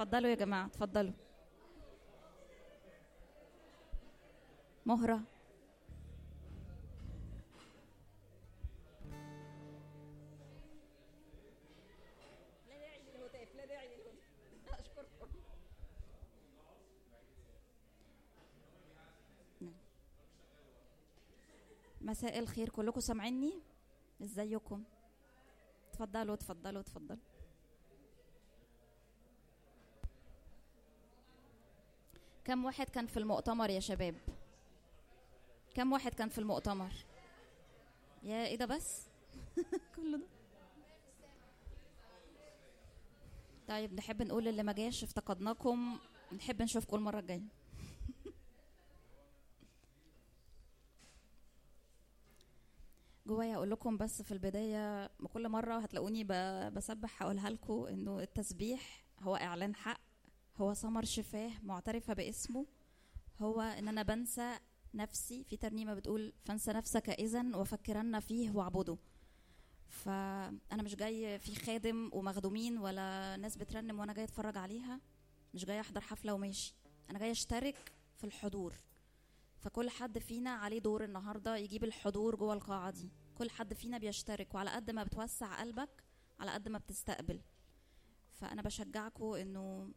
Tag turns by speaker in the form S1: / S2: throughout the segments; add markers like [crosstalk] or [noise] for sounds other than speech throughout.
S1: اتفضلوا يا جماعة اتفضلوا. مهرة. مساء الخير كلكم سامعيني؟ ازيكم؟ اتفضلوا اتفضلوا اتفضلوا. كم واحد كان في المؤتمر يا شباب؟ كم واحد كان في المؤتمر؟ يا إيه ده بس؟ [laughs] كله ده. طيب نحب نقول اللي ما جاش افتقدناكم. نحب نشوفكم المره الجاية. [laughs] جوايا أقول لكم بس في البداية كل مرة هتلاقوني بسبح هقولها لكم إنه التسبيح هو إعلان حق. هو ثمر شفاه معترفة باسمه. هو إن أنا بنسى نفسي. في ترنيمة بتقول فانسى نفسك اذا وفكرن فيه واعبده. فأنا مش جاي في خادم ومخدومين ولا ناس بترنم وأنا جاي أتفرج عليها. مش جاي أحضر حفلة وماشي. أنا جاي أشترك في الحضور. فكل حد فينا عليه دور النهارده يجيب الحضور جوه القاعة دي. كل حد فينا بيشترك وعلى قد ما بتوسع قلبك على قد ما بتستقبل. فأنا بشجعكم إنه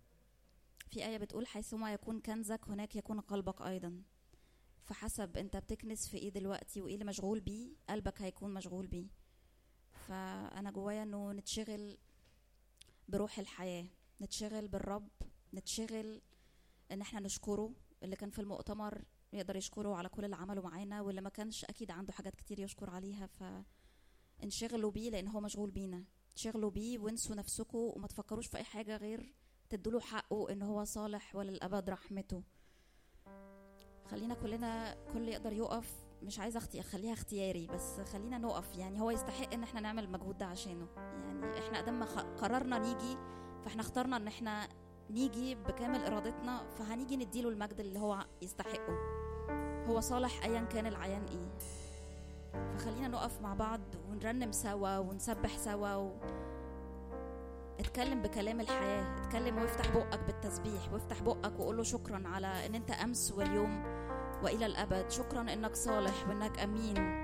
S1: في آية بتقول حيثما يكون كنزك هناك يكون قلبك أيضا. فحسب أنت بتكنس في إيه دلوقتي وإيه اللي مشغول بيه قلبك هيكون مشغول بيه. فأنا جوايا إنه نتشغل بروح الحياة نتشغل بالرب نتشغل إن إحنا نشكره. اللي كان في المؤتمر يقدر يشكره على كل اللي عمله معانا واللي ما كانش أكيد عنده حاجات كتير يشكر عليها. فانشغلوا بيه لأن هو مشغول بينا. انشغلوا بيه وانسوا نفسكم وما تفكروش في أي حاجة غير تدوله حقه إن هو صالح وللأبد رحمته. خلينا كلنا كل يقدر يقف. مش عايزة أختي أخليها اختياري بس خلينا نقف. يعني هو يستحق إن إحنا نعمل المجهود ده عشانه. يعني إحنا قدام ما قررنا نيجي فإحنا اخترنا إن إحنا نيجي بكامل إرادتنا فهنيجي نديله المجد اللي هو يستحقه. هو صالح ايا كان العيان إيه. فخلينا نقف مع بعض ونرنم سوا ونسبح سوا و... اتكلم بكلام الحياة اتكلم وافتح بقك بالتسبيح وافتح بقك وقول له شكرا على إن أنت أمس واليوم وإلى الأبد. شكرا إنك صالح وإنك أمين.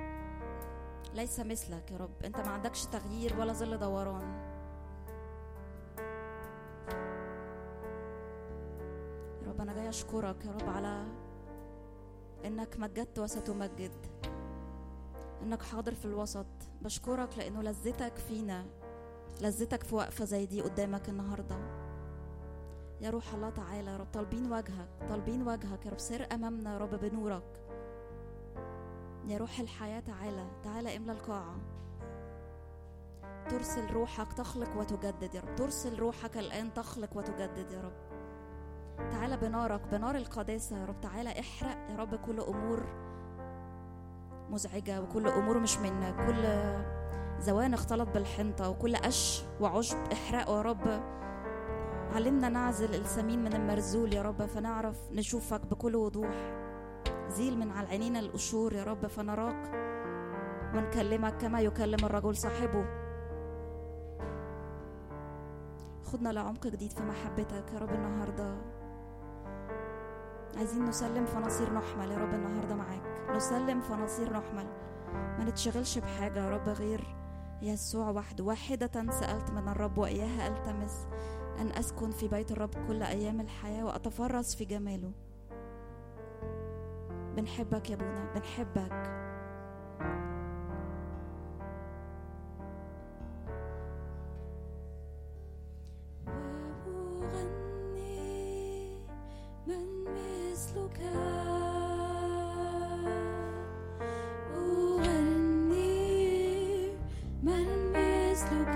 S1: ليس مثلك يا رب. أنت ما عندكش تغيير ولا ظل دوران. يا رب أنا جاي أشكرك يا رب على إنك مجدت وستمجد. إنك حاضر في الوسط. بشكرك لأنه لذتك فينا. لذتك في وقفة زي دي قدامك النهاردة. يا روح الله تعالى يا رب طالبين وجهك طالبين وجهك يا رب سر أمامنا يا رب بنورك. يا روح الحياة تعالى تعالى املى القاعة. ترسل روحك تخلق وتجدد يا رب ترسل روحك الآن تخلق وتجدد يا رب. تعالى بنارك بنار القداسة يا رب تعالى احرق يا رب كل أمور مزعجة وكل أمور مش منك كل زوان اختلط بالحنطة وكل قش وعشب احرقه يا رب. علمنا نعزل السمين من المرزول يا رب فنعرف نشوفك بكل وضوح. زيل من على العينين القشور يا رب فنراك ونكلمك كما يكلم الرجل صاحبه. خدنا لعمق جديد في محبتك يا رب النهارده. عايزين نسلم فنصير نحمل يا رب النهارده معاك. نسلم فنصير نحمل. ما نتشغلش بحاجة يا رب غير يسوع وحده واحدة سألت من الرب وإياها ألتمس أن أسكن في بيت الرب كل أيام الحياة وأتفرس في جماله. بنحبك يا ابونا بنحبك.
S2: وأغني من مثلك. أغني من مثلك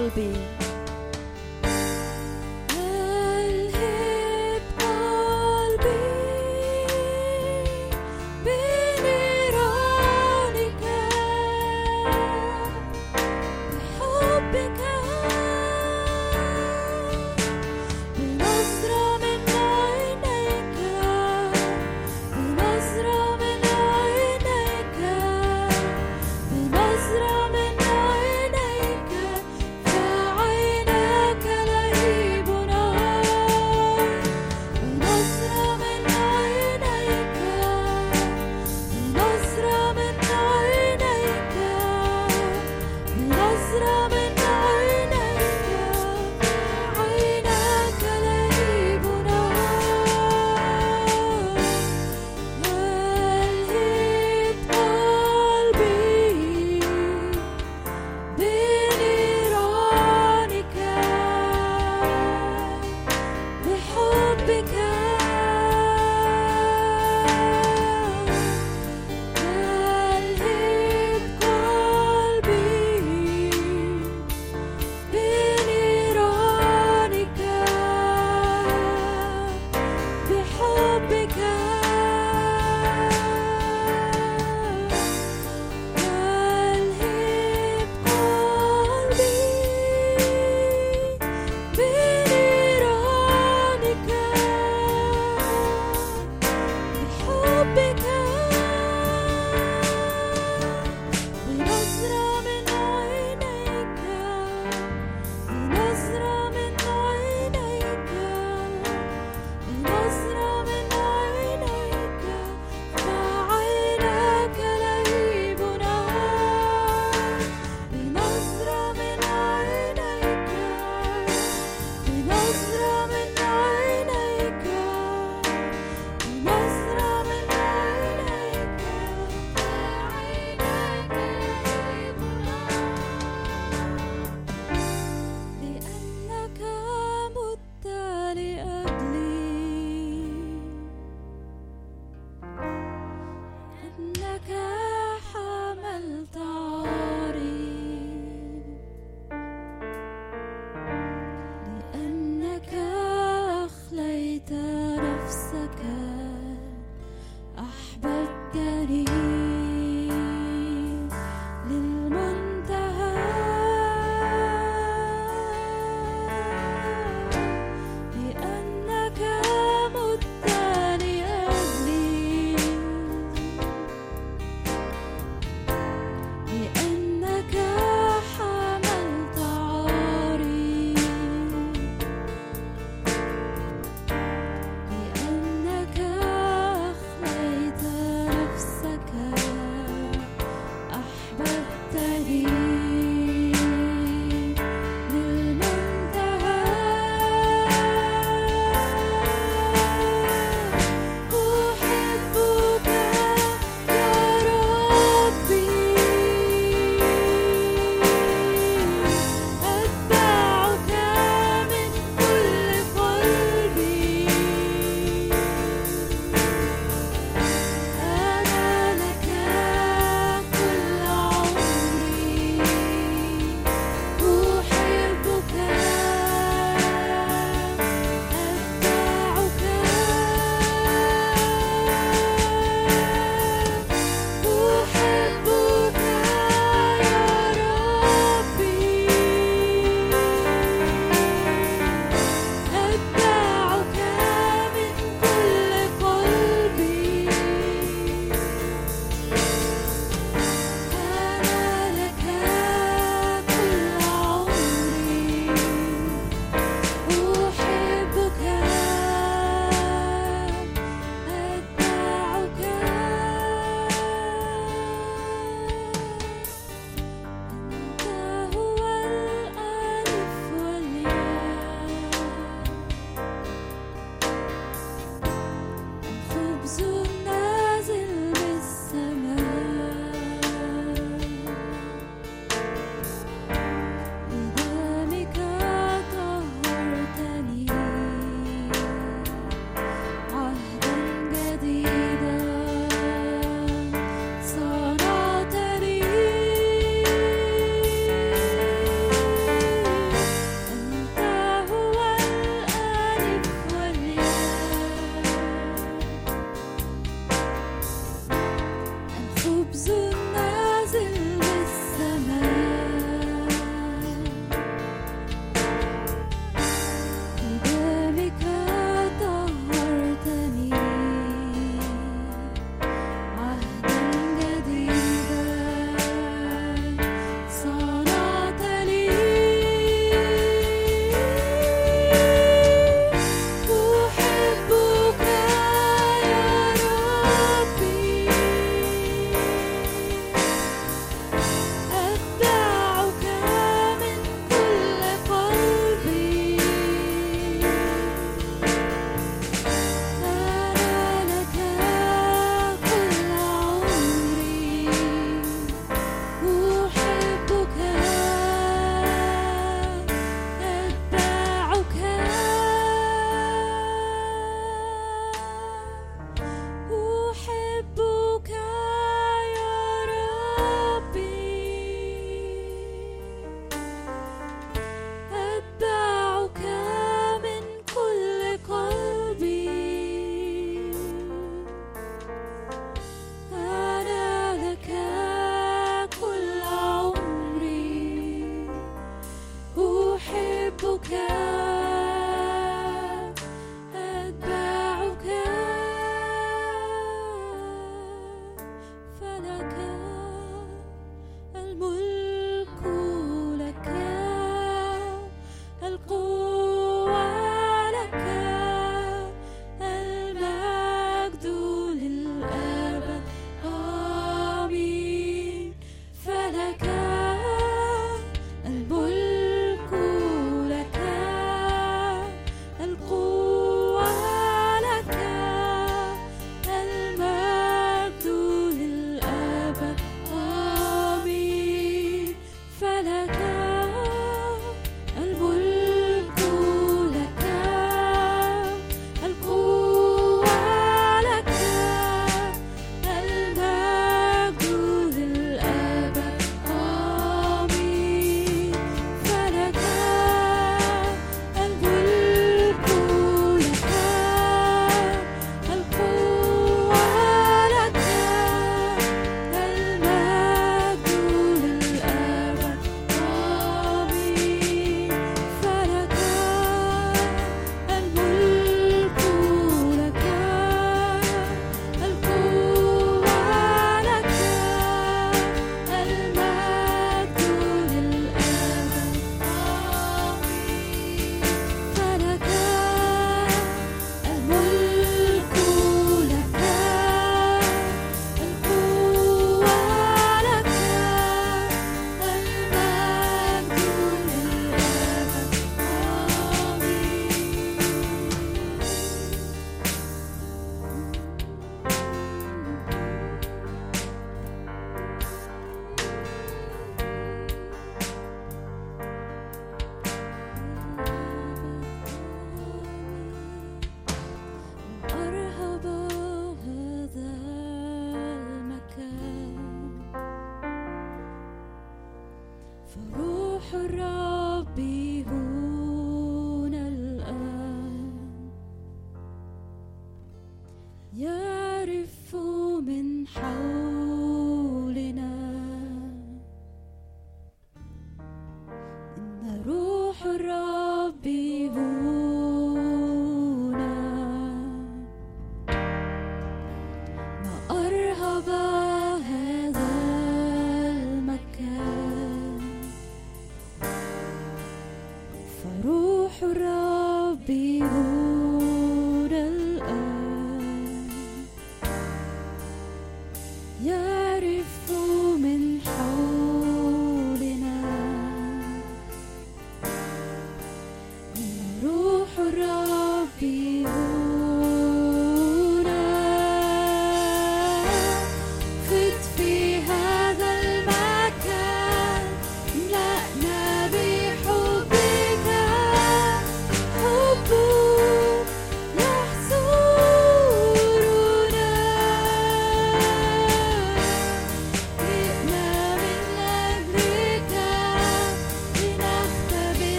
S2: ألهب قلبي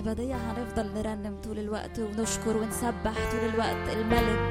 S2: الابديه هنفضل نرنم طول الوقت ونشكر ونسبح طول الوقت الملك.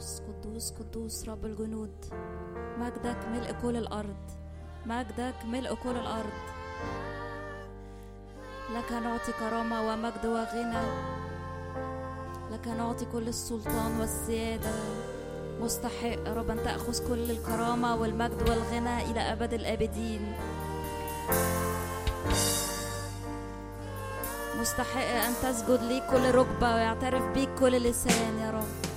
S2: قدوس قدوس قدوس رب الجنود. مجدك ملء كل الأرض. مجدك ملء كل الأرض. لك نعطي كرامة ومجد وغنى. لك نعطي كل السلطان والسيادة. مستحق رب أن تأخذ كل الكرامة والمجد والغنى إلى أبد الآبدين. مستحق أن تسجد ليك كل ركبة ويعترف بيك كل لسان يا رب.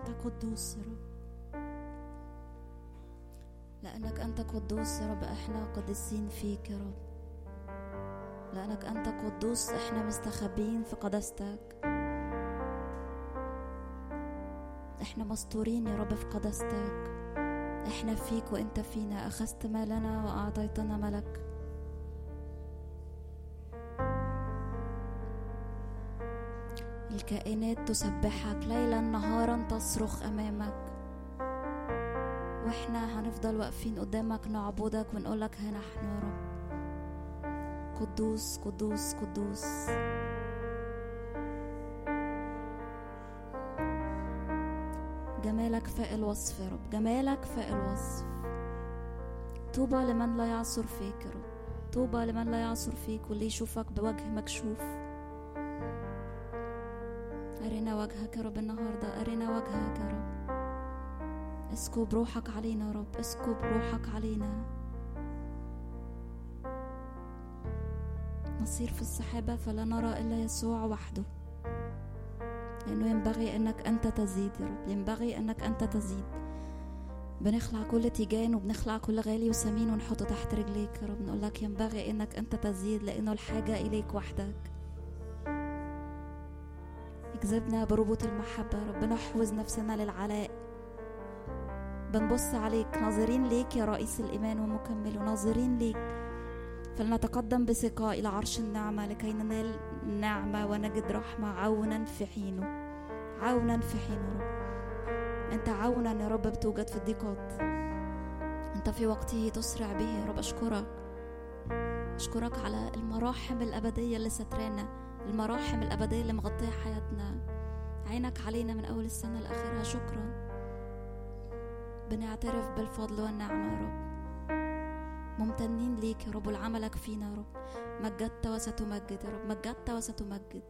S2: أنت قدوس
S1: يا رب. لأنك أنت قدوس يا رب إحنا قديسين فيك يا رب. لأنك أنت قدوس إحنا مستخبيين في قداستك إحنا مستورين يا رب في قداستك إحنا فيك وأنت فينا. أخذت ما لنا وأعطيتنا ملك. الكائنات تسبحك ليلا نهارا تصرخ أمامك. وإحنا هنفضل واقفين قدامك نعبدك ونقولك ها نحن يا رب. قدوس قدوس قدوس. جمالك فاق الوصف يا رب. جمالك فاق الوصف. طوبى لمن لا يعصر فيك يا رب. طوبى لمن لا يعصر فيك واللي يشوفك بوجه مكشوف. يا رب النهاردة أرنا وجهك يا رب. اسكب روحك علينا يا رب اسكب روحك علينا. نصير في السحابة فلا نرى إلا يسوع وحده. لأنه ينبغي أنك أنت تزيد يا رب ينبغي أنك أنت تزيد. بنخلع كل تيجان وبنخلع كل غالي وثمين ونحطه تحت رجليك يا رب. نقول لك ينبغي أنك أنت تزيد لأنه الحاجة إليك وحدك. اجذبنا بربط المحبة. يا رب نحوز نفسنا للعلاء. بنبص عليك. ناظرين ليك يا رئيس الإيمان ومكمله ناظرين ليك. فلنتقدم بثقة إلى عرش النعمة لكي ننال نعمة ونجد رحمة. عونا في حينه. عونا في حينه يا رب. أنت عونا يا رب بتوجد في الضيقات. أنت في وقته تسرع به يا رب. أشكرك. أشكرك على المراحم الأبدية اللي سترانا. المراحم الأبدية اللي مغطية حياتنا. عينك علينا من أول السنة لآخرها. شكرا. بنعترف بالفضل والنعمة يا رب. ممتنين ليك يا رب ولعملك فينا يا رب. مجدت وستمجد يا رب. مجدت وستمجد.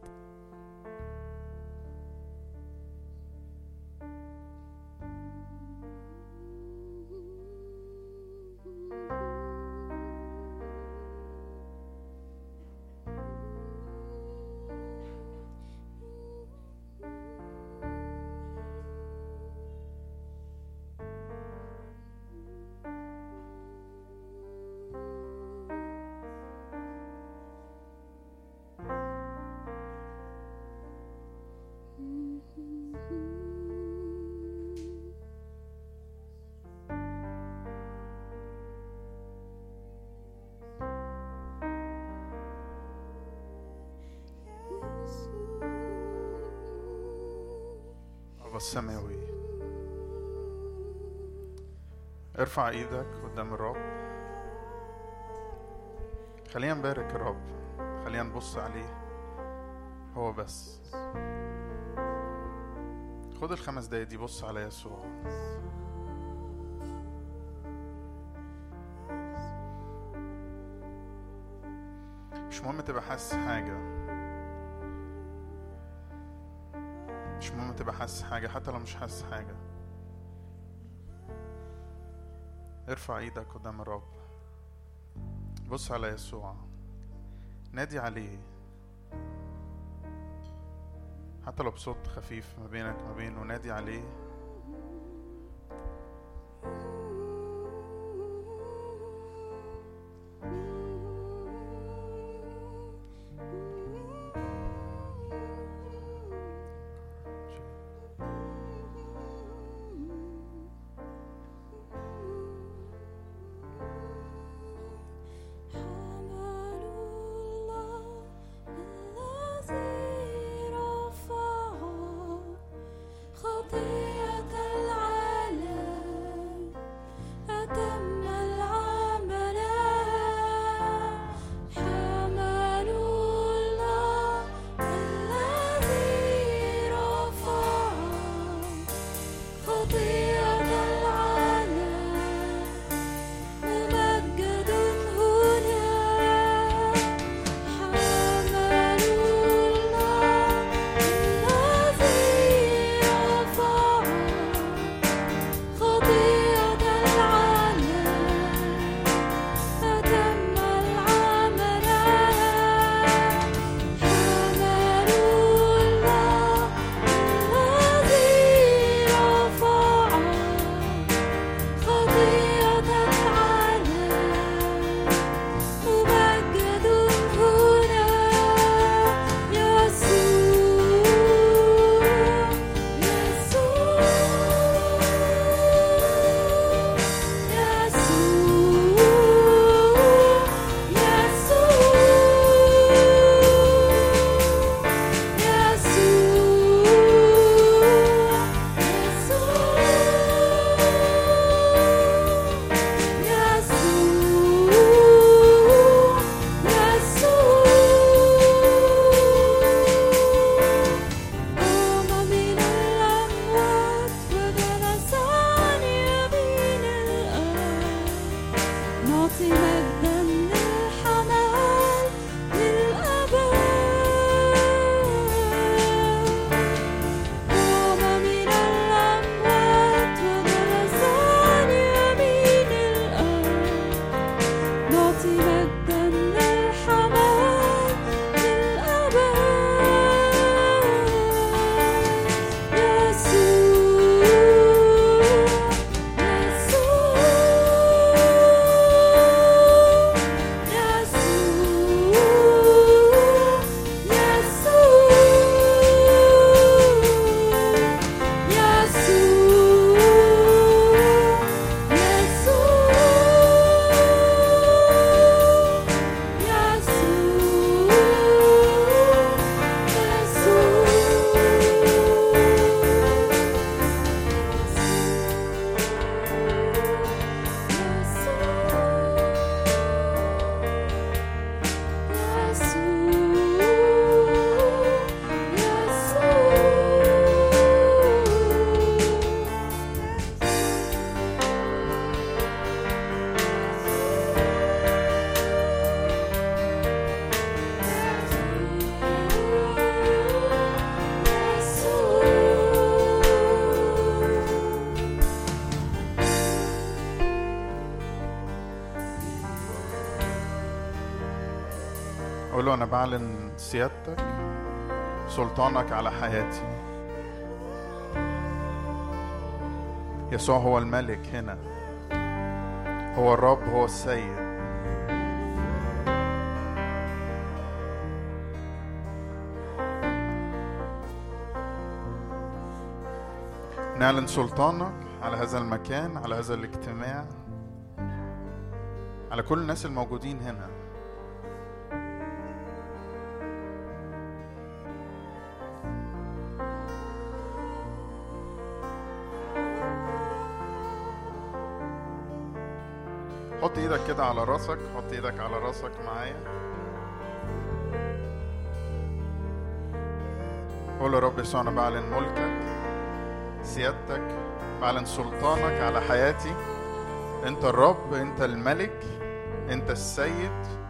S2: والسماوي ارفع إيدك قدام الرب. خلينا نبارك الرب. خلينا نبص عليه. هو بس. خد الخمس دقايق دي بص على يسوع. مش مهم تبقى حاسس حاجة. تبقى حاسس حاجة حتى لو مش حاسس حاجة. ارفع إيدك قدام الرب. بص على يسوع. نادي عليه. حتى لو بصوت خفيف ما بينك ما بينه نادي عليه. أنا بعلن سيادتك سلطانك على حياتي. يسوع هو الملك هنا. هو الرب هو السيد. نعلن سلطانك على هذا المكان على هذا الاجتماع على كل الناس الموجودين هنا. كده على راسك حط إيدك على راسك معايا. قول يا رب يسوع أنا بعلن ملكك سيادتك بعلن سلطانك على حياتي. أنت الرب أنت الملك أنت السيد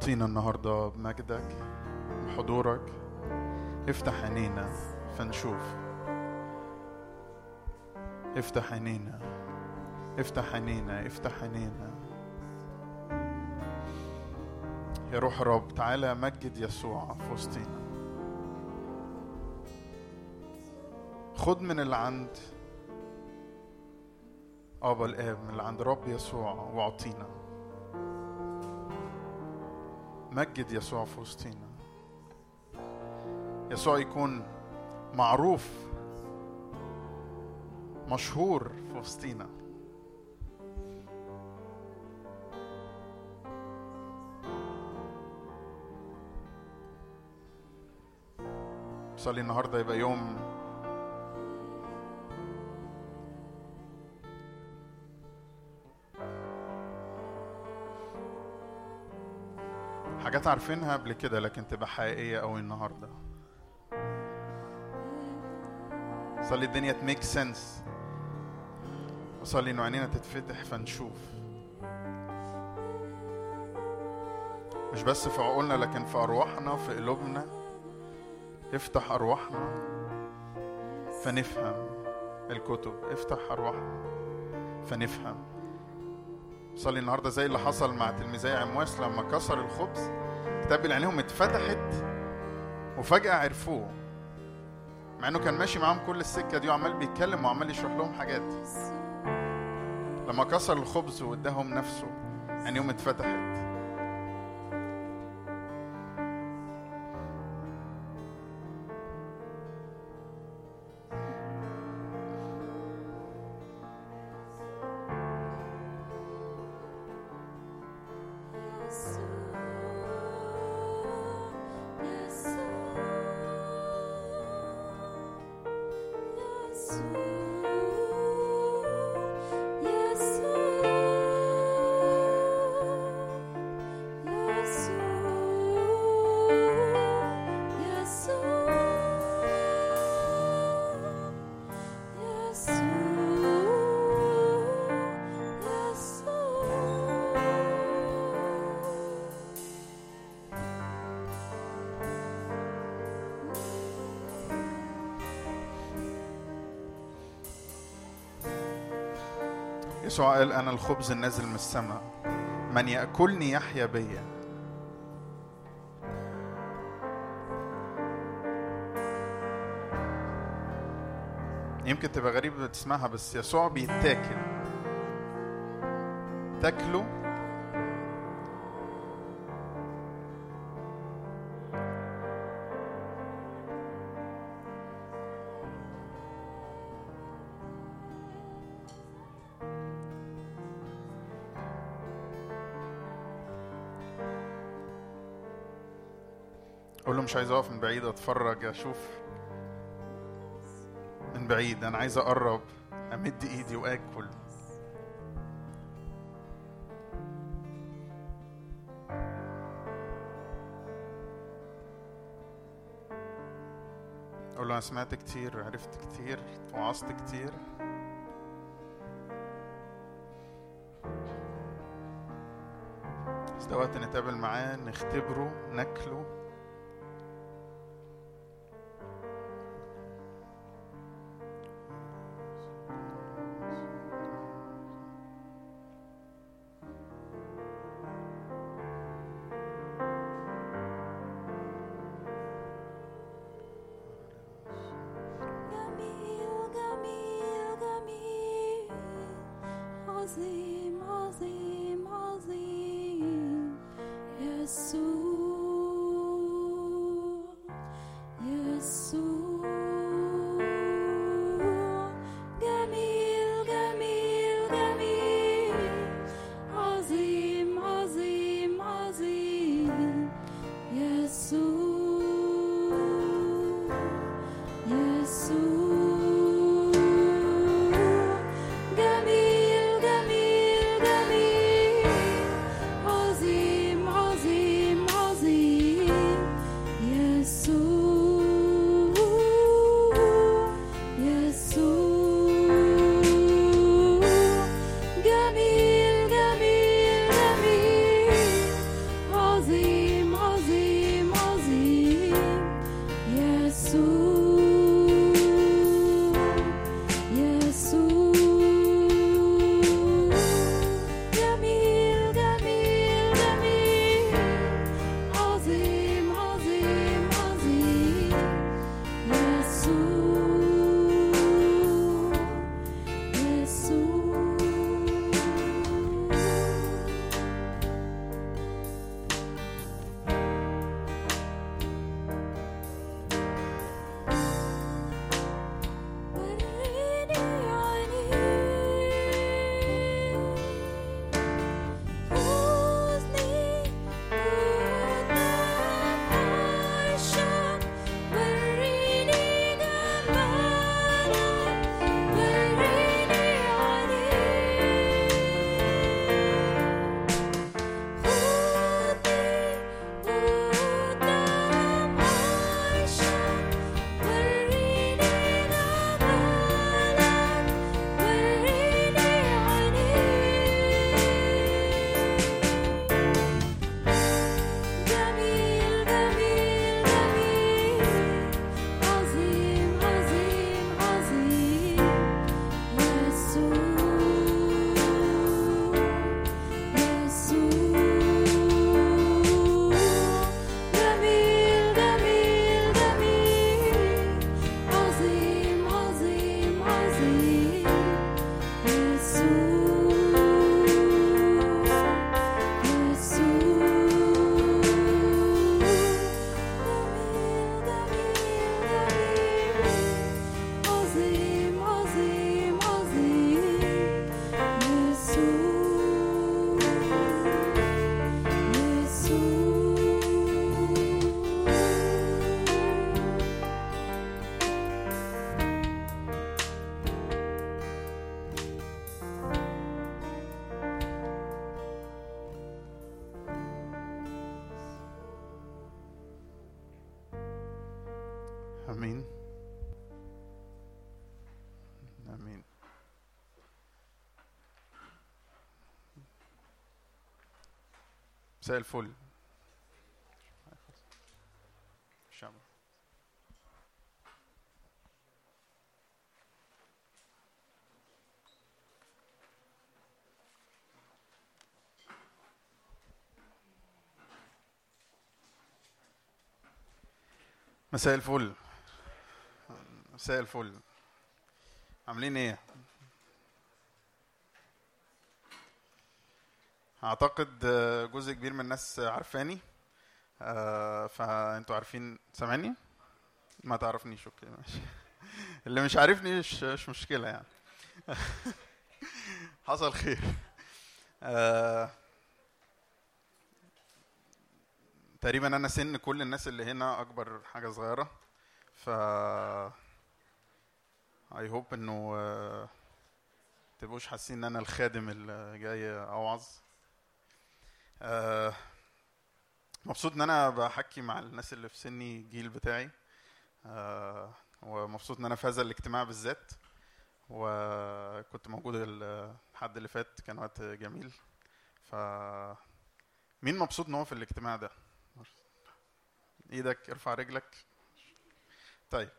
S2: فينا النهارده بمجدك بحضورك افتح عينينا فنشوف.
S3: افتح عينينا افتح عينينا افتح عينينا. يا روح الرب تعالى مجد يسوع في وسطينا. خد من اللي عند آبا الآب من اللي عند رب يسوع واعطينا. مجد يسوع في وسطينا يسوع يكون معروف مشهور في وسطينا صلي النهارده يبقى يوم حاجات عارفينها قبل كده لكن تبقى حقيقية قوي النهارده. صلي الدنيا تميك سنس وصلي إنه عينينا تتفتح فنشوف. مش بس في عقولنا لكن في أرواحنا في قلوبنا. افتح أرواحنا. فنفهم الكتب. افتح أرواحنا. فنفهم. صلي النهارده زي اللي حصل مع تلميذي عمواس لما كسر الخبز. كتاب عينيهم اتفتحت وفجأة عرفوه. مع إنه كان ماشي معاهم كل السكة دي وعمال بيتكلم وعمال يشرح لهم حاجات. لما كسر الخبز واداهم نفسه عينيهم اتفتحت. يسوع قال أنا الخبز النازل من السماء من يأكلني يحيا بيا يمكن تبقى غريبة تسمعها بس يسوع بيتاكل. تاكله؟ مش عايز اقف من بعيد اتفرج أشوف من بعيد. أنا عايز اقرب امد ايدي واكل. قول له أنا سمعت كتير عرفت كتير وعظت كتير. بس ده وقت نتقابل معاه نختبره ناكله. مساء الفل. مساء الفل. مساء الفل. عاملين إيه؟ أعتقد آه، جزء كبير من الناس عارفاني. آه، فأنتوا عارفين سامعني؟ ما تعرفنيش أوكي ماشي. [laughs] اللي مش عارفني مش مش مشكلة يعني. [laughs] حصل خير. آه، تقريبا أنا سن كل الناس اللي هنا أكبر حاجة صغيرة. ف اي هوب إنه تبقوش حاسين إن أنا الخادم اللي جاي اوعظ آه، مبسوط إن أنا بحكي مع الناس اللي في سني الجيل بتاعي. آه، ومبسوط إن أنا في هذا الاجتماع بالذات. وكنت موجود الحد اللي فات كان وقت جميل. ف مين مبسوط إن هو في الاجتماع ده؟ إيدك ارفع رجلك. طيب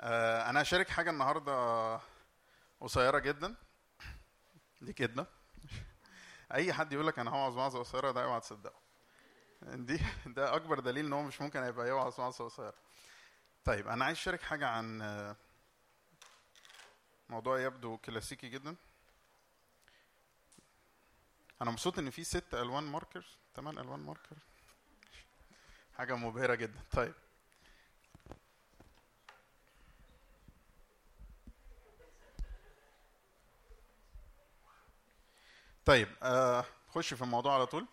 S3: آه أنا هشارك حاجة النهارده قصيرة جدا. دي كده أي حد يقول لك أنا هوعظ وعظه قصيرة ده اوعى تصدقه. دي [laughs] ده أكبر دليل إن هو مش ممكن هيبقى يوعظ وعظه قصيرة. طيب أنا عايز أشارك حاجة عن موضوع يبدو كلاسيكي جدا. أنا مبسوط إن في ست ألوان ماركر ثمان ألوان ماركر. حاجة مبهرة جدا. طيب. طيب آه خش في الموضوع على طول.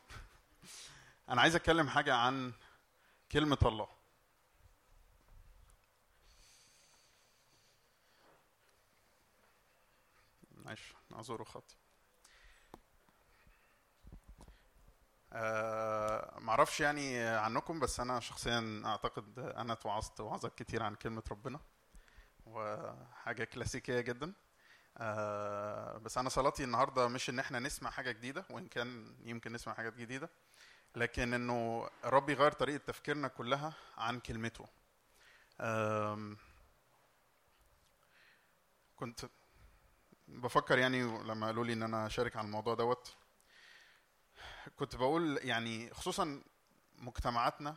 S3: أنا عايز أتكلم حاجة عن كلمة الله. معلش اعذروا خطي آه معرفش يعني عنكم بس أنا شخصيا أعتقد أنا اتوعظت وعظات كتير عن كلمة ربنا وحاجة كلاسيكية جدا. آه بس أنا صلاتي النهارده مش إن إحنا نسمع حاجة جديدة وإن كان يمكن نسمع حاجات جديدة لكن إنه الرب يغير طريقة تفكيرنا كلها عن كلمته. كنت بفكر يعني لما قالوا لي إن أنا أشارك عن الموضوع دوت كنت بقول يعني خصوصا مجتمعاتنا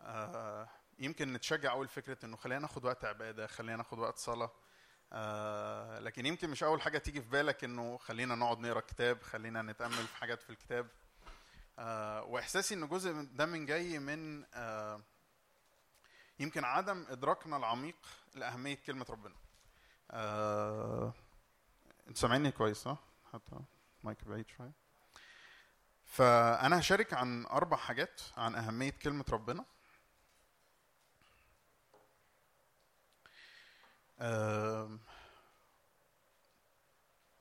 S3: آه، يمكن نتشجع اول فكره إنه خلينا ناخد وقت عبادة خلينا ناخد وقت صلاة آه، لكن يمكن مش أول حاجة تيجي في بالك إنه خلينا نقعد نقرأ كتاب خلينا نتأمل في حاجات في الكتاب. آه، وإحساسي إن جزء ده من جاي من آه، يمكن عدم إدراكنا العميق لأهمية كلمة ربنا. آه، أنت سامعني كويس صح؟ حتى مايك بعيد شوية. فأنا هشارك عن أربع حاجات عن أهمية كلمة ربنا.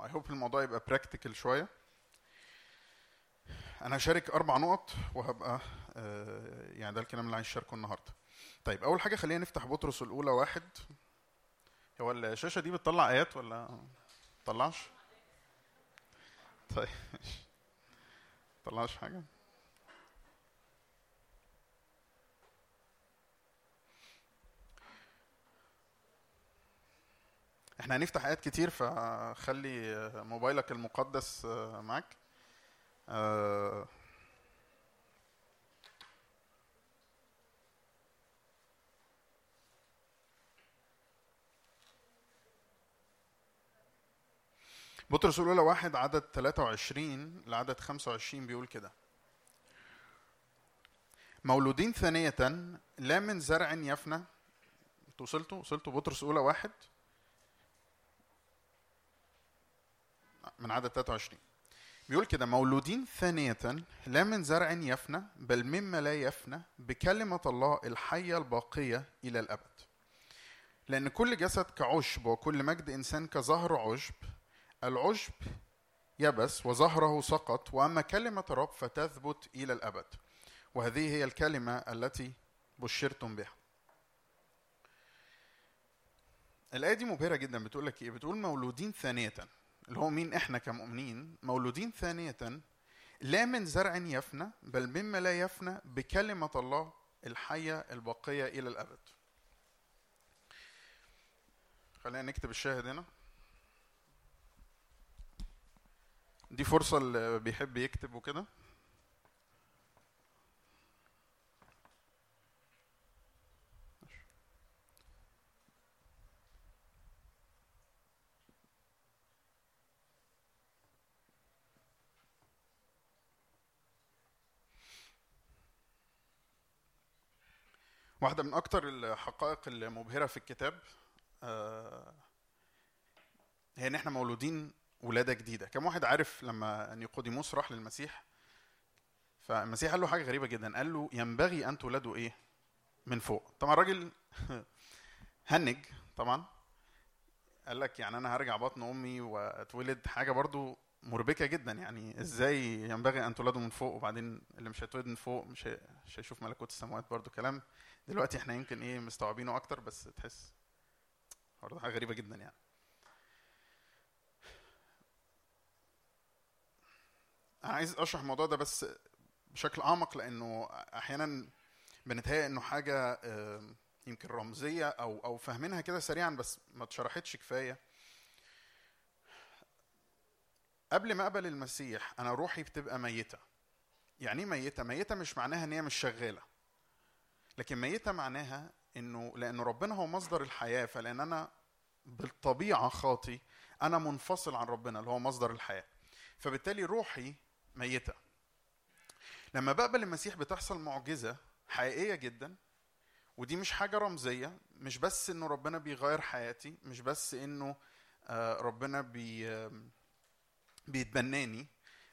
S3: I hope الموضوع يبقى practical شوية. أنا هشارك أربع نقط وهبقى آه، يعني ده الكلام اللي عايز أشاركه النهارده. طيب أول حاجة خلينا نفتح بطرس الأولى واحد. هو الشاشة دي بتطلع آيات ولا طلعش طيب. طلعش حاجة؟ إحنا هنفتح آيات كتير فخلي موبايلك المقدس آه، معاك. آه، بطرس الأولى واحد عدد 23 لعدد 25 بيقول كده. مولودين ثانية لا من زرع يفنى. أنتوا وصلتوا؟ وصلتوا بطرس الأولى واحد. من عدد 23 بيقول كده مولودين ثانية لا من زرع يفنى بل مما لا يفنى بكلمة الله الحية الباقية إلى الأبد. لأن كل جسد كعشب وكل مجد إنسان كظهر عشب العشب يبس وظهره سقط وأما كلمة الرب فتثبت إلى الأبد. وهذه هي الكلمة التي بشرتم بها. الآية دي مبهرة جدا. بتقول لك إيه؟ بتقول مولودين ثانية. اللي هو مين إحنا كمؤمنين مولودين ثانية لا من زرع يفنى بل مما لا يفنى بكلمة الله الحية الباقية إلى الأبد. خلينا نكتب الشاهد هنا. دي فرصة اللي بيحب يكتب وكده. واحدة من أكتر الحقائق المبهرة في الكتاب آه، هي إن إحنا مولودين ولادة جديدة، كم واحد عارف لما نيقوديموس راح للمسيح؟ فالمسيح قال له حاجة غريبة جدا، قال له ينبغي أن تولدوا إيه؟ من فوق، طبعا الراجل [laughs] هنج طبعا. قال لك يعني أنا هرجع بطن أمي وأتولد. حاجة برضو مربكة جدا. يعني إزاي ينبغي أن تولدوا من فوق؟ وبعدين اللي مش هيتولد من فوق مش مش هيشوف ملكوت السماوات برضو كلام. دلوقتي إحنا يمكن إيه مستوعبينه أكتر بس تحس برضه حاجة غريبة جدا يعني. أنا عايز أشرح الموضوع ده بس بشكل أعمق لأنه أحيانا بنتهيأ إنه حاجة يمكن رمزية أو أو فاهمينها كده سريعا بس ما اتشرحتش كفاية. قبل ما أقبل المسيح أنا روحي بتبقى ميتة. يعني إيه ميتة؟ ميتة مش معناها إن هي مش شغالة. لكن ميتة معناها إنه لأن ربنا هو مصدر الحياة فلأن أنا بالطبيعة خاطي أنا منفصل عن ربنا اللي هو مصدر الحياة. فبالتالي روحي ميتة. لما بقبل المسيح بتحصل معجزة حقيقية جدا ودي مش حاجة رمزية مش بس إنه ربنا بيغير حياتي مش بس إنه آه، ربنا بي بيتبناني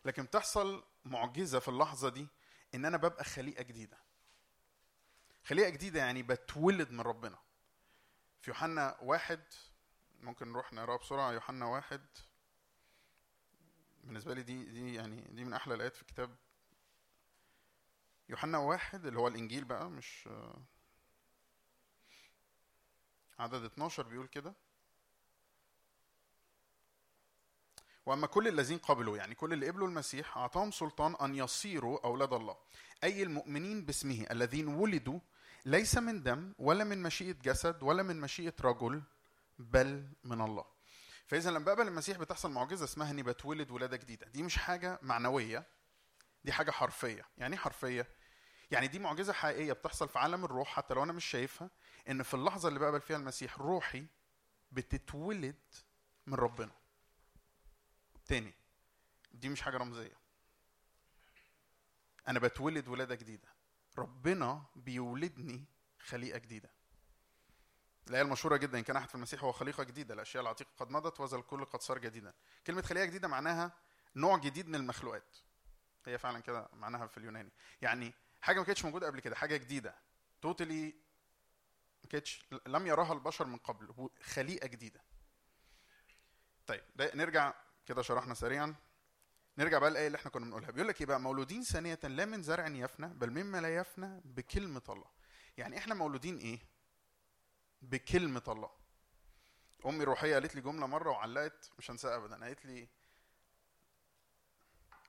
S3: لكن بتحصل معجزة في اللحظة دي إن أنا ببقى خليقة جديدة. خليقة جديدة يعني بتولد من ربنا. في يوحنا واحد ممكن نروح نقراه بسرعة. يوحنا واحد بالنسبة لي دي دي يعني دي من أحلى الآيات في الكتاب. يوحنا واحد اللي هو الإنجيل بقى مش عدد 12 بيقول كده. وأما كل الذين قبلوا يعني كل اللي قبلوا المسيح أعطاهم سلطان أن يصيروا أولاد الله. أي المؤمنين باسمه الذين ولدوا ليس من دم ولا من مشيئة جسد ولا من مشيئة رجل بل من الله. فإذا لما بقبل المسيح بتحصل معجزة اسمها إني بتولد ولادة جديدة. دي مش حاجة معنوية دي حاجة حرفية. يعني إيه حرفية؟ يعني دي معجزة حقيقية بتحصل في عالم الروح حتى لو أنا مش شايفها إن في اللحظة اللي بقبل فيها المسيح روحي بتتولد من ربنا. تاني. دي مش حاجة رمزية. أنا بتولد ولادة جديدة. ربنا بيولدني خليقة جديدة. الآية المشهورة جدا إن كان أحد في المسيح هو خليقة جديدة الأشياء العتيقة قد مضت وذا الكل قد صار جديدا. كلمة خليقة جديدة معناها نوع جديد من المخلوقات. هي فعلا كده معناها في اليوناني. يعني حاجة ما كانتش موجودة قبل كده حاجة جديدة. توتالي ما كانتش لم يراها البشر من قبل خليقة جديدة. طيب ده نرجع كده شرحنا سريعا. نرجع بقى الآية اللي إحنا كنا بنقولها. بيقول لك إيه بقى؟ مولودين ثانية لا من زرع يفنى بل مما لا يفنى بكلمة الله. يعني إحنا مولودين إيه؟ بكلمة الله. أمي روحية قالت لي جملة مرة وعلقت مش هنساها أبدا قالت لي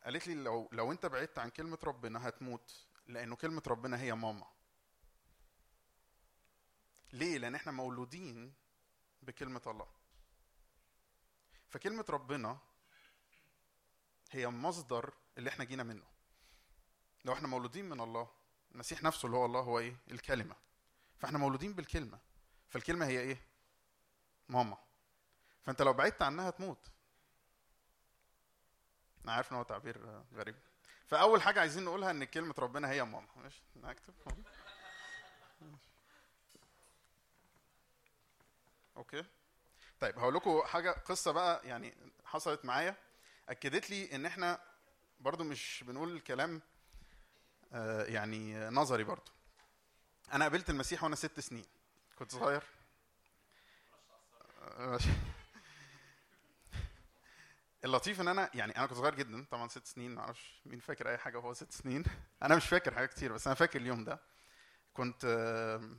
S3: قالت لي لو لو أنت بعدت عن كلمة ربنا هتموت لأنه كلمة ربنا هي ماما. ليه؟ لأن إحنا مولودين بكلمة الله. فكلمة ربنا هي مصدر اللي إحنا جينا منه. لو إحنا مولودين من الله المسيح نفسه اللي هو الله هو إيه؟ الكلمة. فاحنا مولودين بالكلمة. فالكلمة هي إيه؟ ماما. فأنت لو بعدت عنها تموت أنا عارف إن هو تعبير غريب. فأول حاجة عايزين نقولها إن كلمة ربنا هي ماما. ماشي؟ أنا هكتب. أوكي. طيب هقول لكم حاجة قصة بقى يعني حصلت معايا. أكدت لي إن إحنا برضو مش بنقول الكلام آه، يعني نظري برضو. أنا قابلت المسيح وأنا ست سنين. كنت صغير. [laughs] اللطيف إن أنا يعني أنا كنت صغير جدا طبعا ست سنين ما أعرفش مين فاكر أي حاجة وهو ست سنين. [laughs] أنا مش فاكر حاجات كتير بس أنا فاكر اليوم ده. كنت آه،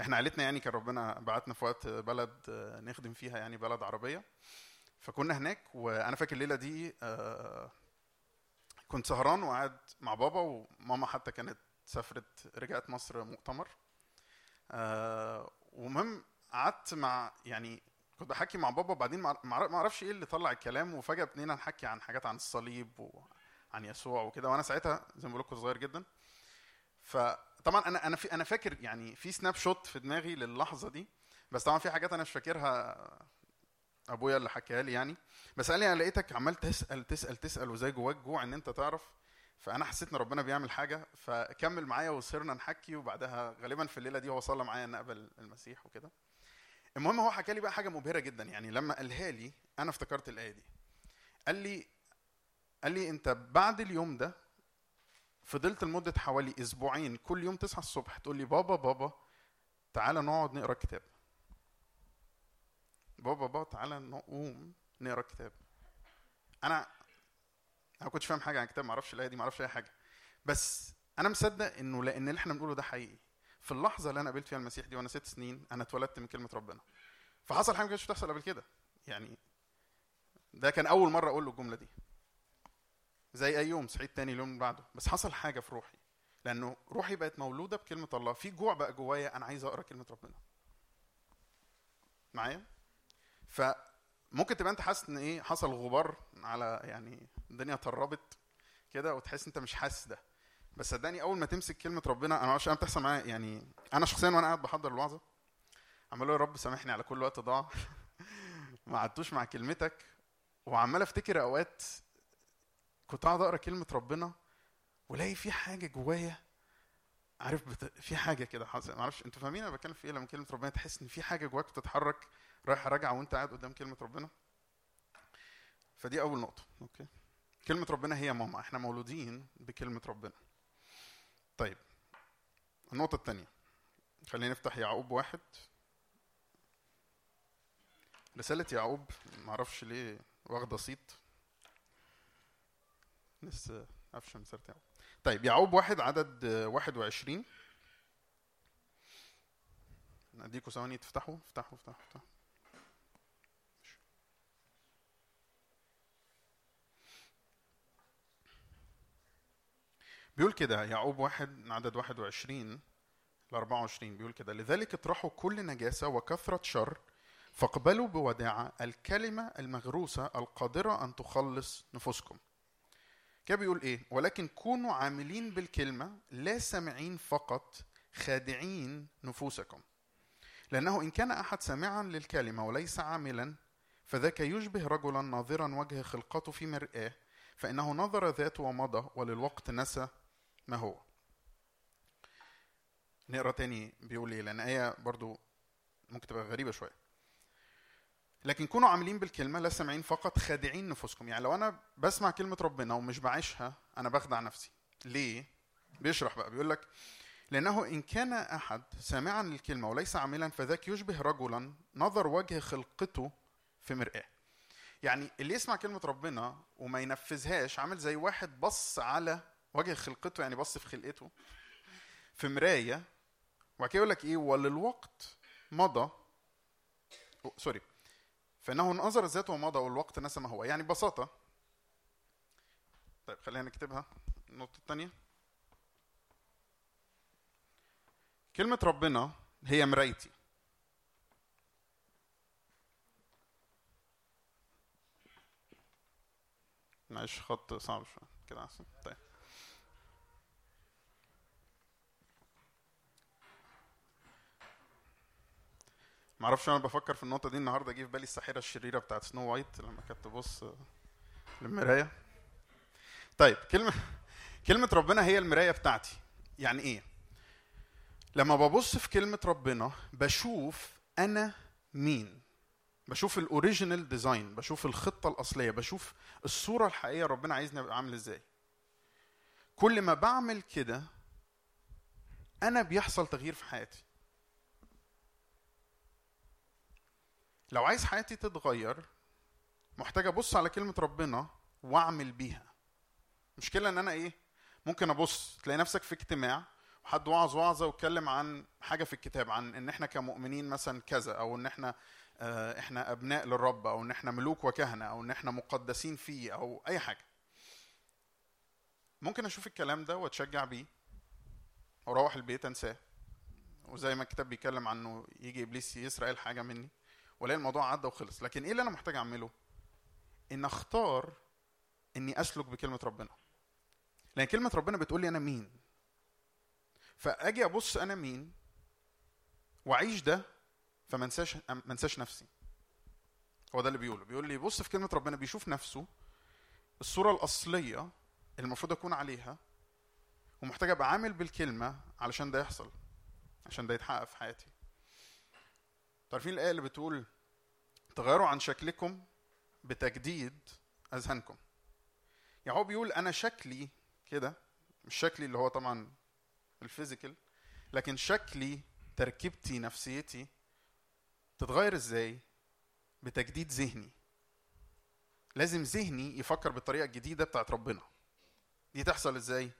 S3: إحنا عيلتنا يعني كان ربنا بعتنا في وقت بلد آه، نخدم فيها يعني بلد عربية. فكنا هناك وأنا فاكر الليلة دي آه، كنت سهران وقاعد مع بابا وماما حتى كانت سافرت رجعت مصر مؤتمر. آه، ومهم قعدت مع يعني كنت بحكي مع بابا وبعدين ما أعرفش إيه اللي طلع الكلام وفجأة ابتدينا نحكي عن حاجات عن الصليب وعن يسوع وكده. وأنا ساعتها زي ما بقول لكم صغير جدا. فطبعا أنا أنا في أنا فاكر يعني في سناب شوت في دماغي للحظة دي بس طبعا في حاجات أنا مش فاكرها أبويا اللي حكاها لي يعني. بس قال لي أنا لقيتك عمال تسأل تسأل تسأل وزي جواك جوع إن أنت تعرف. فأنا حسيت إن ربنا بيعمل حاجة. فكمل معايا وصرنا نحكي وبعدها غالبا في الليلة دي هو صلى معايا ان اقبل المسيح وكده. المهم هو حكى لي بقى حاجة مبهرة جدا يعني. لما قالها لي أنا افتكرت الآية دي. قال لي قال لي أنت بعد اليوم ده فضلت لمدة حوالي أسبوعين كل يوم تصحى الصبح تقول لي بابا بابا تعالى نقعد نقرأ كتاب. بابا بابا تعالى نقوم نقرأ كتاب. أنا أنا ما كنتش فاهم حاجة عن الكتاب ما أعرفش الآية دي ما أعرفش أي حاجة. بس أنا مصدق إنه لأن اللي إحنا بنقوله ده حقيقي. في اللحظة اللي أنا قابلت فيها المسيح دي وأنا ست سنين أنا اتولدت من كلمة ربنا. فحصل حاجة ما كانتش بتحصل قبل كده. يعني ده كان أول مرة أقول له الجملة دي. زي أي يوم صحيت تاني اليوم اللي بعده. بس حصل حاجة في روحي. لأنه روحي بقت مولودة بكلمة الله. في جوع بقى جوايا أنا عايز أقرأ كلمة ربنا. معايا؟ فممكن تبقى انت حاسس ان إيه حصل غبار على يعني الدنيا طربت كده وتحس انت مش حاسس ده. بس صدقني أول ما تمسك كلمة ربنا أنا معرفش أنا بتحصل معايا يعني أنا شخصيا وأنا قاعد بحضر الوعظة عمال يا رب سامحني على كل وقت ضاع [laughs] ما قعدتوش مع كلمتك وعمال أفتكر أوقات كنت قاعد أقرأ كلمة ربنا ولاقي في حاجة جوايا عارف بت... في حاجة كده حصل ما أعرفش أنتوا فاهمين أنا بتكلم في إيه؟ لما كلمة ربنا تحس إن في حاجة جواك بتتحرك رايحه راجعه وأنت قاعد قدام كلمة ربنا؟ فدي أول نقطة أوكي؟ كلمة ربنا هي ماما إحنا مولودين بكلمة ربنا. طيب النقطة الثانية خلينا نفتح يعقوب واحد. رسالة يعقوب معرفش ليه واخدة صيت. لسه قفشة من يعقوب. طيب يعقوب واحد عدد واحد وعشرين. أديكوا ثواني تفتحوا؟ افتحوا افتحوا افتحوا. بيقول كده يعقوب واحد من عدد واحد وعشرين ل 24 بيقول كده لذلك اطرحوا كل نجاسة وكثرة شر فاقبلوا بوداعة الكلمة المغروسة القادرة أن تخلص نفوسكم. كده بيقول إيه؟ ولكن كونوا عاملين بالكلمة لا سامعين فقط خادعين نفوسكم. لأنه إن كان أحد سامعا للكلمة وليس عاملا فذاك يشبه رجلا ناظرا وجه خلقته في مرآة فإنه نظر ذاته ومضى وللوقت نسى ما هو؟ نقرأ تاني بيقول إيه لأن آية برضو ممكن تبقى غريبة شوية. لكن كونوا عاملين بالكلمة لا سامعين فقط خادعين نفوسكم. يعني لو أنا بسمع كلمة ربنا ومش بعيشها أنا بخدع نفسي. ليه؟ بيشرح بقى. بيقول لك لأنه إن كان أحد سامعا للكلمة وليس عاملا فذاك يشبه رجلا نظر وجه خلقته في مرآة. يعني اللي يسمع كلمة ربنا وما ينفذهاش عامل زي واحد بص على وجه خلقته يعني بص في خلقته. في مراية وبعد كده يقول لك إيه؟ وللوقت مضى. سوري. فإنه نظر ذاته ومضى والوقت نسى ما هو. يعني ببساطة. طيب خلينا نكتبها. النقطة الثانية كلمة ربنا هي مرايتي. معلش خط صعب شوية. كده أحسن. طيب. معرفش أنا بفكر في النقطة دي النهارده جه في بالي الساحرة الشريرة بتاعت سنو وايت لما كانت تبص للمراية. طيب كلمة كلمة ربنا هي المراية بتاعتي. يعني إيه؟ لما ببص في كلمة ربنا بشوف أنا مين. بشوف ال original design بشوف الخطة الأصلية بشوف الصورة الحقيقية ربنا عايزني أبقى عامل إزاي. كل ما بعمل كده أنا بيحصل تغيير في حياتي. لو عايز حياتي تتغير محتاج أبص على كلمة ربنا وأعمل بيها. مشكلة إن أنا إيه؟ ممكن أبص تلاقي نفسك في اجتماع حد وعظ وعظة واتكلم عن حاجة في الكتاب عن إن إحنا كمؤمنين مثلا كذا أو إن إحنا آه، إحنا أبناء للرب أو إن إحنا ملوك وكهنة أو إن إحنا مقدسين فيه أو أي حاجة. ممكن أشوف الكلام ده وأتشجع بيه وأروح البيت أنساه. وزي ما الكتاب بيتكلم عنه يجي إبليس يسرق الحاجة مني. والاقي الموضوع عدى وخلص. لكن إيه اللي أنا محتاج أعمله؟ إن أختار إني أسلك بكلمة ربنا. لأن كلمة ربنا بتقول لي أنا مين. فأجي أبص أنا مين وأعيش ده ما انساش نفسي. هو ده اللي بيقوله. بيقول لي بص في كلمة ربنا بيشوف نفسه الصورة الأصلية المفروض أكون عليها ومحتاج أبقى عامل بالكلمة علشان ده يحصل عشان ده يتحقق في حياتي. عارفين الآية اللي بتقول تغيروا عن شكلكم بتجديد أذهانكم. يعني هو بيقول أنا شكلي كده مش شكلي اللي هو طبعا الفيزيكال لكن شكلي تركيبتي نفسيتي تتغير إزاي؟ بتجديد ذهني. لازم ذهني يفكر بالطريقة الجديدة بتاعت ربنا. دي تحصل إزاي؟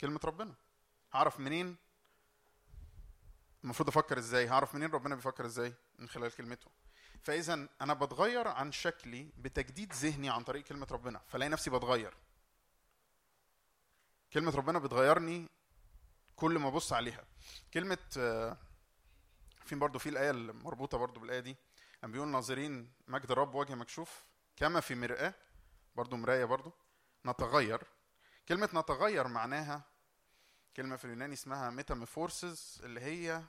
S3: كلمة ربنا. هعرف منين؟ المفروض أفكر إزاي هعرف منين ربنا بيفكر إزاي من خلال كلمته. فاذا أنا بتغير عن شكلي بتجديد ذهني عن طريق كلمة ربنا فلاقي نفسي بتغير. كلمة ربنا بتغيرني كل ما أبص عليها. كلمة آه، في برضو في الآية المربوطة برضو بالآية دي لما بيقول ناظرين مجد الرب وجه مكشوف كما في مرآة برضو مراية برضو نتغير. كلمة نتغير معناها كلمة في اليوناني اسمها ميتاميفورسز اللي هي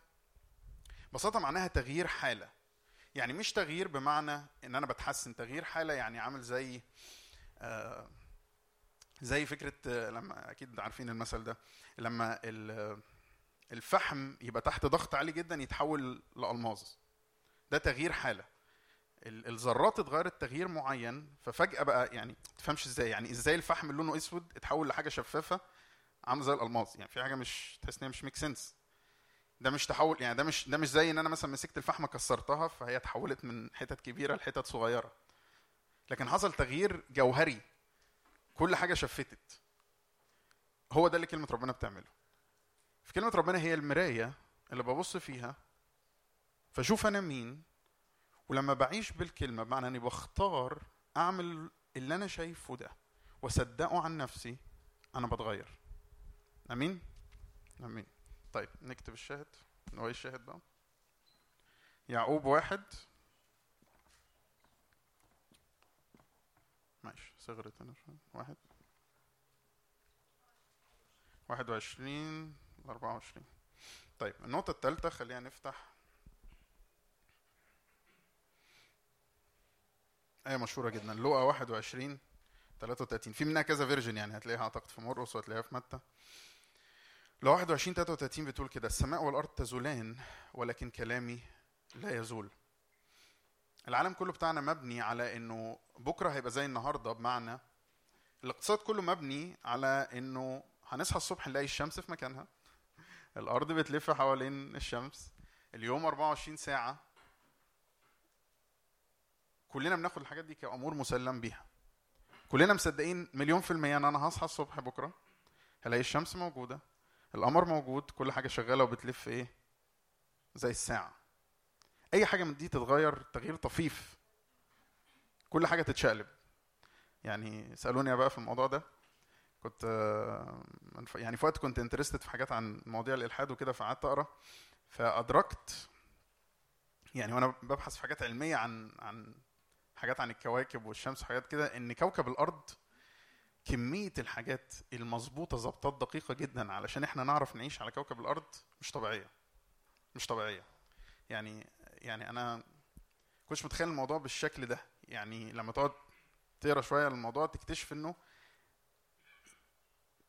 S3: ببساطة معناها تغيير حالة. يعني مش تغيير بمعنى إن أنا بتحسن تغيير حالة يعني عامل زي آه زي فكرة آه، لما أكيد عارفين المثل ده لما ال- الفحم يبقى تحت ضغط عالي جدا يتحول لألماظ. ده تغيير حالة. ال- الذرات اتغيرت تغيير معين ففجأة بقى يعني تفهمش إزاي يعني إزاي الفحم اللي لونه أسود اتحول لحاجة شفافة عاملة زي الألماظ. يعني في حاجة مش تحس إن هي مش ميك سنس ده مش تحول يعني ده مش ده مش زي إن أنا مثلا مسكت الفحمة كسرتها فهي اتحولت من حتت كبيرة لحتت صغيرة. لكن حصل تغيير جوهري. كل حاجة شفتت. هو ده اللي كلمة ربنا بتعمله. في كلمة ربنا هي المراية اللي ببص فيها فاشوف أنا مين ولما بعيش بالكلمة بمعنى إني بختار أعمل اللي أنا شايفه ده وأصدقه عن نفسي أنا بتغير. آمين؟ آمين. طيب نكتب الشاهد. هو إيه الشاهد بقى؟ يعقوب واحد. ماشي صغرت أنا شوية. واحد. واحد وعشرين لأربعة وعشرين. طيب النقطة الثالثة خلينا نفتح. آية مشهورة جدا. لقا 21 33 في منها كذا فيرجن يعني هتلاقيها أعتقد في مرقس وهتلاقيها في متى. لو 21 33 بتقول كده السماء والأرض تزولان ولكن كلامي لا يزول. العالم كله بتاعنا مبني على إنه بكرة هيبقى زي النهارده بمعنى الاقتصاد كله مبني على إنه هنصحى الصبح نلاقي الشمس في مكانها الأرض بتلف حوالين الشمس اليوم 24 ساعة. كلنا بناخد الحاجات دي كأمور مسلم بيها. كلنا مصدقين مليون في المية إن أنا هصحى الصبح بكرة هلاقي الشمس موجودة. القمر موجود كل حاجة شغالة وبتلف إيه؟ زي الساعة. أي حاجة من دي تتغير تغيير طفيف. كل حاجة تتشقلب. يعني سألوني بقى في الموضوع ده. كنت آه، يعني في وقت كنت انترستد في حاجات عن مواضيع الإلحاد وكده فقعدت أقرأ. فأدركت يعني وأنا ببحث في حاجات علمية عن عن حاجات عن الكواكب والشمس وحاجات كده إن كوكب الأرض كمية الحاجات المظبوطة ظبطات دقيقة جدا علشان إحنا نعرف نعيش على كوكب الأرض مش طبيعية. مش طبيعية. يعني يعني أنا كنتش متخيل الموضوع بالشكل ده. يعني لما تقعد تقرأ شوية الموضوع تكتشف إنه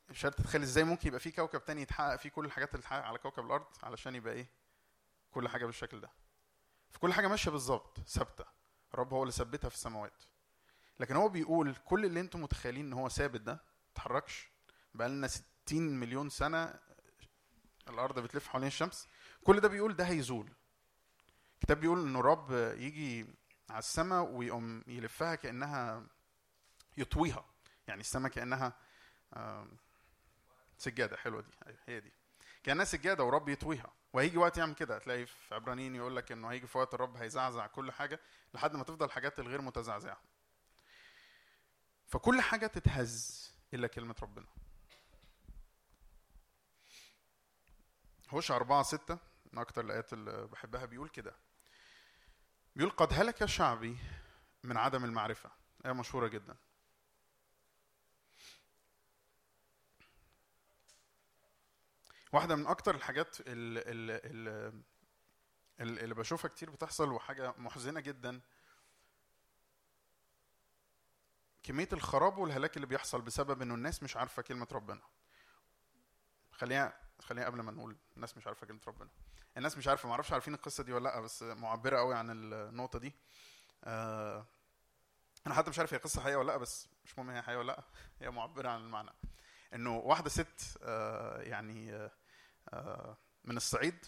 S3: مش عارف تتخيل إزاي ممكن يبقى في كوكب تاني يتحقق فيه كل الحاجات اللي تتحقق على كوكب الأرض علشان يبقى إيه؟ كل حاجة بالشكل ده. فكل حاجة ماشية بالظبط ثابتة. الرب هو اللي ثبتها في السماوات. لكن هو بيقول كل اللي أنتم متخيلين إن هو ثابت ده ما اتحركش بقى لنا 60 مليون سنة الأرض بتلف حوالين الشمس. كل ده بيقول ده هيزول. الكتاب بيقول إنه الرب يجي على السماء ويقوم يلفها كأنها يطويها. يعني السماء كأنها سجادة. حلوة دي. أيوة، هي دي. كان سجادة ورب يطويها. وهيجي وقت يعمل كده. هتلاقي في عبرانيين يقول لك إنه هيجي في وقت الرب هيزعزع كل حاجة لحد ما تفضل الحاجات الغير متزعزعة. فكل حاجة تتهز إلا كلمة ربنا. هوش أربعة ستة من أكتر الآيات اللي بحبها بيقول كده. بيقول قد هلك شعبي من عدم المعرفة. آية مشهورة جدا. واحدة من أكتر الحاجات اللي, اللي, اللي, اللي بشوفها كتير بتحصل وحاجة محزنة جدا كمية الخراب والهلاك اللي بيحصل بسبب إنه الناس مش عارفة كلمة ربنا. خلينا خلينا قبل ما نقول الناس مش عارفة كلمة ربنا. الناس مش عارفة ما أعرفش عارفين القصة دي ولا لأ بس معبرة قوي عن النقطة دي. آه أنا حتى مش عارف هي قصة حقيقية ولا لأ بس مش مهم هي حقيقية ولا لأ هي معبرة عن المعنى. إنه واحدة ست آه يعني آه من الصعيد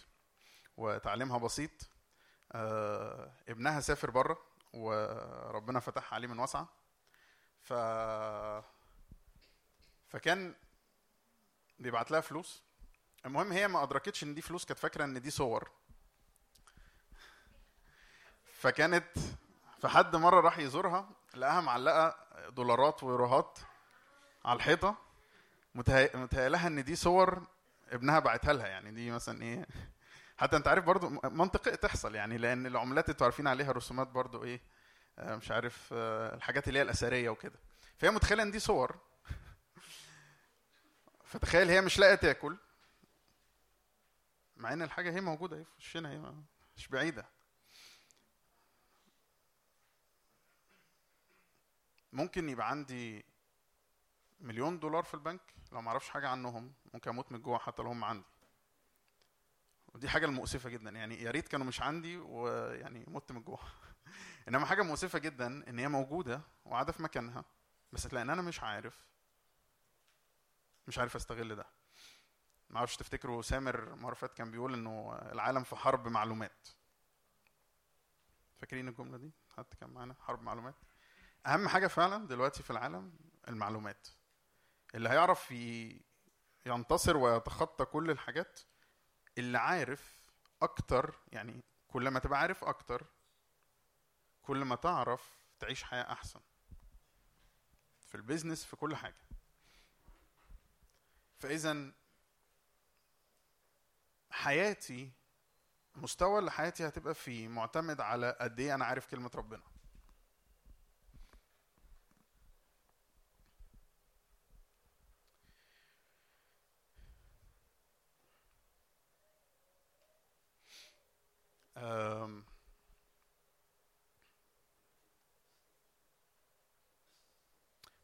S3: وتعليمها بسيط ابنها سافر بره وربنا فتح عليه من واسعة. ف فكان بيبعت لها فلوس. المهم هي ما أدركتش إن دي فلوس كانت فاكرة إن دي صور. فكانت فحد مرة راح يزورها لقاها معلقة دولارات ويوروهات على الحيطة. متهي- متهيألها إن دي صور ابنها بعتها لها. يعني دي مثلا إيه حتى أنت عارف برضو منطقي تحصل يعني لأن العملات أنتوا عارفين عليها رسومات برضو إيه مش عارف آه، الحاجات اللي هي الأثرية وكده. فهي متخيلة إن دي صور. [laughs] فتخيل هي مش لاقية تاكل. مع إن الحاجة هي موجودة أهي في وشنا هي مش بعيدة. ممكن يبقى عندي مليون دولار في البنك لو ما أعرفش حاجة عنهم ممكن أموت من الجوع حتى لو هم عندي. ودي حاجة المؤسفة جدا يعني يا ريت كانوا مش عندي ويعني مت من الجوع. إنما حاجة مؤسفة جدا إن هي موجودة وقاعدة في مكانها بس لأن أنا مش عارف مش عارف أستغل ده. ما أعرفش تفتكروا سامر فاتت كان بيقول إنه العالم في حرب معلومات. فاكرين الجملة دي؟ حد كان معانا؟ حرب معلومات. أهم حاجة فعلا دلوقتي في العالم المعلومات. اللي هيعرف ينتصر ويتخطى كل الحاجات اللي عارف أكتر يعني كل ما تبقى عارف أكتر كل ما تعرف تعيش حياة أحسن. في البيزنس في كل حاجة. فإذا حياتي مستوى اللي حياتي هتبقى فيه معتمد على قد إيه أنا عارف كلمة ربنا.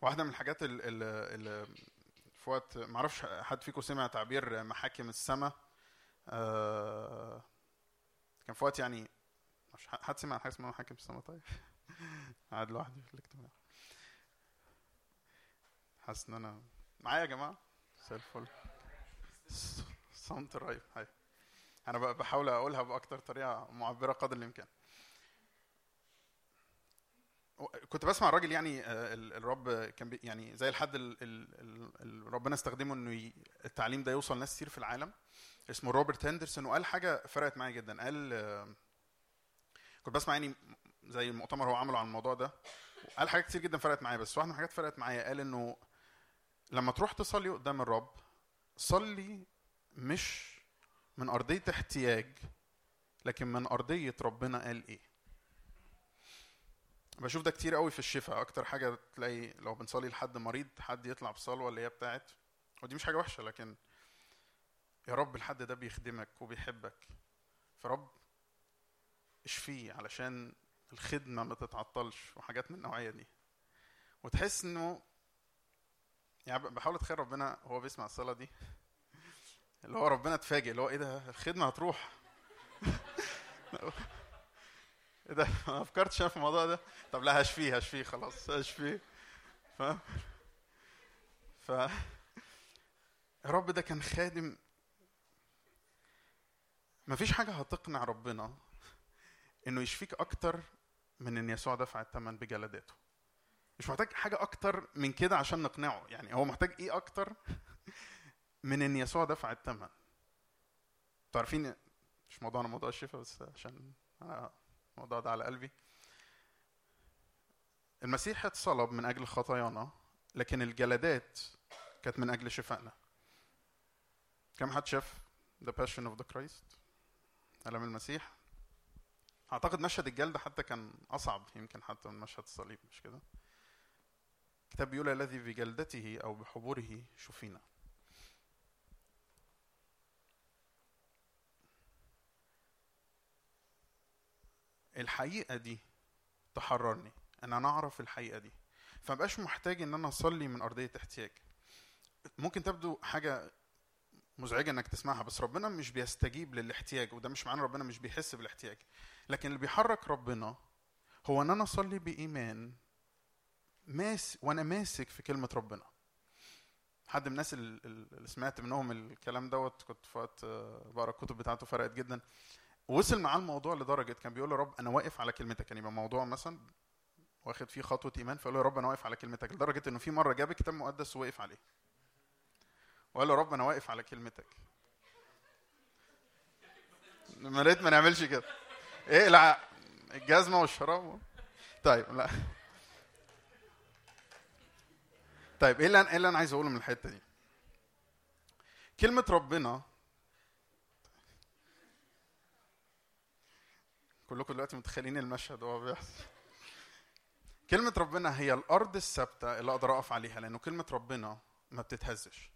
S3: واحدة من الحاجات اللي في وقت معرفش حد فيكم سمع تعبير محاكم السماء آه، كان في وقت يعني مش حد سمع حاجة اسمها محاكم السماء طيب. [laughs] قاعد لوحدي في الاجتماع. حاسس إن أنا معايا يا جماعة؟ زي الفل. صمت رهيب. أنا بحاول أقولها بأكتر طريقة معبرة قدر الإمكان. كنت بسمع الراجل يعني آه، ال- الرب كان يعني زي الحد ال- ال- ال- ال- ربنا استخدمه إنه التعليم ده يوصل ناس كتير في العالم. اسمه روبرت هندرسون وقال حاجة فرقت معايا جدا. قال آه، كنت بسمع يعني زي المؤتمر هو عمله عن الموضوع ده قال حاجات كتير جدا فرقت معايا. بس واحدة من الحاجات فرقت معايا قال إنه لما تروح تصلي قدام الرب صلي مش من أرضية احتياج لكن من أرضية ربنا قال إيه. بشوف ده كتير قوي في الشفاء. أكتر حاجة تلاقي لو بنصلي لحد مريض حد يطلع بصلوة اللي هي بتاعت ودي مش حاجة وحشة لكن يا رب الحد ده بيخدمك وبيحبك. فرب اشفيه علشان الخدمة ما تتعطلش وحاجات من النوعية دي. وتحس إنه يعني بحاول أتخيل ربنا هو بيسمع الصلاة دي اللي هو ربنا اتفاجئ اللي هو إيه ده؟ الخدمة هتروح. [laughs] إيه ده؟ [laughs] ما فكرتش أنا في الموضوع ده. طب لا هشفيه هشفيه خلاص هشفيه. فاهم؟ ف يا رب ده كان خادم. مفيش حاجة هتقنع ربنا إنه يشفيك أكتر من إن يسوع دفع الثمن بجلداته مش محتاج حاجة أكتر من كده عشان نقنعه. يعني هو محتاج إيه أكتر [laughs] من إن يسوع دفع الثمن أنتوا عارفين مش موضوعنا موضوع الشفاء بس عشان أنا الموضوع ده على قلبي. المسيح اتصلب من أجل خطايانا لكن الجلدات كانت من أجل شفائنا. كم حد شاف The Passion of the Christ ألم المسيح؟ أعتقد مشهد الجلد حتى كان أصعب يمكن حتى من مشهد الصليب مش كده؟ الكتاب بيقول الذي بجلدته أو بحبوره شفينا. الحقيقة دي تحررني إن أنا أعرف الحقيقة دي. فمبقاش محتاج إن أنا أصلي من أرضية احتياج. ممكن تبدو حاجة مزعجة إنك تسمعها بس ربنا مش بيستجيب للاحتياج وده مش معناه ربنا مش بيحس بالاحتياج. لكن اللي بيحرك ربنا هو إن أنا أصلي بإيمان ماس وأنا ماسك في كلمة ربنا. حد من الناس ال- ال- اللي سمعت منهم الكلام دوت كنت في وقت آه، بقرأ الكتب بتاعته فرقت جدا. وصل معاه الموضوع لدرجة كان بيقول يا رب أنا واقف على كلمتك. يعني يبقى موضوع مثلا واخد فيه خطوة إيمان فيقول له يا رب أنا واقف على كلمتك لدرجة إنه في مرة جاب كتاب مقدس ووقف عليه. وقال له يا رب أنا واقف على كلمتك. ما ريت ما نعملش كده. إيه لا الجزمة والشراب. طيب لا. طيب إيه اللي إيه اللي أنا عايز أقوله من الحتة دي؟ كلمة ربنا كلكم دلوقتي متخيلين المشهد وهو بيحصل. كلمة ربنا هي الأرض الثابتة اللي أقدر أقف عليها لأنه كلمة ربنا ما بتتهزش.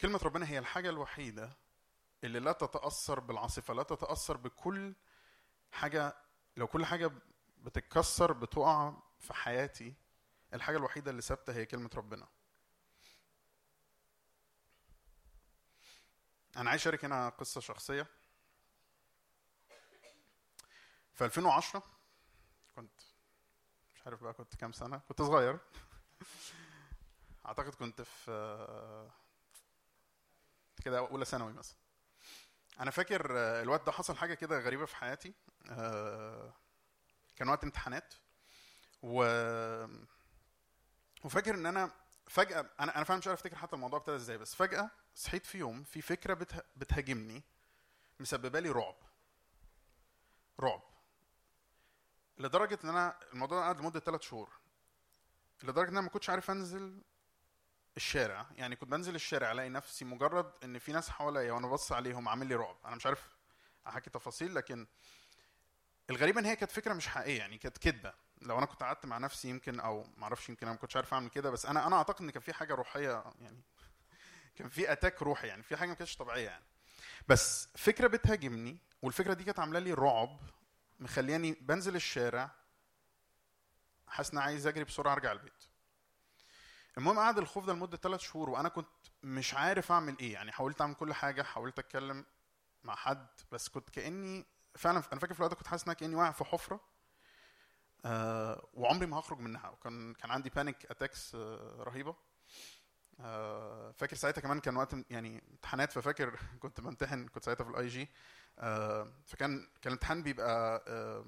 S3: كلمة ربنا هي الحاجة الوحيدة اللي لا تتأثر بالعاصفة لا تتأثر بكل حاجة لو كل حاجة بتتكسر بتقع في حياتي الحاجة الوحيدة اللي ثابتة هي كلمة ربنا. أنا عايز أشارك هنا قصة شخصية. في 2010 كنت مش عارف بقى كنت كام سنة كنت صغير. [laughs] أعتقد كنت في كده أولى ثانوي مثلا. أنا فاكر الوقت ده حصل حاجة كده غريبة في حياتي. كان وقت امتحانات. و وفاكر إن أنا فجأة أنا أنا فعلا مش عارف أفتكر حتى الموضوع ابتدى إزاي بس فجأة صحيت في يوم في فكرة بته... بتهاجمني مسببة لي رعب. رعب. لدرجة إن أنا الموضوع ده قعد لمدة ثلاث شهور. لدرجة إن أنا ما كنتش عارف أنزل الشارع. يعني كنت بنزل الشارع ألاقي نفسي مجرد إن في ناس حواليا وأنا ببص عليهم عامل لي رعب. أنا مش عارف أحكي تفاصيل لكن الغريب إن هي كانت فكرة مش حقيقية. يعني كانت كدبة. لو أنا كنت قعدت مع نفسي يمكن أو ما أعرفش يمكن أنا ما كنتش عارف أعمل كده. بس أنا أنا أعتقد إن كان في حاجة روحية يعني [laughs] كان في اتاك روحي. يعني في حاجة ما كانتش طبيعية يعني. بس فكرة بتهاجمني والفكرة دي كانت عاملة لي رعب. مخلياني بنزل الشارع حاسس إن أنا عايز أجري بسرعة أرجع البيت. المهم قعد الخوف ده لمدة ثلاث شهور وأنا كنت مش عارف أعمل إيه. يعني حاولت أعمل كل حاجة حاولت أتكلم مع حد بس كنت كأني فعلا أنا فاكر في الوقت ده كنت حاسس إن أنا كأني واقع في حفرة آه وعمري ما هخرج منها. وكان كان عندي panic attacks آه رهيبة. آه فاكر ساعتها كمان كان وقت يعني امتحانات ففاكر [laughs] كنت بمتحن كنت ساعتها في ال IG فكان كان الامتحان بيبقى آه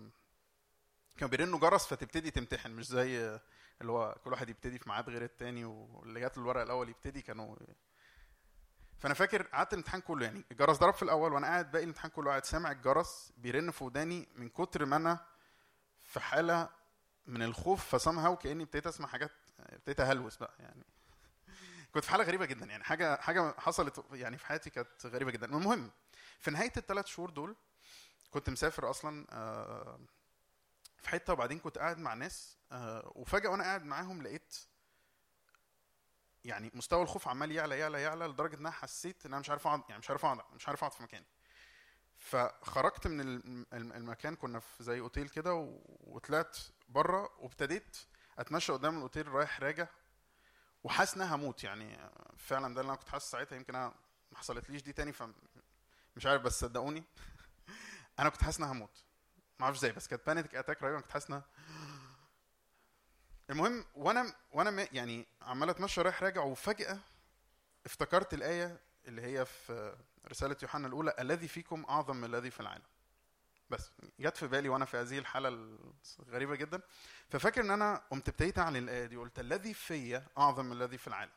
S3: كانوا بيرنوا جرس فتبتدي تمتحن مش زي آه، اللي هو كل واحد يبتدي في ميعاد غير التاني واللي جات له الورق الأول يبتدي كانوا فأنا فاكر قعدت الامتحان كله يعني الجرس ضرب في الأول وأنا قاعد باقي الامتحان كله قاعد سامع الجرس بيرن في وداني من كتر ما أنا في حالة من الخوف فسامها وكاني ابتديت أسمع حاجات ابتديت أهلوس بقى يعني. كنت في حالة غريبة جدا يعني حاجة حاجة حصلت يعني في حياتي كانت غريبة جدا. المهم في نهاية الثلاث شهور دول كنت مسافر أصلا آه، في حتة وبعدين كنت قاعد مع ناس آه، وفجأة وأنا قاعد معاهم لقيت يعني مستوى الخوف عمال يعلى يعلى يعلى لدرجة إن أنا حسيت إن أنا مش عارف أقعد يعني مش عارف أقعد مش عارف أقعد في مكاني. فخرجت من الم- الم- المكان كنا في زي أوتيل كده وطلعت بره وابتديت أتمشى قدام الأوتيل رايح راجع وحاسس إن هموت يعني. فعلا ده اللي أنا كنت حاسس ساعتها يمكن أنا ما حصلتليش دي تاني عارف بس صدقوني [laughs] أنا كنت حاسس ان هموت. ما أعرفش إزاي بس كانت panic attack رهيبة كنت حاسس ان [laughs] المهم وأنا وأنا يعني عمال أتمشى رايح راجع وفجأة افتكرت الآية اللي هي في رسالة يوحنا الأولى الذي فيكم أعظم من الذي في العالم. بس جت في بالي وأنا في هذه الحالة الغريبة جدا. ففاكر إن أنا قمت ابتديت أعلن الآية دي قلت الذي فيا أعظم من الذي في العالم.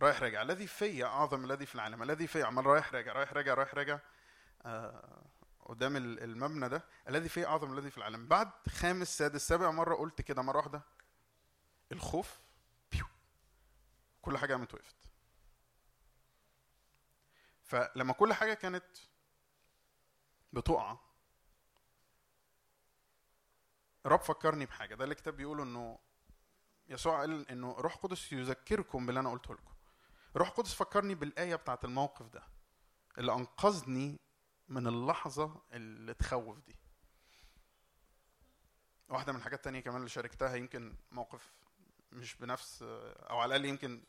S3: رايح راجع. الذي فيا أعظم من الذي في العالم. الذي فيا عمال رايح راجع رايح راجع رايح راجع. قدام ال- المبنى ده الذي فيه أعظم الذي في العالم. بعد خامس سادس سابع مرة قلت كده مرة واحدة الخوف بيو. كل حاجة قامت وقفت. فلما كل حاجة كانت بتقع رب فكرني بحاجة. ده الكتاب بيقول إنه يسوع قال إنه روح قدس يذكركم باللي أنا قلته لكم. روح قدس فكرني بالآية بتاعت الموقف ده اللي أنقذني من اللحظة اللي تخوف دي. واحدة من الحاجات التانية كمان اللي شاركتها يمكن موقف مش بنفس أو على الأقل يمكن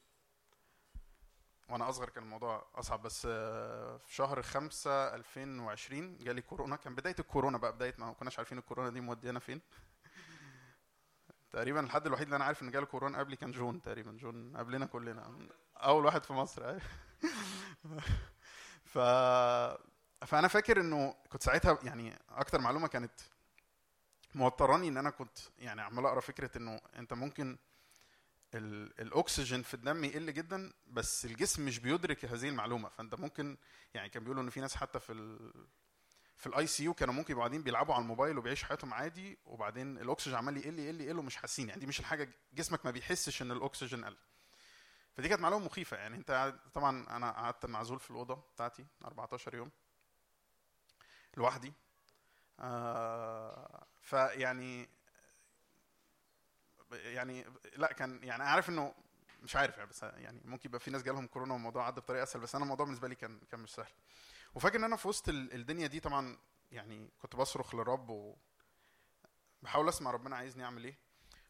S3: وأنا أصغر كان الموضوع أصعب بس آه، في شهر خمسة 2020 جالي كورونا كان بداية الكورونا بقى بداية ما كناش عارفين الكورونا دي موديانا فين. [laughs] تقريبا الحد الوحيد اللي أنا عارف إن جاله كورونا قبلي كان جون تقريبا جون قبلنا كلنا. أول واحد في مصر أيوة. [laughs] ف فأنا فاكر إنه كنت ساعتها يعني أكتر معلومة كانت موتراني إن أنا كنت يعني عمال أقرأ فكرة إنه أنت ممكن ال- الأكسجين في الدم يقل جدا بس الجسم مش بيدرك هذه المعلومة. فأنت ممكن يعني كان بيقولوا إن في ناس حتى في ال في ال ICU كانوا ممكن يبقوا قاعدين بيلعبوا على الموبايل وبيعيشوا حياتهم عادي وبعدين الأكسجين عمال يقل يقل يقل ومش حاسين. يعني دي مش الحاجة جسمك ما بيحسش إن الأكسجين قل. فدي كانت معلومة مخيفة. يعني أنت طبعا أنا قعدت معزول في الأوضة بتاعتي 14 يوم. لوحدي. آه فيعني يعني لا كان يعني عارف إنه مش عارف يعني بس يعني ممكن يبقى في ناس جالهم كورونا والموضوع عدى بطريقة أسهل بس أنا الموضوع بالنسبة لي كان كان مش سهل. وفاكر إن أنا في وسط ال- الدنيا دي طبعا يعني كنت بصرخ للرب و بحاول أسمع ربنا عايزني أعمل إيه.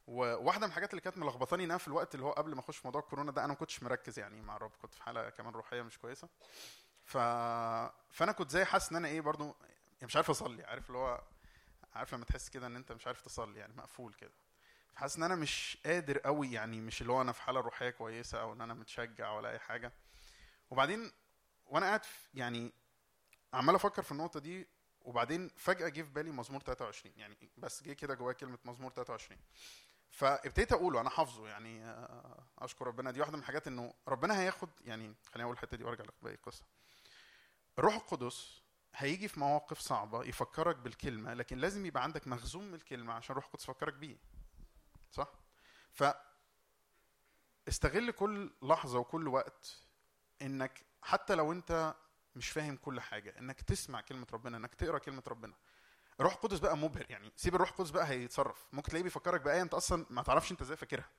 S3: وواحدة من الحاجات اللي كانت ملخبطاني ان أنا في الوقت اللي هو قبل ما أخش في موضوع الكورونا ده أنا ما كنتش مركز يعني مع الرب كنت في حالة كمان روحية مش كويسة. ف... فأنا كنت زي حاسس إن أنا إيه برضو يعني مش عارف أصلي عارف اللي هو عارف لما تحس كده إن أنت مش عارف تصلي يعني مقفول كده. حاسس إن أنا مش قادر قوي يعني مش اللي هو أنا في حالة روحية كويسة أو إن أنا متشجع ولا أي حاجة. وبعدين وأنا قاعد يعني عمال أفكر في النقطة دي وبعدين فجأة جه في بالي مزمور 23 يعني بس جه كده جوايا كلمة مزمور 23 فابتديت أقوله أنا حافظه يعني آه، أشكر ربنا. دي واحدة من الحاجات إنه ربنا هياخد يعني خليني أقول الحتة دي وأرجع لباقي القصة. الروح القدس هيجي في مواقف صعبة يفكرك بالكلمة لكن لازم يبقى عندك مخزون من الكلمة عشان الروح القدس يفكرك بيه. صح؟ ف استغل كل لحظة وكل وقت إنك حتى لو أنت مش فاهم كل حاجة إنك تسمع كلمة ربنا إنك تقرأ كلمة ربنا. الروح القدس بقى مبهر يعني سيب الروح القدس بقى هيتصرف. ممكن تلاقيه بيفكرك بآية أنت أصلا ما تعرفش أنت إزاي فاكرها.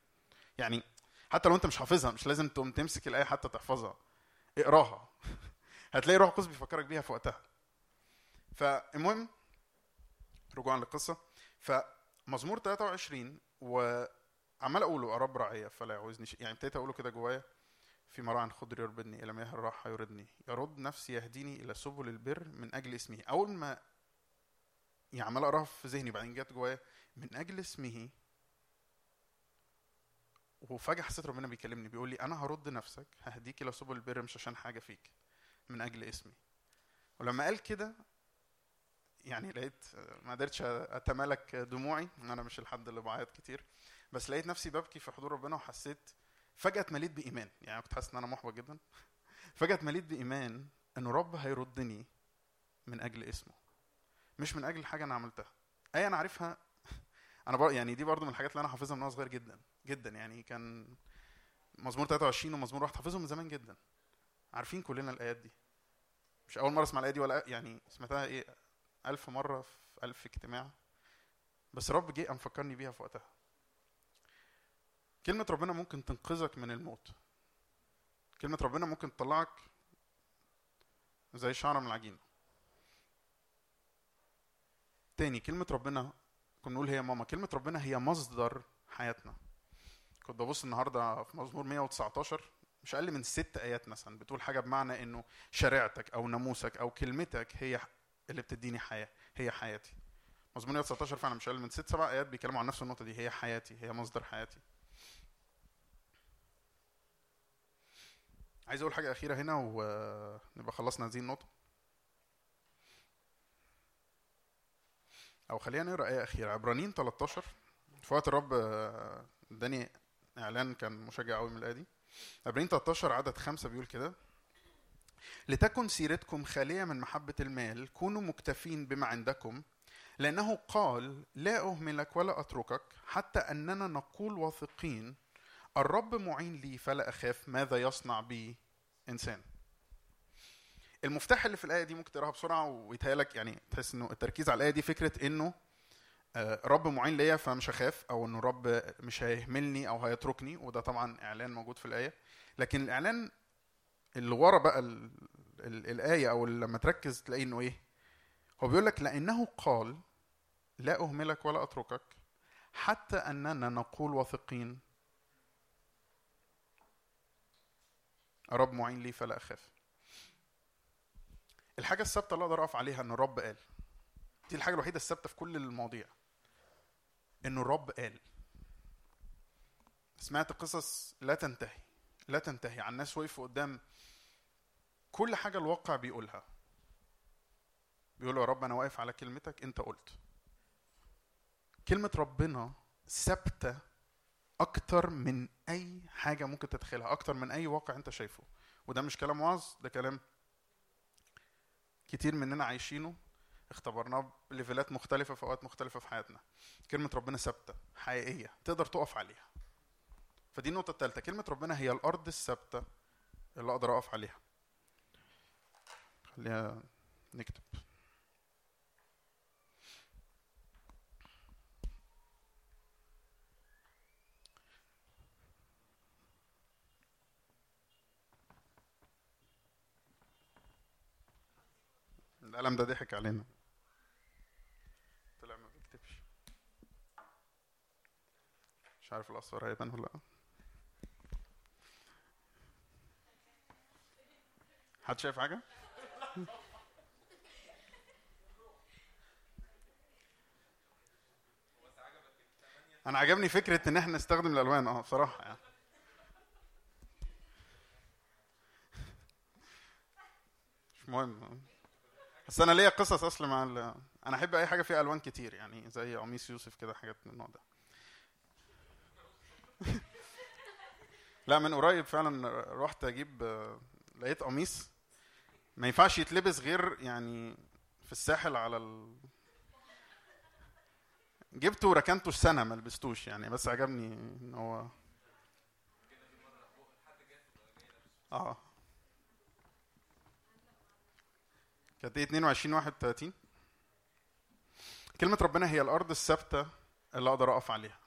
S3: يعني حتى لو أنت مش حافظها مش لازم تقوم تمسك الآية حتى تحفظها. اقراها. [laughs] هتلاقي الروح القدس بيفكرك بيها في وقتها. فالمهم رجوعا للقصة. فمزمور 23 وعمال أقوله يا رب راعيه فلا يعوزني شيء. يعني ابتديت أقوله كده جوايا. في مراع خضر يربدني إلى مياه الراحه يردني يرد نفسي يهديني إلى سبل البر من أجل اسمه. أول ما يعني عمال أقراها في ذهني بعدين جت جوايا من أجل اسمه. وفجأة حسيت ربنا بيكلمني بيقول لي أنا هرد نفسك ههديك إلى سبل البر مش عشان حاجة فيك من أجل اسمي. ولما قال كده يعني لقيت ما قدرتش أتمالك دموعي أنا مش الحد اللي بعيط كتير بس لقيت نفسي ببكي في حضور ربنا وحسيت فجأة اتمليت بإيمان. يعني كنت حاسس إن أنا محبط جدا. [laughs] فجأة اتمليت بإيمان انه رب هيردني من أجل اسمه مش من أجل حاجة أنا عملتها. أي أنا عارفها [laughs] أنا بر... يعني دي برضو من الحاجات اللي أنا حافظها من وأنا صغير جدا جدا. يعني كان مزمور 23 ومزمور واحد حافظهم من زمان جدا. عارفين كلنا الآيات دي. مش أول مرة أسمع الآية دي ولا يعني سمعتها إيه ألف مرة في ألف اجتماع. بس رب جه قام فكرني بيها في وقتها. كلمة ربنا ممكن تنقذك من الموت. كلمة ربنا ممكن تطلعك زي شعرة من العجينة تاني كلمة ربنا كنا نقول هي ماما كلمة ربنا هي مصدر حياتنا. كنت ببص النهاردة في مزمور 119 مش أقل من ست آيات مثلا بتقول حاجة بمعنى إنه شريعتك أو ناموسك أو كلمتك هي اللي بتديني حياة هي حياتي. مزمور 119 فعلا مش أقل من ست سبع آيات بيتكلموا عن نفس النقطة دي هي حياتي هي مصدر حياتي. عايز أقول حاجة أخيرة هنا ونبقى خلصنا هذه النقطة. أو خلينا نقرأ آية أخيرة عبرانيين 13 في وقت الرب آه، اداني إعلان كان مشجع قوي من الآية دي. عبرانيين 13 عدد خمسة بيقول كده لتكن سيرتكم خالية من محبة المال كونوا مكتفين بما عندكم لأنه قال لا أهملك ولا أتركك حتى أننا نقول واثقين الرب معين لي فلا أخاف ماذا يصنع بي إنسان. المفتاح اللي في الآية دي ممكن تقراها بسرعة ويتهيألك يعني تحس إنه التركيز على الآية دي فكرة إنه آه، رب معين ليا فمش هخاف أو إنه رب مش هيهملني أو هيتركني وده طبعا إعلان موجود في الآية. لكن الإعلان اللي ورا بقى ال ال الآية أو لما تركز تلاقي إنه إيه؟ هو بيقول لك لأنه قال لا أهملك ولا أتركك حتى أننا نقول واثقين. رب معين لي فلا أخاف. الحاجة الثابتة اللي أقدر أقف عليها إن الرب قال. دي الحاجة الوحيدة الثابتة في كل المواضيع. انه الرب قال. سمعت قصص لا تنتهي. لا تنتهي. عن ناس وقفوا قدام كل حاجة الواقع بيقولها. بيقولوا يا رب أنا واقف على كلمتك أنت قلت. كلمة ربنا ثابتة أكتر من أي حاجة ممكن تتخيلها أكتر من أي واقع أنت شايفه. وده مش كلام وعظ ده كلام كتير مننا عايشينه. اختبرناه بليفلات مختلفة في أوقات مختلفة في حياتنا. كلمة ربنا ثابتة حقيقية تقدر تقف عليها. فدي النقطة الثالثه كلمة ربنا هي الأرض الثابتة اللي أقدر أقف عليها. خلينا نكتب القلم ده ضحك علينا. طلع ما بيكتبش. مش عارف الاصفر هيبان ولا لأ. حد شايف حاجة؟ [laughs] أنا عجبني فكرة إن إحنا نستخدم الألوان آه بصراحة يعني مش مهم بس أنا ليا قصص أصلا مع. أنا أحب أي حاجة فيها ألوان كتير يعني زي قميص يوسف كده حاجات من النوع ده [laughs] لا من قريب فعلا رحت أجيب لقيت قميص ما ينفعش يتلبس غير يعني في الساحل على ال... جبته وركنته السنة ما لبستوش يعني بس عجبني إن هو آه كانت إيه 22 31 كلمة ربنا هي الأرض الثابتة اللي أقدر أقف عليها.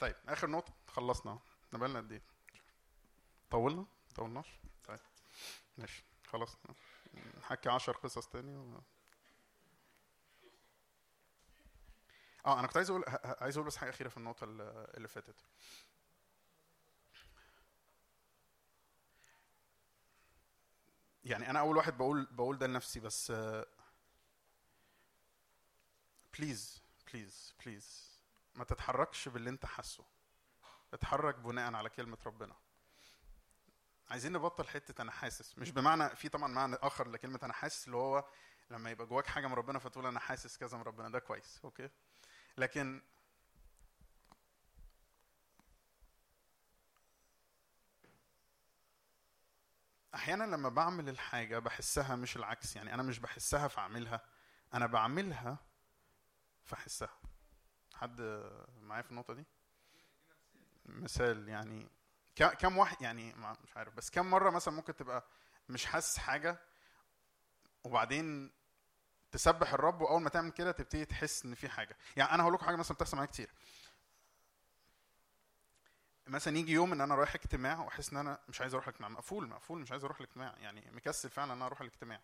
S3: طيب آخر نقطة خلصنا إحنا بقالنا قد إيه؟ طولنا؟ طولناش؟ طيب ماشي خلاص. نحكي 10 قصص تاني و... آه أنا كنت عايز أقول عايز أقول بس حاجة أخيرة في النقطة اللي فاتت. يعني أنا أول واحد بقول بقول ده لنفسي بس please please please ما تتحركش باللي أنت حاسه. اتحرك بناء على كلمة ربنا. عايزين نبطل حتة أنا حاسس مش بمعنى في طبعا معنى آخر لكلمة أنا حاسس اللي هو لما يبقى جواك حاجة من ربنا فتقول أنا حاسس كذا من ربنا. ده كويس okay. لكن أحيانا لما بعمل الحاجة بحسها مش العكس. يعني أنا مش بحسها فأعملها أنا بعملها فأحسها. حد معايا في النقطة دي؟ مثال يعني كم واحد يعني مش عارف بس كم مرة مثلا ممكن تبقى مش حاسس حاجة وبعدين تسبح الرب وأول ما تعمل كده تبتدي تحس إن في حاجة. يعني أنا هقول لكم حاجة مثلا بتحصل معايا كتير. مثلا يجي يوم إن أنا رايح اجتماع وأحس إن أنا مش عايز أروح الاجتماع مقفول مقفول مش عايز أروح الاجتماع يعني مكسل فعلا إن أنا أروح الاجتماع.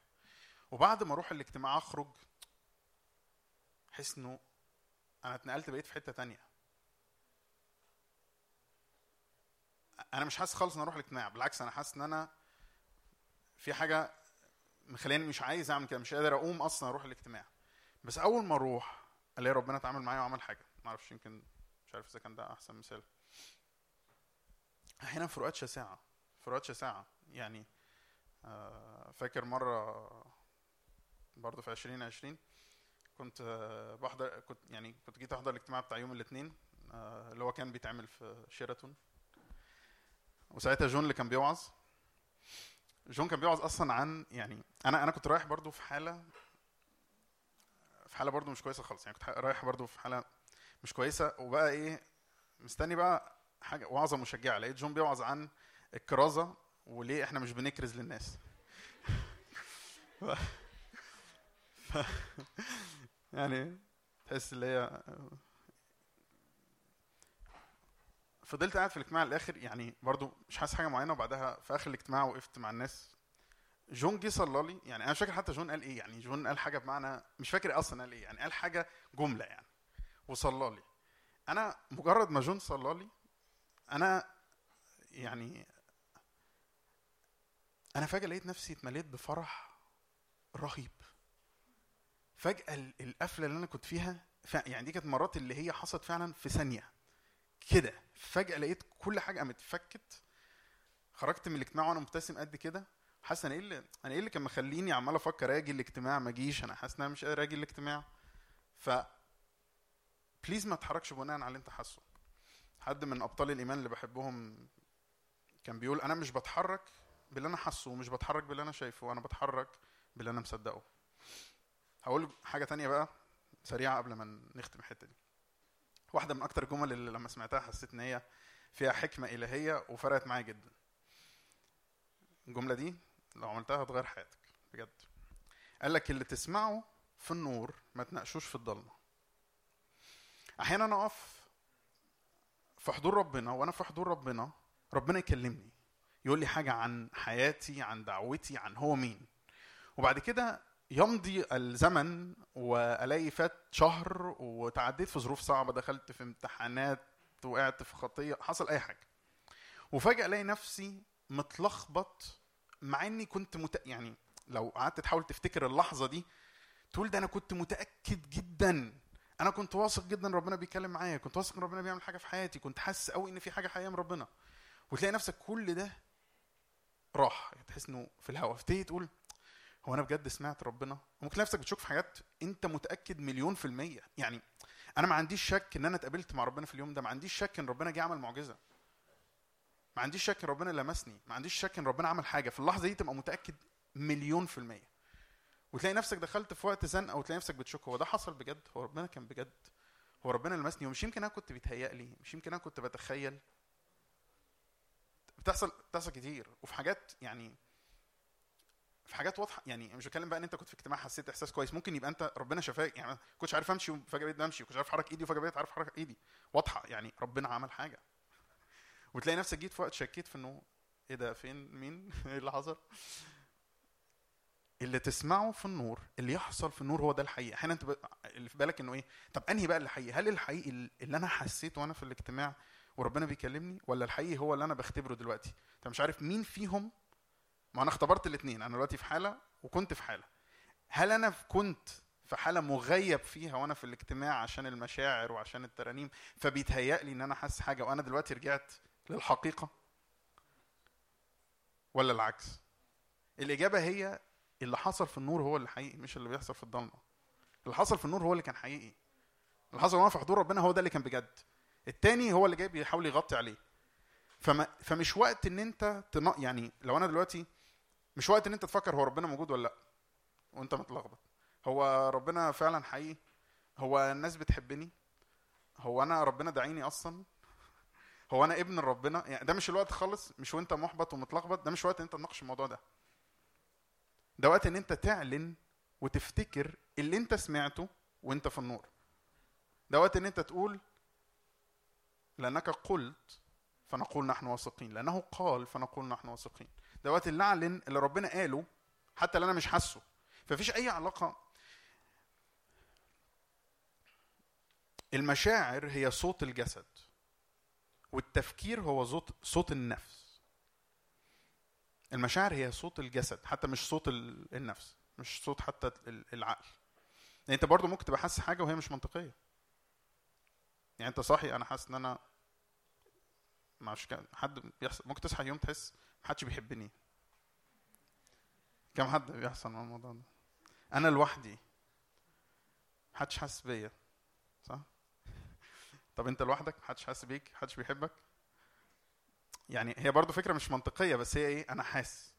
S3: وبعد ما أروح الاجتماع أخرج أحس إنه أنا اتنقلت بقيت في حتة تانية. أنا مش حاسس خالص إن أروح الاجتماع بالعكس أنا حاسس إن أنا في حاجة مخليني مش عايز أعمل كده مش قادر أقوم أصلا أروح الاجتماع. بس أول ما أروح ألاقي ربنا اتعامل معايا وعمل حاجة. ما أعرفش يمكن مش عارف إذا كان ده أحسن مثال. أحيانا فروقات شاسعة فروقات شاسعة. يعني فاكر مرة برضه في 2020 كنت بحضر كنت يعني كنت جيت أحضر الاجتماع بتاع يوم الاثنين اللي هو كان بيتعمل في شيراتون وساعتها جون اللي كان بيوعظ. جون كان بيوعظ أصلا عن يعني أنا أنا كنت رايح برضو في حالة في حالة برضو مش كويسة خالص. يعني كنت رايح برضو في حالة مش كويسة. وبقى إيه مستني بقى حاجة وعظة مشجعة. لقيت جون بيوعظ عن الكرازة وليه إحنا مش بنكرز للناس. [laughs] يعني تحس اللي هي فضلت قاعد في الاجتماع الآخر يعني برضو مش حاسس حاجة معينة وبعدها في آخر الاجتماع وقفت مع الناس. جون جه صلى لي يعني أنا مش فاكر حتى جون قال إيه يعني جون قال حاجة بمعنى مش فاكر أصلا قال إيه يعني قال حاجة جملة يعني وصلى لي. أنا مجرد ما جون صلى لي أنا يعني أنا فجأة لقيت نفسي اتمليت بفرح رهيب. فجأة ال- القفلة اللي أنا كنت فيها. يعني دي كانت مرات اللي هي حصلت فعلا في ثانية. كده. فجأة لقيت كل حاجة قامت فكت. خرجت من الاجتماع وأنا مبتسم قد كده. حاسس أنا إيه اللي أنا إيه اللي كان مخليني عمال أفكر أجي الاجتماع؟ ما اجيش أنا حاسس إن أنا مش قادر أجي الاجتماع. ف بليز ما تتحركش بناء على اللي أنت حاسه. حد من أبطال الإيمان اللي بحبهم كان بيقول أنا مش بتحرك باللي أنا حاسه ومش بتحرك باللي أنا شايفه أنا بتحرك باللي أنا مصدقه. هقول حاجة تانية بقى سريعة قبل ما نختم الحتة دي. واحدة من أكتر الجمل اللي لما سمعتها حسيت إن هي فيها حكمة إلهية وفرقت معايا جدا. الجملة دي لو عملتها هتغير حياتك بجد. قال لك اللي تسمعه في النور ما تناقشوش في الضلمة. أحيانا أنا أقف في حضور ربنا وأنا في حضور ربنا ربنا يكلمني يقول لي حاجة عن حياتي عن دعوتي عن هو مين. وبعد كده يمضي الزمن وألاقي فات شهر وتعديت في ظروف صعبة دخلت في امتحانات وقعت في خطية حصل أي حاجة. وفجأة ألاقي نفسي متلخبط مع إني كنت مت... يعني لو قعدت تحاول تفتكر اللحظة دي تقول ده أنا كنت متأكد جدا. أنا كنت واثق جدا ربنا بيتكلم معايا كنت واثق إن ربنا بيعمل حاجة في حياتي كنت حاسس قوي إن في حاجة حقيقية من ربنا. وتلاقي نفسك كل ده راح. يعني تحس إنه في الهواء فتيجي تقول هو أنا بجد سمعت ربنا؟ وممكن نفسك بتشوف حاجات أنت متأكد مليون في المية. يعني أنا ما عنديش شك إن أنا اتقابلت مع ربنا في اليوم ده. ما عنديش شك إن ربنا جه عمل معجزة. ما عنديش شك إن ربنا لمسني. ما عنديش شك إن ربنا عمل حاجة. في اللحظة دي تبقى متأكد مليون في المية. وتلاقي نفسك دخلت في وقت زنقة وتلاقي نفسك بتشك. هو ده حصل بجد؟ هو ربنا كان بجد؟ هو ربنا لمسني؟ ومش يمكن أنا كنت بيتهيأ لي مش يمكن أنا كنت بتخيل. بتحصل بتحصل كتير. وفي حاجات يعني في حاجات واضحة يعني مش بتكلم بقى إن أنت كنت في اجتماع حسيت إحساس كويس ممكن يبقى أنت ربنا شفاك يعني كنتش عارف أمشي وفجأة بقيت بمشي وكنتش عارف احرك إيدي وفجأة بقيت عارف احرك إيدي. واضحة يعني ربنا عمل حاجة. وتلاقي نفسك جيت في وقت شكيت في إنه إيه ده فين مين؟ [laughs] إيه اللي حصل؟ اللي تسمعه في النور اللي يحصل في النور هو ده الحقيقي أحيانا انت. اللي في بالك إنه إيه طب أنهي بقى اللي حقيقي هل الحقيقي اللي أنا حسيته وأنا في الاجتماع وربنا بيكلمني ولا الحقيقي هو اللي أنا بختبره دلوقتي؟ انت مش عارف مين فيهم ما أنا اختبرت الاثنين أنا دلوقتي في حالة وكنت في حالة. هل أنا كنت في حالة مغيب فيها وأنا في الاجتماع عشان المشاعر وعشان الترانيم فبيتهيأ لي إن أنا حاسس حاجة وأنا دلوقتي رجعت للحقيقة؟ ولا العكس؟ الإجابة هي اللي حصل في النور هو اللي حقيقي مش اللي بيحصل في الضلمة. اللي حصل في النور هو اللي كان حقيقي. اللي حصل وأنا في حضور ربنا هو ده اللي كان بجد. التاني هو اللي جاي بيحاول يغطي عليه. فما فمش وقت إن أنت تنا يعني لو أنا دلوقتي مش وقت إن أنت تفكر هو ربنا موجود ولا لأ وأنت متلخبط. هو ربنا فعلا حقيقي؟ هو الناس بتحبني؟ هو أنا ربنا داعيني أصلا؟ هو أنا ابن ربنا؟ يعني ده مش الوقت خالص مش وأنت محبط ومتلخبط ده مش وقت إن أنت تناقش الموضوع ده. ده وقت إن أنت تعلن وتفتكر اللي أنت سمعته وأنت في النور. ده وقت إن أنت تقول لأنك قلت فنقول نحن واثقين لأنه قال فنقول نحن واثقين. ده وقت اللي نعلن اللي ربنا قاله حتى اللي أنا مش حاسه. ففيش أي علاقة. المشاعر هي صوت الجسد والتفكير هو صوت صوت النفس. المشاعر هي صوت الجسد حتى مش صوت ال- النفس مش صوت حتى ال- العقل. يعني أنت برضو ممكن تبقى حاسس حاجة وهي مش منطقية. يعني أنت صاحي أنا حاسس إن أنا مش حد بيحصل ممكن تصحى يوم تحس محدش بيحبني. كم حد بيحصل مع الموضوع ده؟ أنا لوحدي. محدش حاسس بيا صح؟ طب أنت لوحدك؟ محدش حاسس بيك؟ محدش بيحبك؟ يعني هي برضو فكرة مش منطقية بس هي إيه؟ أنا حاسس.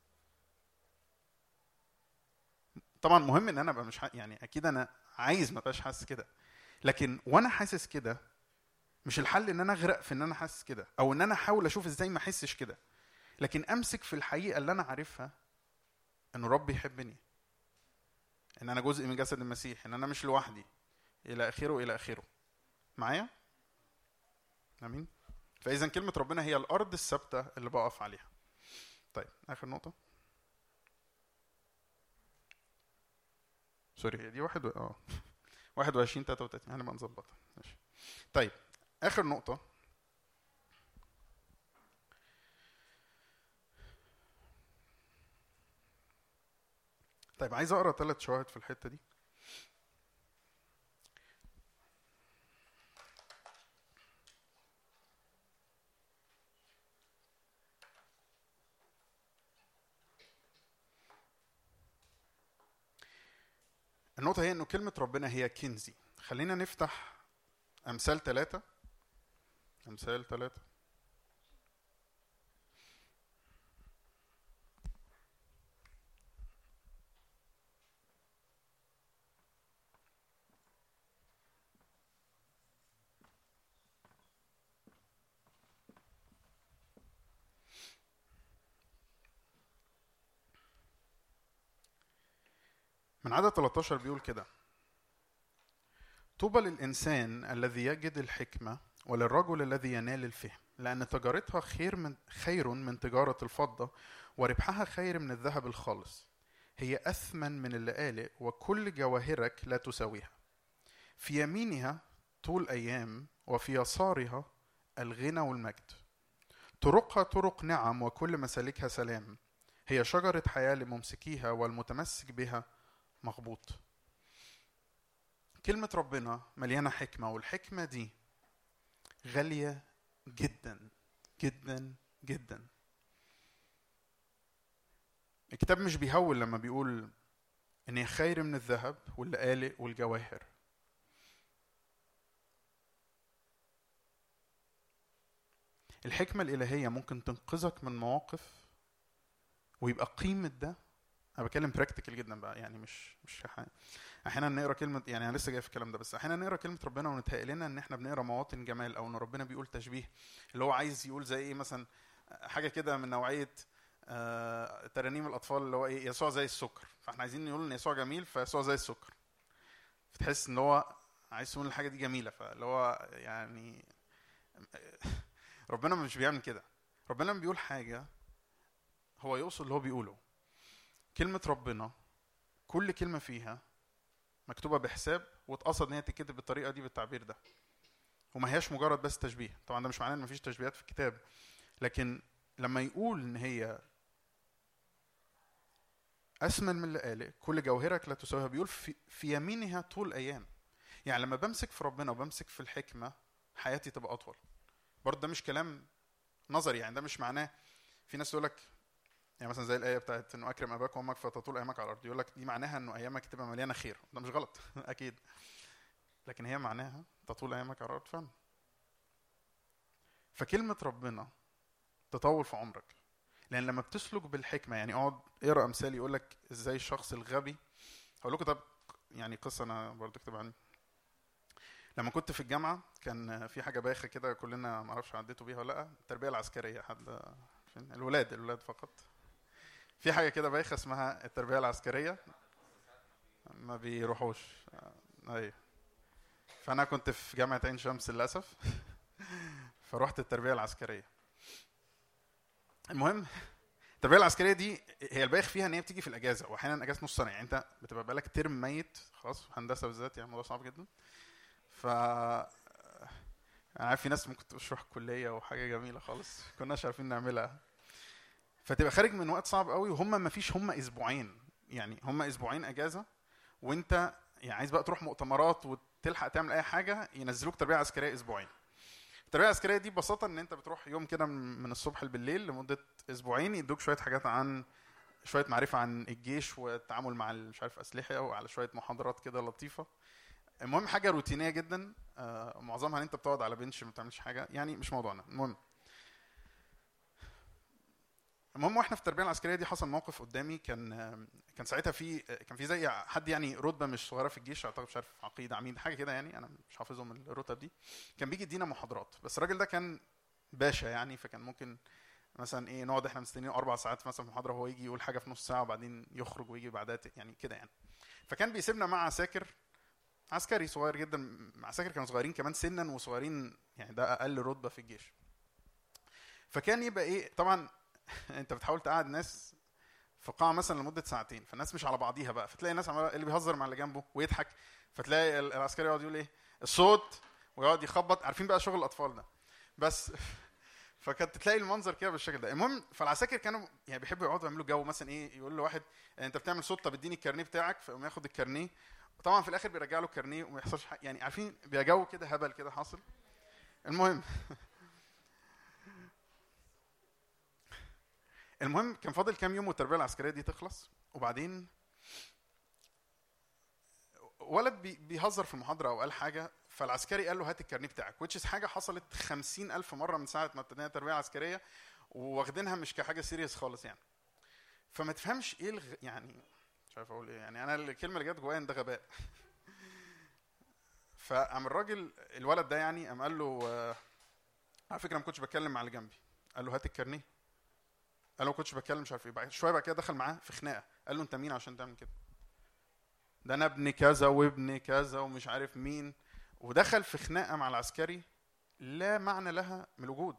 S3: طبعا مهم إن أنا أبقى مش. يعني أكيد أنا عايز ما أبقاش حاسس كده. لكن وأنا حاسس كده مش الحل إن أنا أغرق في إن أنا حاسس كده أو إن أنا أحاول أشوف إزاي ما أحسش كده. لكن أمسك في الحقيقة اللي أنا عارفها إن رب يحبني. إن أنا جزء من جسد المسيح إن أنا مش لوحدي. إلى آخره إلى آخره. معايا؟ آمين. فإذا كلمة ربنا هي الأرض الثابتة اللي بقف عليها. طيب آخر نقطة. سوري. دي واحد و... آه. 21 33 هنبقى نظبطها. ماشي. طيب آخر نقطة. طيب عايز أقرأ ثلاث شواهد في الحتة دي النقطة هي إنه كلمة ربنا هي كنزي. خلينا نفتح أمثال ثلاثة. أمثال ثلاثة. عدد 13 بيقول كده. طوبى للإنسان الذي يجد الحكمة وللرجل الذي ينال الفهم لأن تجارتها خير من خير من تجارة الفضة وربحها خير من الذهب الخالص. هي أثمن من اللآلئ وكل جواهرك لا تساويها. في يمينها طول أيام وفي يسارها الغنى والمجد. طرقها طرق نعم وكل مسالكها سلام. هي شجرة حياة لممسكيها والمتمسك بها مغبوط كلمة ربنا مليانة حكمة والحكمة دي غالية جدا جدا جدا. الكتاب مش بيهول لما بيقول إن هي خير من الذهب واللآلئ والجواهر. الحكمة الإلهية ممكن تنقذك من مواقف ويبقى قيمة ده أنا بتكلم براكتيكال جدا بقى يعني مش مش حاجة. أحيانا نقرأ كلمة يعني أنا لسه جاي في الكلام ده بس أحيانا نقرأ كلمة ربنا ونتهيأ لنا إن إحنا بنقرأ مواطن جمال أو إن ربنا بيقول تشبيه اللي هو عايز يقول زي إيه مثلا حاجة كده من نوعية آه ترانيم الأطفال اللي هو إيه يسوع زي السكر فإحنا عايزين نقول إن يسوع جميل فيسوع زي السكر فتحس إن هو عايز تقول الحاجة دي جميلة فاللي هو يعني ربنا مش بيعمل كده ربنا لما بيقول حاجة هو يقصد اللي هو بيقوله كلمة ربنا كل كلمة فيها مكتوبة بحساب واتقصد إن هي تتكتب بالطريقة دي بالتعبير ده. وما هياش مجرد بس تشبيه. طبعا ده مش معناه إن مفيش تشبيهات في الكتاب. لكن لما يقول إن هي أثمن من اللآلئ كل جوهرك لا تساويها بيقول في, في يمينها طول أيام. يعني لما بمسك في ربنا وبمسك في الحكمة حياتي تبقى أطول. برضه ده مش كلام نظري يعني ده مش معناه في ناس تقول لك يعني مثلا زي الآية بتاعت إنه أكرم أباك وأمك فتطول أيامك على الأرض. يقول لك دي معناها إنه أيامك تبقى مليانة خير. ده مش غلط. [laughs] أكيد. لكن هي معناها تطول أيامك على الأرض فعلا فكلمة ربنا تطول في عمرك. لأن لما بتسلك بالحكمة يعني أقعد أقرأ أمثال يقول لك إزاي الشخص الغبي. هقول لكم طب يعني قصة أنا برضو اكتب عني لما كنت في الجامعة كان في حاجة بايخة كده كلنا ما أعرفش عديتوا بيها ولا لأ. التربية العسكرية حد الولاد الولاد فقط. في حاجة كده بايخة اسمها التربية العسكرية. ما بيروحوش. أيوه فأنا كنت في جامعة عين شمس للأسف. [laughs] فروحت التربية العسكرية. المهم التربية العسكرية دي هي البايخ فيها إن هي بتيجي في الأجازة واحيانا أجازة نص سنة. يعني أنت بتبقى بقالك ترم ميت خلاص هندسة بالذات يعني الموضوع صعب جدا. ف أنا عارف في ناس ممكن تروح الكليه وحاجة جميلة خالص كناش عارفين نعملها. فتبقى خارج من وقت صعب قوي وهم ما فيش هم أسبوعين. يعني هم أسبوعين أجازة وأنت يعني عايز بقى تروح مؤتمرات وتلحق تعمل أي حاجة ينزلوك تربية عسكرية أسبوعين. التربية العسكرية دي ببساطة إن أنت بتروح يوم كده من الصبح بالليل لمدة أسبوعين يدوك شوية حاجات عن شوية معرفة عن الجيش والتعامل مع مش عارف أسلحة وعلى شوية محاضرات كده لطيفة. المهم حاجة روتينية جدا آه معظمها إن أنت بتقعد على بنش ما بتعملش حاجة يعني مش موضوعنا. المهم المهم وإحنا في التربية العسكرية دي حصل موقف قدامي كان كان ساعتها في كان في زي حد يعني رتبة مش صغيرة في الجيش أعتقد مش عارف عقيد عميد حاجة كده يعني أنا مش حافظهم الرتب دي. كان بيجي يدينا محاضرات بس الراجل ده كان باشا يعني فكان ممكن مثلا إيه نقعد إحنا مستنيين أربع ساعات مثلا محاضرة وهو يجي يقول حاجة في نص ساعة وبعدين يخرج ويجي بعدها يعني كده يعني. فكان بيسيبنا مع عساكر عسكري صغير جدا عساكر كانوا صغيرين كمان سنا وصغيرين يعني ده أقل رتبة في الجيش. فكان يبقى إيه طبعا [laughs] انت بتحاول تقعد ناس في قاعة مثلا لمدة ساعتين فالناس مش على بعضيها بقى فتلاقي الناس عماله اللي بيهزر مع اللي جنبه ويضحك فتلاقي ال- العسكري يقعد يقول إيه؟ الصوت ويقعد يخبط عارفين بقى شغل الأطفال ده. بس [laughs] فكانت تلاقي المنظر كده بالشكل ده. المهم فالعساكر كانوا يعني بيحبوا يقعدوا يعملوا جو مثلا إيه يقول له واحد أنت بتعمل صوت طب اديني الكارنيه بتاعك فيقوم ياخد الكارنيه. وطبعا في الآخر بيرجع له الكارنيه وما يحصلش يعني عارفين بيبقى جو كده هبل كده حاصل. المهم [laughs] المهم كان فاضل كام يوم والتربية العسكرية دي تخلص وبعدين ولد بي- بيهزر في المحاضرة أو قال حاجة فالعسكري قال له هات الكارنيه بتاعك is حاجة حصلت خمسين ألف مرة من ساعة ما ابتدينا التربية العسكرية واخدينها مش كحاجة serious خالص يعني. فما تفهمش إيه الغ... يعني مش عارف أقول إيه يعني أنا الكلمة اللي جت جوايا إن ده غباء. [laughs] فقام الراجل الولد ده يعني قام قال له آه، على فكرة ما كنتش بتكلم مع اللي جنبي قال له هات الكارنيه. قال له كنتش بتكلم مش عارف إيه. بعد شوية بعد كده دخل معاه في خناقة. قال له أنت مين عشان تعمل كده؟ ده أنا ابن كذا وابن كذا ومش عارف مين. ودخل في خناقة مع العسكري لا معنى لها من الوجود.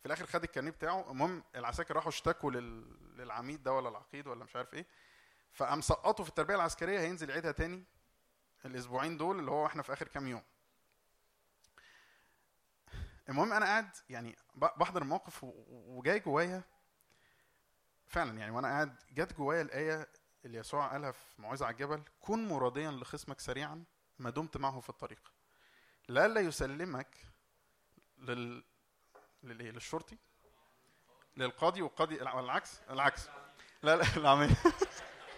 S3: في الآخر خد الكارنيه بتاعه. المهم العساكر راحوا اشتكوا لل... للعميد ده ولا العقيد ولا مش عارف إيه. فقام سقطه في التربية العسكرية. هينزل يعيدها تاني الأسبوعين دول اللي هو إحنا في آخر كام يوم. المهم أنا قاعد يعني بحضر الموقف وجاي جوايا فعلا يعني وأنا قاعد جت جوايا الآية اللي يسوع قالها في موعظه على الجبل كن مراديا لخصمك سريعا ما دمت معه في الطريق. لئلا يسلمك لل للإيه؟ للشرطي؟ للقاضي والقاضي العكس العكس. لا لا العميد.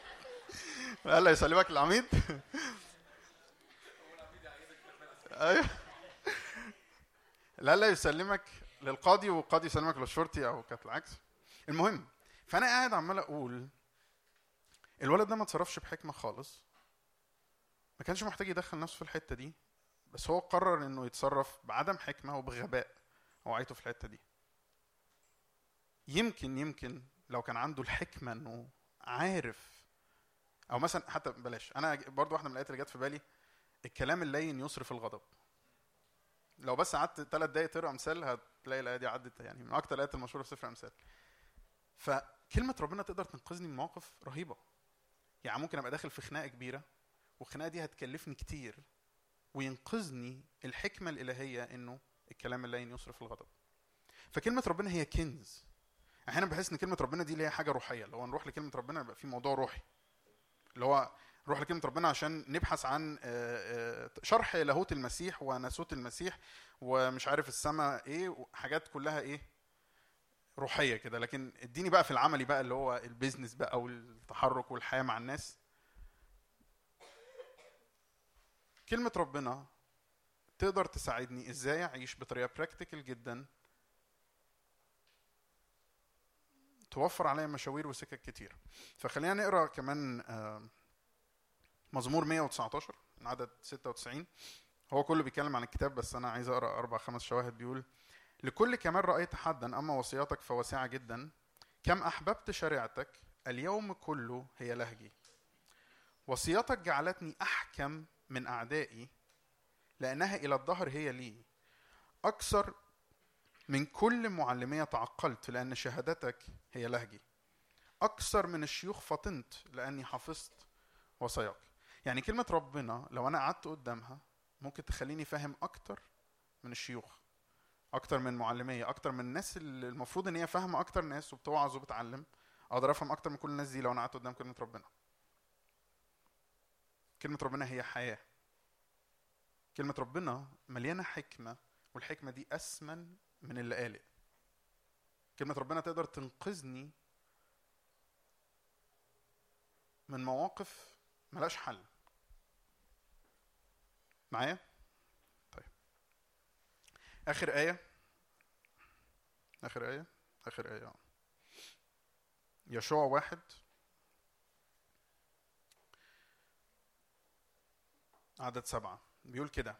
S3: [laughs] لئلا يسلمك للعميد [laughs] أيوه. لئلا يسلمك للقاضي والقاضي يسلمك للشرطي أو كانت العكس. المهم فأنا قاعد عمال أقول الولد ده ما اتصرفش بحكمة خالص. ما كانش محتاج يدخل نفسه في الحتة دي بس هو قرر إنه يتصرف بعدم حكمة وبغباء وعيته في الحتة دي. يمكن يمكن لو كان عنده الحكمة إنه عارف أو مثلا حتى بلاش أنا برضو واحدة من الآيات اللي جت في بالي الكلام اللين يصرف الغضب. لو بس قعدت ثلاث دقايق تقرأ أمثال هتلاقي الآية دي عدت يعني من أكتر الآيات المشهورة في سفر الامثال فكلمة ربنا تقدر تنقذني من مواقف رهيبة. يعني ممكن أبقى داخل في خناقة كبيرة والخناقة دي هتكلفني كتير وينقذني الحكمة الإلهية إنه الكلام اللين يصرف الغضب. فكلمة ربنا هي كنز. أحيانا بحس إن كلمة ربنا دي اللي هي حاجة روحية. لو نروح لكلمة ربنا يبقى في موضوع روحي. اللي هو نروح لكلمة ربنا عشان نبحث عن آه، آه، شرح لاهوت المسيح وناسوت المسيح ومش عارف السماء إيه حاجات كلها إيه روحية كده لكن اديني بقى في العملي بقى اللي هو ال business بقى والتحرك والحياة مع الناس. كلمة ربنا تقدر تساعدني إزاي اعيش بطريقة practical جدا توفر عليا مشاوير وسكك كتير. فخلينا نقرأ كمان آه، مزمور 119 من عدد 96 هو كله بيتكلم عن الكتاب بس أنا عايز أقرأ أربع خمس شواهد. بيقول لكل كمان رأيت حدا أما وصياتك فواسعة جدا. كم أحببت شريعتك اليوم كله هي لهجي. وصياتك جعلتني أحكم من أعدائي لأنها إلى الظهر هي لي. أكثر من كل معلمية تعقلت لأن شهادتك هي لهجي. أكثر من الشيوخ فطنت لأني حفظت وصاياك. يعني كلمة ربنا لو أنا قعدت قدامها ممكن تخليني فاهم أكتر من الشيوخ. أكتر من معلمية أكتر من الناس اللي المفروض إن هي فاهمة أكتر ناس وبتوعظ وبتعلم أقدر أفهم أكتر من كل الناس دي لو أنا قعدت قدام كلمة ربنا. كلمة ربنا هي حياة. كلمة ربنا مليانة حكمة والحكمة دي أثمن من اللي قالق كلمة ربنا تقدر تنقذني من مواقف ملاش حل. معايا؟ آخر آية؟ آخر آية؟ آخر آية آه. يشوع واحد. عدد سبعة. بيقول كده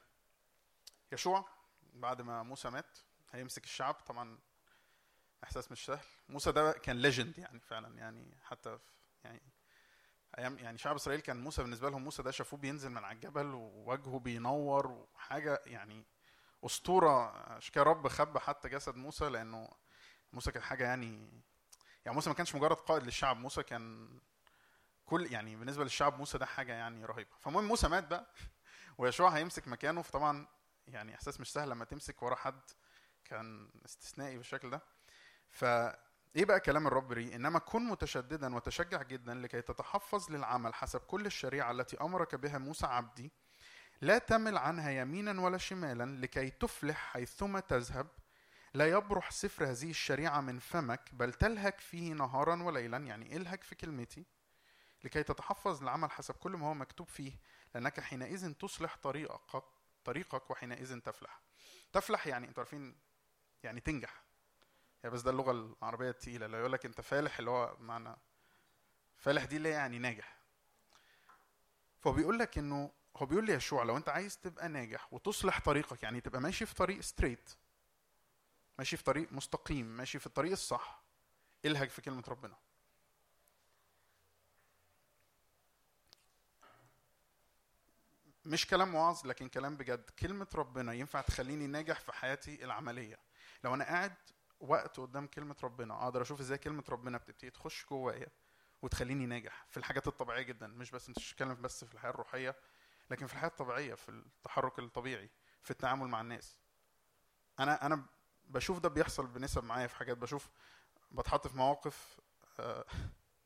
S3: يشوع بعد ما موسى مات هيمسك الشعب. طبعا إحساس مش سهل. موسى ده كان ليجند يعني فعلا يعني حتى في يعني أيام يعني شعب إسرائيل كان موسى بالنسبة لهم موسى ده شافوه بينزل من على الجبل ووجهه بينور وحاجة يعني أسطورة عشان كده رب خبى حتى جسد موسى لأنه موسى كان حاجة يعني يعني موسى ما كانش مجرد قائد للشعب موسى كان كل يعني بالنسبة للشعب موسى ده حاجة يعني رهيبة. فالمهم موسى مات بقى ويشوع هيمسك مكانه فطبعا يعني إحساس مش سهل لما تمسك ورا حد كان استثنائي بالشكل ده. فايه بقى كلام الرب لي إنما كن متشددا وتشجع جدا لكي تتحفظ للعمل حسب كل الشريعة التي أمرك بها موسى عبدي لا تمل عنها يمينا ولا شمالا لكي تفلح حيثما تذهب. لا يبرح سفر هذه الشريعة من فمك بل تلهك فيه نهارا وليلا يعني الهك في كلمتي لكي تتحفظ للعمل حسب كل ما هو مكتوب فيه لأنك حينئذ تصلح طريقك طريقك وحينئذ تفلح. تفلح يعني أنتوا عارفين يعني تنجح. هي بس ده اللغة العربية التقيلة اللي يقول لك انت فالح اللي هو معنى فالح دي اللي يعني ناجح. فهو بيقول لك إنه هو بيقول لي يشوع لو انت عايز تبقى ناجح وتصلح طريقك يعني تبقى ماشي في طريق ستريت ماشي في طريق مستقيم ماشي في الطريق الصح الهج في كلمة ربنا. مش كلام وعظ لكن كلام بجد. كلمة ربنا ينفع تخليني ناجح في حياتي العملية. لو أنا قاعد وقت قدام كلمة ربنا أقدر أشوف إزاي كلمة ربنا بتبتدي تخش جوايا وتخليني ناجح في الحاجات الطبيعية جدا مش بس مش بس في الحياة الروحية لكن في الحياة الطبيعية في التحرك الطبيعي في التعامل مع الناس. أنا أنا بشوف ده بيحصل بنسب معايا في حاجات. بشوف بتحط في مواقف آه،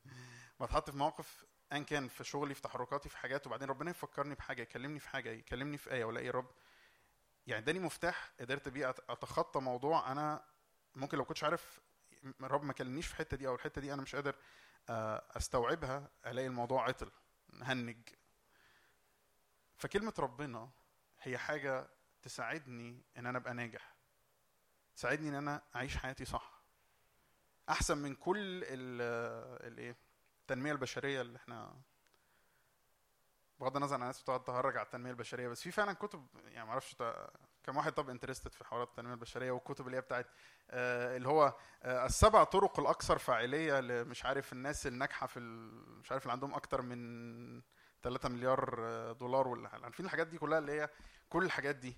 S3: [laughs] بتحط في مواقف ان كان في شغلي في تحركاتي في حاجات وبعدين ربنا يفكرني بحاجة يكلمني في حاجة يكلمني في آية وألاقي رب. يعني إداني مفتاح قدرت بيه أتخطى موضوع أنا ممكن لو كنتش عارف رب ما كلمنيش في الحتة دي أو الحتة دي أنا مش قادر آه، أستوعبها ألاقي الموضوع عطل هنج. فكلمة ربنا هي حاجة تساعدني إن أنا أبقى ناجح تساعدني إن أنا أعيش حياتي صح. أحسن من كل ال- الايه التنمية البشرية اللي إحنا بغض النظر عن الناس بتقعد تهرج على التنمية البشرية بس في فعلا كتب يعني تا- كم واحد طب انترستد في حوارات التنمية البشرية والكتب اللي هي بتاعت آه، اللي هو آه، السبع طرق الأكثر فاعلية لمش عارف الناس الناجحة في مش عارف اللي عندهم أكتر من 3 مليار دولار ولا. عارفين الحاجات دي كلها اللي هي كل الحاجات دي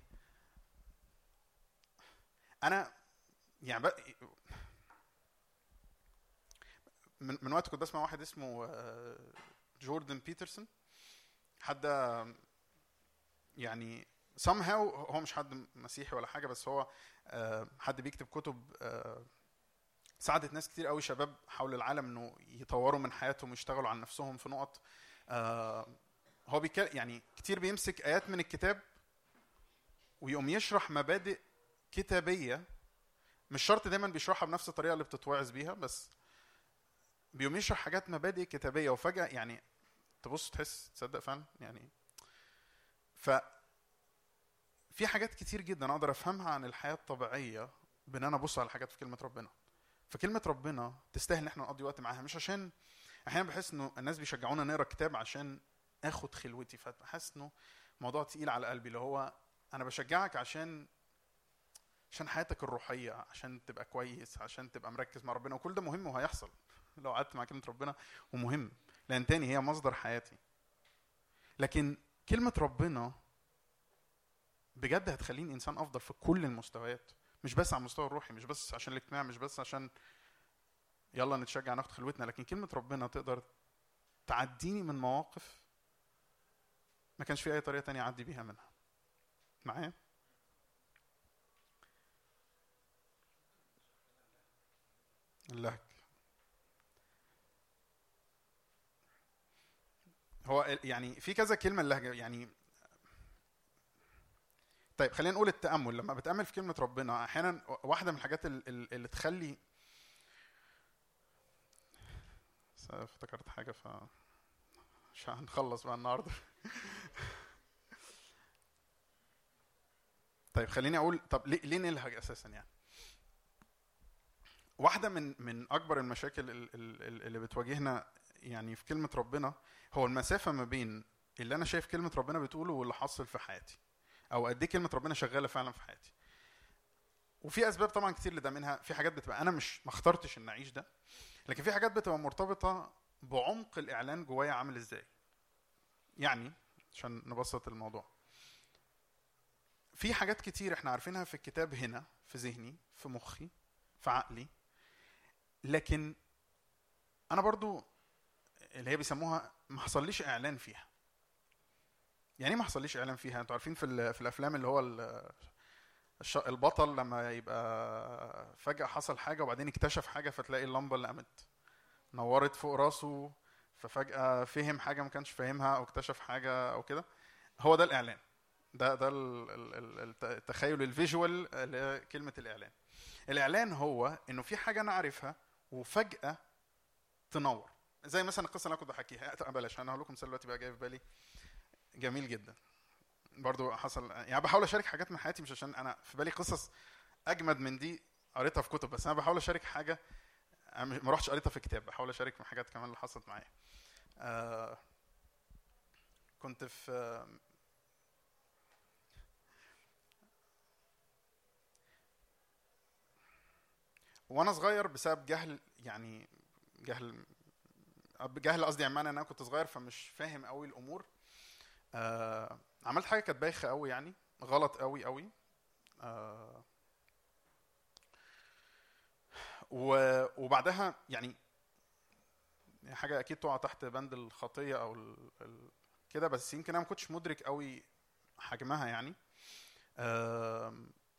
S3: أنا يعني بق... من من وقت كنت بسمع واحد اسمه آه، جوردن بيترسون حد يعني somehow هو مش حد مسيحي ولا حاجة بس هو آه، حد بيكتب كتب آه، ساعدت ناس كتير قوي شباب حول العالم إنه يطوروا من حياتهم ويشتغلوا على نفسهم في نقط آه، هو بيتكلم يعني كتير بيمسك آيات من الكتاب ويقوم يشرح مبادئ كتابية. مش شرط دايما بيشرحها بنفس الطريقة اللي بتتوعظ بيها بس بيقوم يشرح حاجات مبادئ كتابية. وفجأة يعني تبص تحس تصدق فعلا؟ يعني ف في حاجات كتير جدا أقدر أفهمها عن الحياة الطبيعية بإن أنا أبص على حاجات في كلمة ربنا. فكلمة ربنا تستاهل إن إحنا نقضي وقت معاها مش عشان أحيانا بحس إنه الناس بيشجعونا نقرأ كتاب عشان آخد خلوتي فبحس إنه موضوع تقيل على قلبي اللي هو أنا بشجعك عشان عشان حياتك الروحية عشان تبقى كويس عشان تبقى مركز مع ربنا وكل ده مهم وهيحصل لو قعدت مع كلمة ربنا ومهم لأن تاني هي مصدر حياتي. لكن كلمة ربنا بجد هتخليني إنسان أفضل في كل المستويات مش بس على المستوى الروحي مش بس عشان الاجتماع مش بس عشان يلا نتشجع ناخد خلوتنا لكن كلمة ربنا تقدر تعديني من مواقف ما كانش في أي طريقة تانية أعدي بيها منها. معايا؟ اللهج هو يعني في كذا كلمة اللهجه يعني طيب خلينا نقول التأمل. لما بتأمل في كلمة ربنا أحيانا واحدة من الحاجات ال- ال- اللي تخلي بس افتكرت حاجة ف مش هنخلص بقى النهارده. [laughs] طيب خليني أقول طب ليه ليه نلهج أساسا يعني؟ واحدة من من أكبر المشاكل ال- ال- ال- اللي بتواجهنا يعني في كلمة ربنا هو المسافة ما بين اللي أنا شايف كلمة ربنا بتقوله واللي حاصل في حياتي أو قد إيه كلمة ربنا شغالة فعلا في حياتي. وفي أسباب طبعا كتير لده منها في حاجات بتبقى أنا مش ما اخترتش إن أعيش ده. لكن في حاجات بتبقى مرتبطة بعمق الإعلان جوايا عامل إزاي. يعني عشان نبسط الموضوع. في حاجات كتير إحنا عارفينها في الكتاب هنا في ذهني في مخي في عقلي. لكن أنا برضو اللي هي بيسموها ما حصليش إعلان فيها. يعني إيه ما حصليش إعلان فيها؟ أنتوا عارفين في في الأفلام اللي هو البطل لما يبقى فجأة حصل حاجة وبعدين اكتشف حاجة فتلاقي اللمبة اللي قامت نورت فوق راسه ففجأة فهم حاجة ما كانش فاهمها أو اكتشف حاجة أو كده. هو ده الإعلان. ده ده ال- ال- ال- الت- التخيل ال visual لكلمة الإعلان. الإعلان هو إنه في حاجة أنا عارفها وفجأة تنور. زي مثلا القصة اللي أنا كنت بحكيها. بلاش أنا هقول لكم مثال دلوقتي بقى جاي في بالي. جميل جدا. برضو حصل يعني بحاول أشارك حاجات من حياتي مش عشان أنا في بالي قصص أجمد من دي قريتها في كتب بس أنا بحاول أشارك حاجة مش- ما رحتش قريتها في كتاب بحاول أشارك من حاجات كمان اللي حصلت معايا. آه كنت في وأنا صغير بسبب جهل يعني جهل جهل قصدي يعني إن أنا كنت صغير فمش فاهم قوي الأمور. آه عملت حاجة كانت بايخة قوي يعني غلط قوي قوي آه و- وبعدها يعني حاجة أكيد تقع تحت بند الخطية أو. كده بس يمكن أنا ما كنتش مدرك قوي حجمها يعني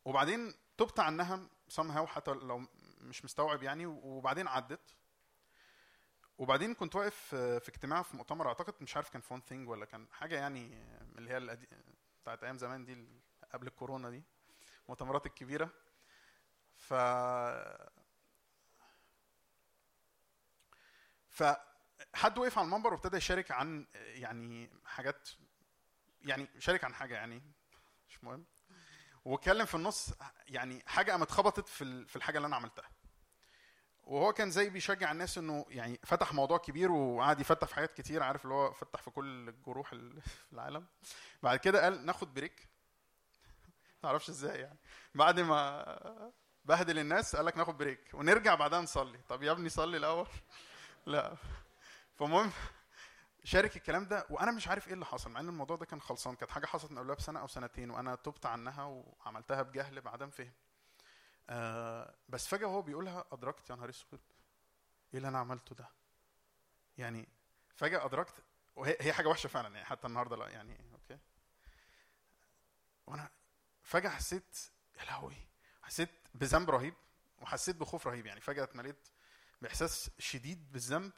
S3: وبعدين تبت عنها somehow حتى لو مش مستوعب يعني وبعدين عدت وبعدين كنت واقف في اجتماع في مؤتمر أعتقد مش عارف كان One Thing ولا كان حاجة يعني من اللي هي القدي... بتاعت أيام زمان دي قبل الكورونا دي المؤتمرات الكبيرة. ف فحد وقف على المنبر وابتدى يشارك عن يعني حاجات يعني شارك عن حاجة يعني مش مهم. واتكلم في النص يعني حاجة قامت خبطت في الحاجة اللي أنا عملتها. وهو كان زي بيشجع الناس إنه يعني فتح موضوع كبير وقعد يفتح في حاجات كتير عارف اللي هو فتح في كل الجروح [laughs] في العالم. بعد كده قال ناخد break [laughs] معرفش إزاي يعني. بعد ما بهدل الناس قال لك ناخد break ونرجع بعدها نصلي. طب يا ابني صلي الأول. [laughs] لا. فالمهم شارك الكلام ده وأنا مش عارف إيه اللي حصل مع إن الموضوع ده كان خلصان. كانت حاجة حصلت من قبلها بسنة أو سنتين وأنا تبت عنها وعملتها بجهل بعدم فهم آه بس فجأة وهو بيقولها أدركت يا نهار أسود إيه اللي أنا عملته ده؟ يعني فجأة أدركت وهي هي حاجة وحشة فعلا يعني حتى النهارده لا يعني أوكي. وأنا فجأة حسيت يا لهوي حسيت بذنب رهيب وحسيت بخوف رهيب يعني فجأة اتمليت بإحساس شديد بالذنب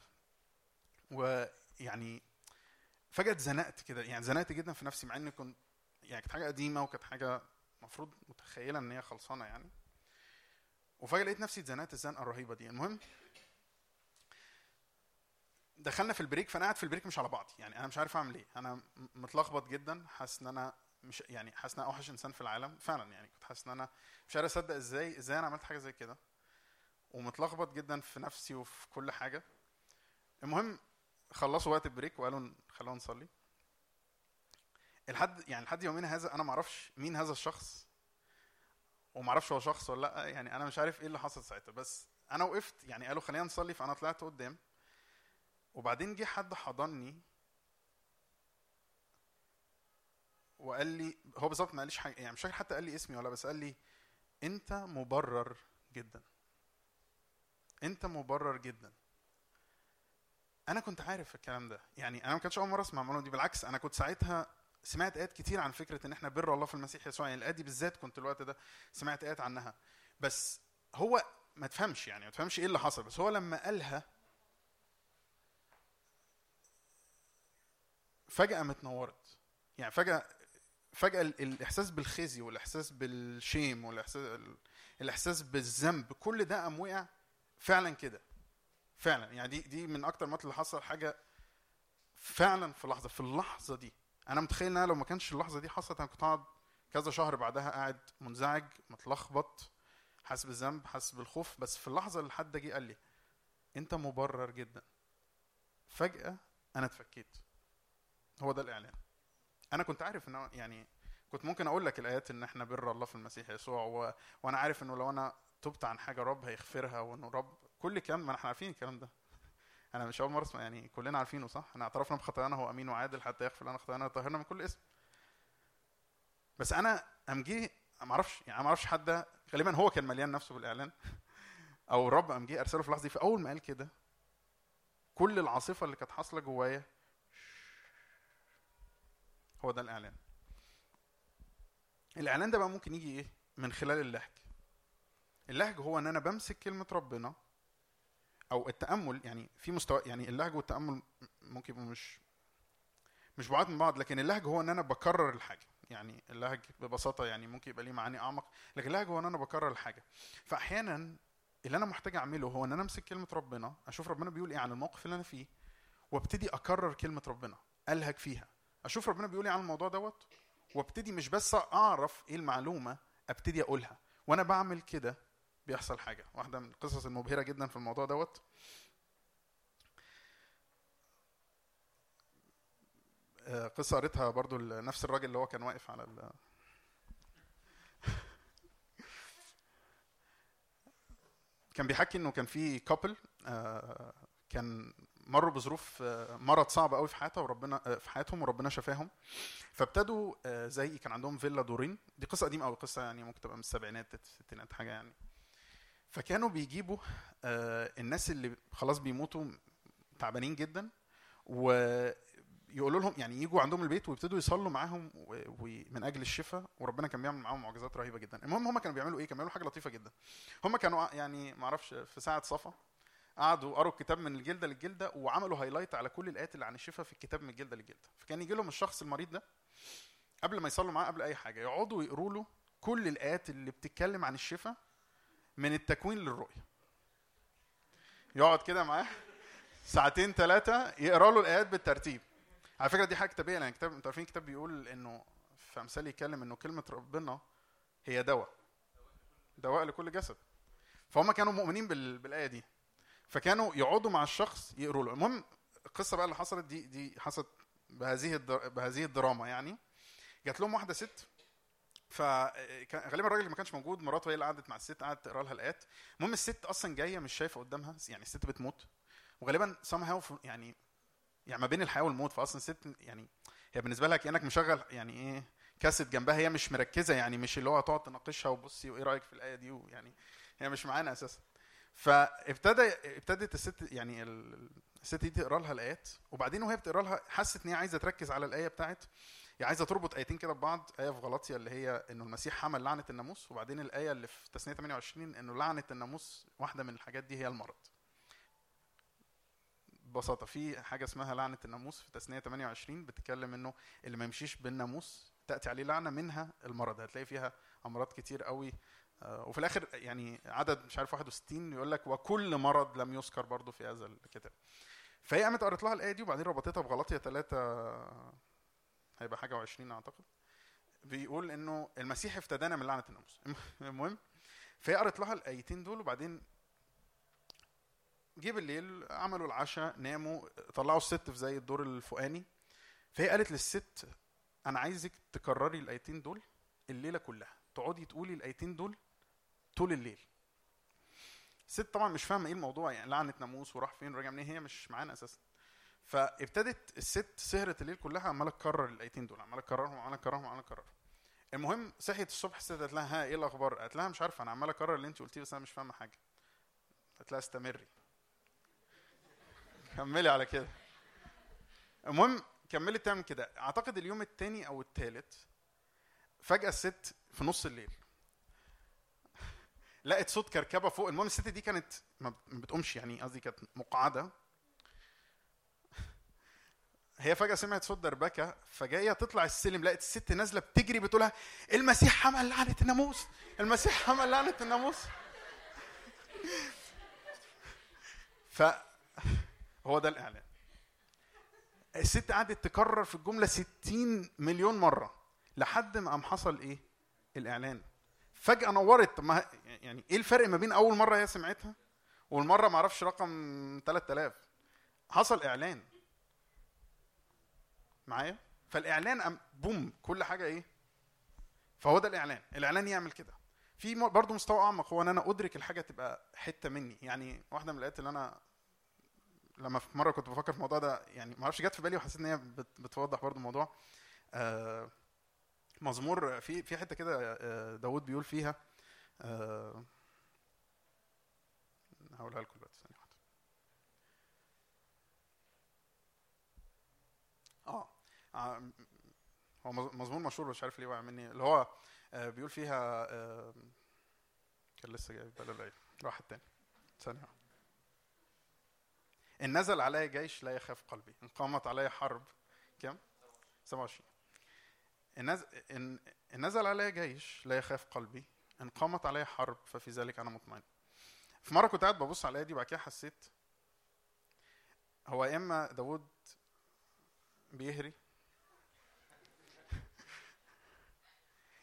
S3: ويعني فجأة اتزنقت كده يعني زنقت جدا في نفسي مع إن كنت يعني كانت حاجة قديمة وكانت حاجة المفروض متخيلة إن هي خلصانة يعني. وفجأة لقيت نفسي اتزنقت الزنقة الرهيبة دي. المهم دخلنا في ال break فأنا قاعد في ال break مش على بعضي. يعني أنا مش عارف أعمل إيه. أنا متلخبط جدا. حاسس إن أنا مش يعني حاسس إن أنا أوحش إنسان في العالم. فعلا يعني كنت حاسس إن أنا مش عارف أصدق إزاي إزاي أنا عملت حاجة زي كده. ومتلخبط جدا في نفسي وفي كل حاجة. المهم خلصوا وقت ال break وقالوا خلونا نصلي. لحد يعني لحد يومنا هذا أنا ما أعرفش مين هذا الشخص. وما أعرفش هو شخص ولا لأ يعني أنا مش عارف إيه اللي حصل ساعتها. بس أنا وقفت يعني قالوا خلينا نصلي فأنا طلعت قدام. وبعدين جه حد حضني وقال لي هو بالظبط ما قاليش حاجة يعني مش فاكر حتى قال لي اسمي ولا بس قال لي أنت مبرر جدا. أنت مبرر جدا. أنا كنت عارف الكلام ده. يعني أنا ما كانتش أول مرة أسمع المعلومة دي بالعكس أنا كنت ساعتها سمعت آيات كتير عن فكرة إن إحنا بر الله في المسيح يسوع يعني الآية دي بالذات كنت الوقت ده سمعت آيات عنها. بس هو ما تفهمش يعني ما تفهمش إيه اللي حصل. بس هو لما قالها فجأة متنورت يعني فجأة فجأة ال- الإحساس بالخزي والإحساس بالشيم والإحساس الإحساس بالذنب كل ده قام وقع فعلا كده. فعلا. يعني دي دي من أكتر المرات اللي حصل حاجة فعلا في لحظة في اللحظة دي. أنا متخيل إن أنا لو ما كانش اللحظة دي حصلت أنا كنت هقعد كذا شهر بعدها قاعد منزعج متلخبط حاسس بالذنب حاسس بالخوف. بس في اللحظة اللي حد جه قال لي أنت مبرر جدا. فجأة أنا اتفكيت. هو ده الإعلان. أنا كنت عارف إن يعني كنت ممكن أقول لك الآيات إن إحنا بر الله في المسيح يسوع و... وأنا عارف إنه لو أنا تبت عن حاجة رب هيغفرها وإنه رب كل الكلام ما إحنا عارفين الكلام ده. أنا مش أول مرة أسمع يعني كلنا عارفينه صح؟ إحنا اعترفنا بخطايانا هو امين وعادل حتى يغفر لنا خطايانا ويطهرنا من كل اسم. بس أنا قام جه ما أعرفش يعني ما أعرفش حد غالبا هو كان مليان نفسه بالإعلان. [laughs] أو الرب قام جه أرسله في اللحظه دي فأول ما قال كده كل العاصفة اللي كانت حاصلة جوايا هو ده الإعلان. الإعلان ده بقى ممكن يجي إيه؟ من خلال اللهج. اللهج هو إن أنا بمسك كلمة ربنا أو التأمل يعني في مستوى يعني اللهج والتأمل ممكن يبقوا مش مش بعاد من بعض لكن اللهج هو إن أنا بكرر الحاجة. يعني اللهج ببساطة يعني ممكن يبقى ليه معاني أعمق لكن اللهج هو إن أنا بكرر الحاجة. فاحيانا اللي أنا محتاج أعمله هو إن أنا أمسك كلمة ربنا أشوف ربنا بيقول إيه عن الموقف اللي أنا فيه وأبتدي أكرر كلمة ربنا ألهج فيها. أشوف ربنا بيقول إيه عن الموضوع دوت وأبتدي مش بس أعرف إيه المعلومة أبتدي أقولها. وأنا بعمل كده بيحصل حاجة. واحدة من القصص المبهرة جدا في الموضوع دوت. آه، قصة قريتها برضو نفس الراجل اللي هو كان واقف على ال [laughs] كان بيحكي إنه كان في كابل كان مروا بظروف آه، مرض صعب قوي في حياتها وربنا آه، في حياتهم وربنا شفاهم فابتدوا آه، زي كان عندهم فيلا دورين. دي قصة قديمة قوي قصة يعني ممكن تبقى من السبعينات الستينات حاجة يعني. فكانوا بيجيبوا آه، الناس اللي خلاص بيموتوا تعبانين جدا ويقولوا لهم يعني يجوا عندهم البيت ويبتدوا يصلوا معاهم ومن أجل الشفاء وربنا كان بيعمل معاهم معجزات رهيبة جدا. المهم هم كانوا بيعملوا إيه؟ كانوا بيعملوا حاجة لطيفة جدا. هم كانوا يعني ما أعرفش في ساعة صفا قعدوا قروا الكتاب من الجلدة للجلدة وعملوا هايلايت على كل الآيات اللي عن الشفاء في الكتاب من الجلدة للجلدة. فكان يجي لهم الشخص المريض ده قبل ما يصلوا معاه قبل أي حاجة يقعدوا يقروا له كل الآيات اللي بتتكلم عن الشفاء من التكوين للرؤية. يقعد كده معاه ساعتين ثلاثة يقرا له الآيات بالترتيب. على فكرة دي حاجة كتابية يعني كتاب أنتوا عارفين الكتاب بيقول إنه في أمثال يتكلم إنه كلمة ربنا هي دواء. دواء لكل جسد. فهم كانوا مؤمنين بال... بالآية دي. فكانوا يقعدوا مع الشخص يقروا له. المهم القصة بقى اللي حصلت دي دي حصلت بهذه الدر... بهذه الدراما يعني. جات لهم واحدة ست فغالبا الراجل اللي ما كانش موجود مراته هي اللي قعدت مع الست قعدت تقرا لها الايات المهم الست أصلا جاية مش شايفة قدامها يعني الست بتموت. وغالبا somehow يعني يعني ما بين الحياة والموت فاصلا الست يعني هي بالنسبة لها كأنك مشغل يعني إيه كاسيت جنبها هي مش مركزة يعني مش اللي هو هتقعد تناقشها وبصي وإيه رأيك في الآية دي ويعني هي مش معانا أساسا. فابتدى ابتدت الست يعني ال- الست دي تقرا لها الايات وبعدين وهي بتقرا لها حست إن هي عايزة تركز على الآية بتاعت هي عايزة تربط آيتين كده ببعض آية في غلطيا اللي هي إنه المسيح حمل لعنة الناموس وبعدين الآية اللي في تثنيه 28 إنه لعنة الناموس واحدة من الحاجات دي هي المرض. ببساطة في حاجة اسمها لعنة الناموس في تثنيه 28 بتتكلم إنه اللي ما يمشيش بالناموس تأتي عليه لعنة منها المرض. هتلاقي فيها أمراض كتير قوي. آه، وفي الآخر يعني عدد مش عارف 61 يقول لك وكل مرض لم يذكر برضه في هذا الكتاب. فهي قامت قرت لها الآية دي وبعدين ربطتها بغلطية 3 هيبقى حاجة و20 أعتقد. بيقول إنه المسيح افتدانا من لعنة الناموس. [laughs] المهم فهي قرت لها الآيتين دول وبعدين جه بالليل عملوا العشاء ناموا طلعوا الست في زي الدور الفوقاني. فهي قالت للست أنا عايزك تكرري الآيتين دول الليلة كلها. تقعدي تقولي الآيتين دول طول الليل. الست طبعا مش فاهمة إيه الموضوع يعني لعنة ناموس وراح فين وراجع منين هي مش معانا أساسا. فابتدت الست سهرت الليل كلها عمالة تكرر الايتين دول عمالة تكررهم عمالة تكررهم عمالة تكررهم. المهم صحيت الصبح الست قالت لها ها إيه الأخبار؟ قالت لها مش عارفة أنا عمالة أكرر اللي انت قلتيه بس أنا مش فاهمة حاجة. قالت لها استمري. [laughs] كملي على كده. المهم كملت تعمل كده. أعتقد اليوم الثاني أو الثالث فجأة الست في نص الليل لقت صوت كركبة فوق. المهم الست دي كانت ما بتقومش يعني قصدي كانت مقعدة. هي فجأة سمعت صوت دربكة فجاية تطلع السلم لقت الست نازلة بتجري بتقولها المسيح حمل لعنة الناموس المسيح حمل لعنة الناموس. [laughs] ف هو ده الإعلان. الست قعدت تكرر في الجملة 60 مليون مرة لحد ما قام حصل إيه؟ الإعلان. فجأة نورت طب ما يعني إيه الفرق ما بين أول مرة هي سمعتها والمرة ما أعرفش رقم 3000 حصل إعلان. معايا؟ فالإعلان أم بوم كل حاجة إيه؟ فهو ده الإعلان. الإعلان يعمل كده. في برضه مستوى أعمق هو إن أنا أدرك الحاجة تبقى حتة مني. يعني واحدة من الآيات اللي أنا لما في مرة كنت بفكر في الموضوع ده يعني ما أعرفش جت في بالي وحسيت إن هي بت- بتوضح برضه الموضوع. آه مزمور في في حتة كده آه، داوود بيقول فيها آه هقولها لكم دلوقتي ثانية واحدة آه آه، هو مز- مزمور مشهور مش عارف ليه وقع مني اللي هو آه، بيقول فيها آه، كان لسه جاي بالي الايه راحت تاني ثانية واحدة. إن نزل علي جيش لا يخاف قلبي إن قامت علي حرب. كم 27 إن إن إن نزل علي جيش لا يخاف قلبي إن قامت علي حرب ففي ذلك أنا مطمئن. في مرة كنت قاعد ببص على دي وبعد كده حسيت هو يا إما داوود بيهري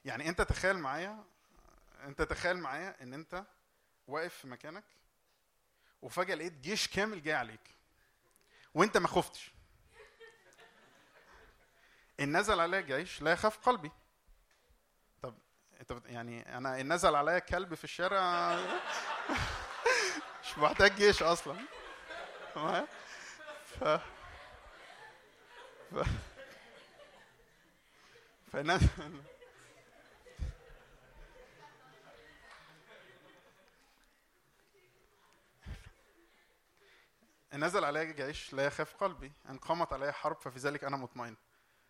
S3: يعني أنت تخيل معايا أنت تخيل معايا إن أنت واقف في مكانك وفجأة لقيت جيش كامل جاي عليك وأنت ما خفتش. إن نزل عليا جيش لا يخاف قلبي. طب انت يعني أنا إن نزل عليا كلب في الشارع [laughs] مش محتاج جيش أصلا؟ ف ف فنزل نزل عليا جيش لا يخاف قلبي ان قامت عليا حرب ففي ذلك أنا مطمئن.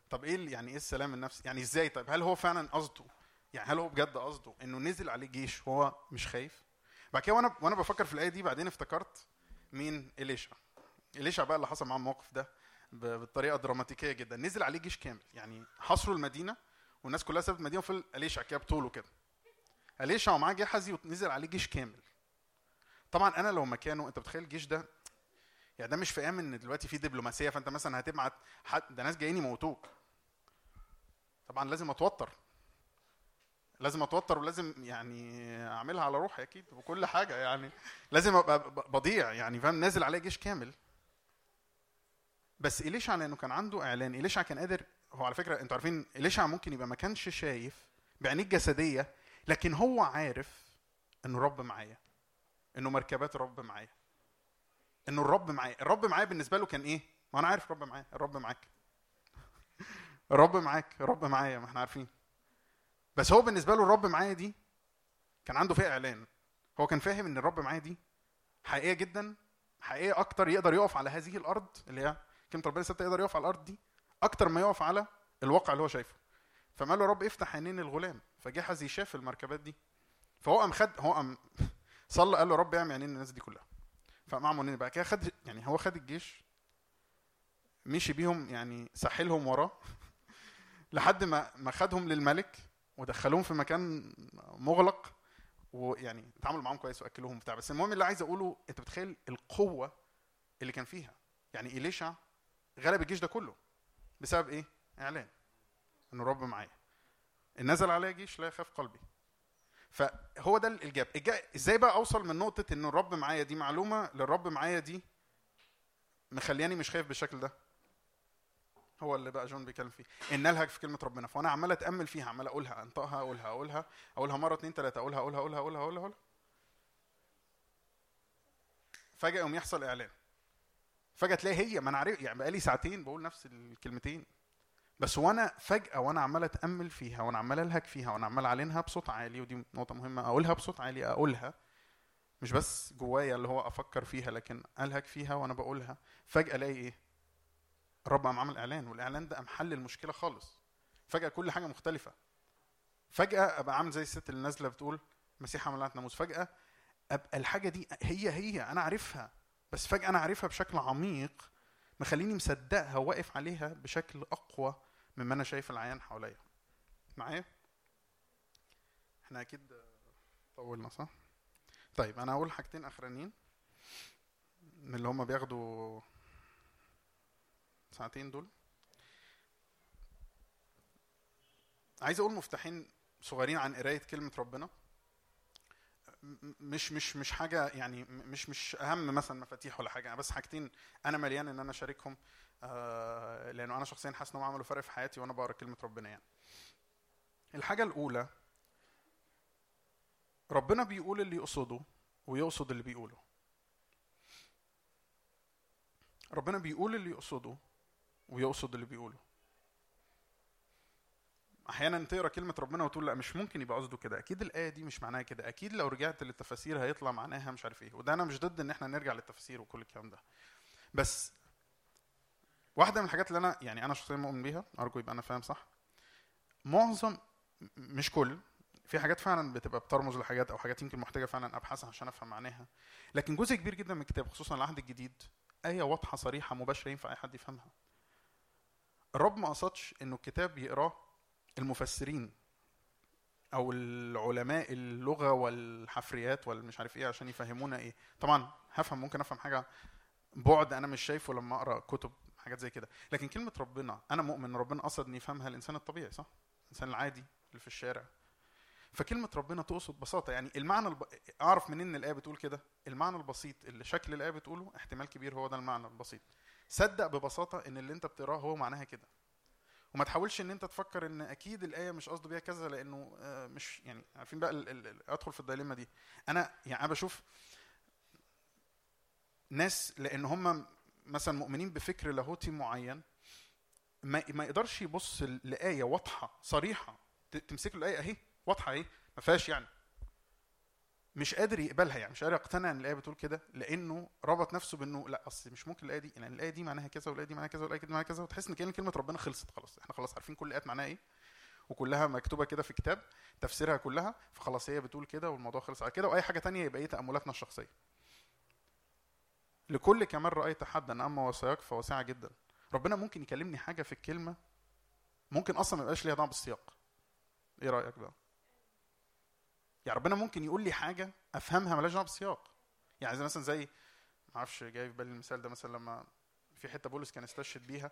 S3: طب إيه يعني إيه السلام النفسي؟ يعني إزاي؟ طيب هل هو فعلا قصده؟ يعني هل هو بجد قصده إنه نزل عليه جيش وهو مش خايف؟ بعد كده وأنا وأنا بفكر في الآية دي بعدين افتكرت مين؟ اليشا اليشا بقى اللي حصل معاه الموقف ده بطريقة دراماتيكية جدا. نزل عليه جيش كامل يعني حصروا المدينة والناس كلها سابت المدينة وفي اليشا كده بطوله كده. اليشا ومعاه جحزي ونزل عليه جيش كامل. طبعا أنا لو مكانه أنت بتخيل الجيش ده يعني ده مش فاهم ان دلوقتي في دبلوماسية فانت مثلا هتبعت حد ده ناس جايين يموتوك. طبعا لازم اتوتر. لازم اتوتر ولازم يعني اعملها على روحي أكيد وكل حاجة يعني. لازم ابقى بضيع يعني فاهم؟ نازل عليه جيش كامل. بس إليشع لأنه كان عنده إعلان. إليشع كان قادر هو على فكرة أنتوا عارفين إليشع ممكن يبقى ما كانش شايف بعينيه الجسديه لكن هو عارف إنه الرب معايا إنه مركبات الرب معايا. إنه الرب معايا. الرب معايا بالنسبة له كان إيه؟ ما أنا عارف الرب معايا. الرب معاك. الرب معاك. الرب معايا. ما إحنا عارفين. بس هو بالنسبة له الرب معايا دي كان عنده فيها إعلان. هو كان فاهم إن الرب معايا دي حقيقية جدا حقيقية أكتر يقدر يقف على هذه الأرض اللي هي كلمة ربنا ثابتة يقدر يقف على الأرض دي أكتر ما يقف على الواقع اللي هو شايفه. فما له رب افتح عينين الغلام فجحزي شاف المركبات دي. فهو قام خد هو قام [laughs] صلى قال له رب اعمل عينين الناس دي كلها. فقام عمل بقى كده خد يعني هو خد الجيش مشي بيهم يعني سحلهم وراه [laughs] لحد ما ما خدهم للملك ودخلوهم في مكان مغلق ويعني اتعامل معاهم كويس وأكلوهم بتاع بس المهم اللي عايز أقوله أنت بتخيل القوة اللي كان فيها؟ يعني إليشع غلب الجيش ده كله بسبب إيه؟ إعلان. إنه رب معايا. إن نزل عليا جيش لا يخاف قلبي. فهو ده الجا- إزاي بقى أوصل من نقطة إن الرب معايا دي معلومة للرب معايا دي مخلياني مش خايف بالشكل ده؟ هو اللي بقى جون بيتكلم فيه. إن ألهج في كلمة ربنا. فأنا عمال أتأمل فيها عمال أقولها أنطقها أقولها أقولها أقولها مرة اتنين تلاتة أقولها أقولها أقولها أقولها أقولها, أقولها. فجأة يقوم يحصل إعلان. فجأة تلاقي هي ما أنا عارف يعني بقالي ساعتين بقول نفس الكلمتين. بس وأنا فجأة وأنا عمال اتأمل فيها وأنا عمال ألهج فيها وأنا عمال اعلنها بصوت عالي ودي نقطة مهمة أقولها بصوت عالي أقولها. مش بس جوايا اللي هو أفكر فيها لكن ألهج فيها وأنا بقولها. فجأة ألاقي إيه؟ الرب قام عمل إعلان والإعلان ده قام حل المشكلة خالص. فجأة كل حاجة مختلفة. فجأة أبقى عامل زي الست اللي نازلة بتقول مسيح عملت ناموس. فجأة أبقى الحاجة دي هي هي أنا عارفها. بس فجأة أنا عارفها بشكل عميق مخليني مصدقها واقف عليها بشكل أقوى. مما أنا شايف العيان حواليا. معايا؟ إحنا أكيد طولنا صح؟ طيب أنا هقول حاجتين أخرانيين من اللي هم بياخدوا ساعتين دول. عايز أقول مفتاحين صغيرين عن قراية كلمة ربنا. مش مش مش حاجة يعني مش مش أهم مثلا مفاتيح ولا حاجة بس حاجتين أنا مليان إن أنا أشاركهم. لأنه أنا شخصيا حاسس انهم عملوا فرق في حياتي وأنا بقرأ كلمة ربنا يعني. الحاجة الأولى ربنا بيقول اللي يقصده ويقصد اللي بيقوله. ربنا بيقول اللي يقصده ويقصد اللي بيقوله. أحيانا تقرأ كلمة ربنا وتقول لا مش ممكن يبقى قصده كده. أكيد الآية دي مش معناها كده. أكيد لو رجعت للتفاسير هيطلع معناها مش عارف إيه. وده أنا مش ضد إن إحنا نرجع للتفاسير وكل الكلام ده. بس واحدة من الحاجات اللي أنا يعني أنا شخصيا مؤمن بيها أرجو يبقى أنا فاهم صح. معظم مش كل في حاجات فعلا بتبقى بترمز لحاجات أو حاجات يمكن محتاجة فعلا ابحثها عشان أفهم معناها. لكن جزء كبير جدا من الكتاب خصوصا العهد الجديد إيه واضحة صريحة مباشرة ينفع أي حد يفهمها. الرب ما قصدش إنه الكتاب يقراه المفسرين أو العلماء اللغة والحفريات والمش عارف إيه عشان يفهمونا إيه. طبعا هفهم ممكن أفهم حاجة بعد أنا مش شايفه لما أقرأ كتب. حاجات زي كده. لكن كلمة ربنا أنا مؤمن ربنا قصد إن يفهمها الإنسان الطبيعي صح؟ الإنسان العادي اللي في الشارع. فكلمة ربنا تقصد بساطة يعني المعنى الب... أعرف منين إن الآية بتقول كده؟ المعنى البسيط اللي شكل الآية بتقوله احتمال كبير هو ده المعنى البسيط. صدق ببساطة إن اللي أنت بتقراه هو معناها كده. وما تحاولش إن أنت تفكر إن أكيد الآية مش قصده بيها كذا لأنه آه، مش يعني عارفين بقى ال- ال- ال- أدخل في الدايليما دي. أنا يعني أنا بشوف ناس لأن هم مثلا مؤمنين بفكر لاهوتي معين ما ما يقدرش يبص لآية واضحة صريحة. تمسك له الآية أهي واضحة أهي ما فيهاش يعني. مش قادر يقبلها يعني مش قادر يقتنع إن الآية بتقول كده لأنه ربط نفسه بإنه لأ أصل مش ممكن الآية دي يعني الآية دي معناها كذا والآية دي معناها كذا والآية دي معناها كذا وتحس إن كلمة ربنا خلصت خلاص. إحنا خلاص عارفين كل الآيات معناها إيه وكلها مكتوبة كده في كتاب تفسيرها كلها فخلاص هي بتقول كده والموضوع خلص. على كده وأي حاجة تانية يبقى إيه تأملاتنا الشخصية. لكل كمان رأيت حدا أما وصاياك فواسعة جدا. ربنا ممكن يكلمني حاجة في الكلمة ممكن أصلا ما يبقاش ليها دعوة بالسياق. إيه رأيك بقى؟ يعني ربنا ممكن يقول لي حاجة أفهمها مالهاش دعوة بالسياق. يعني زي مثلا زي ما أعرفش جاي في بالي المثال ده مثلا لما في حتة بولس كان استشهد بيها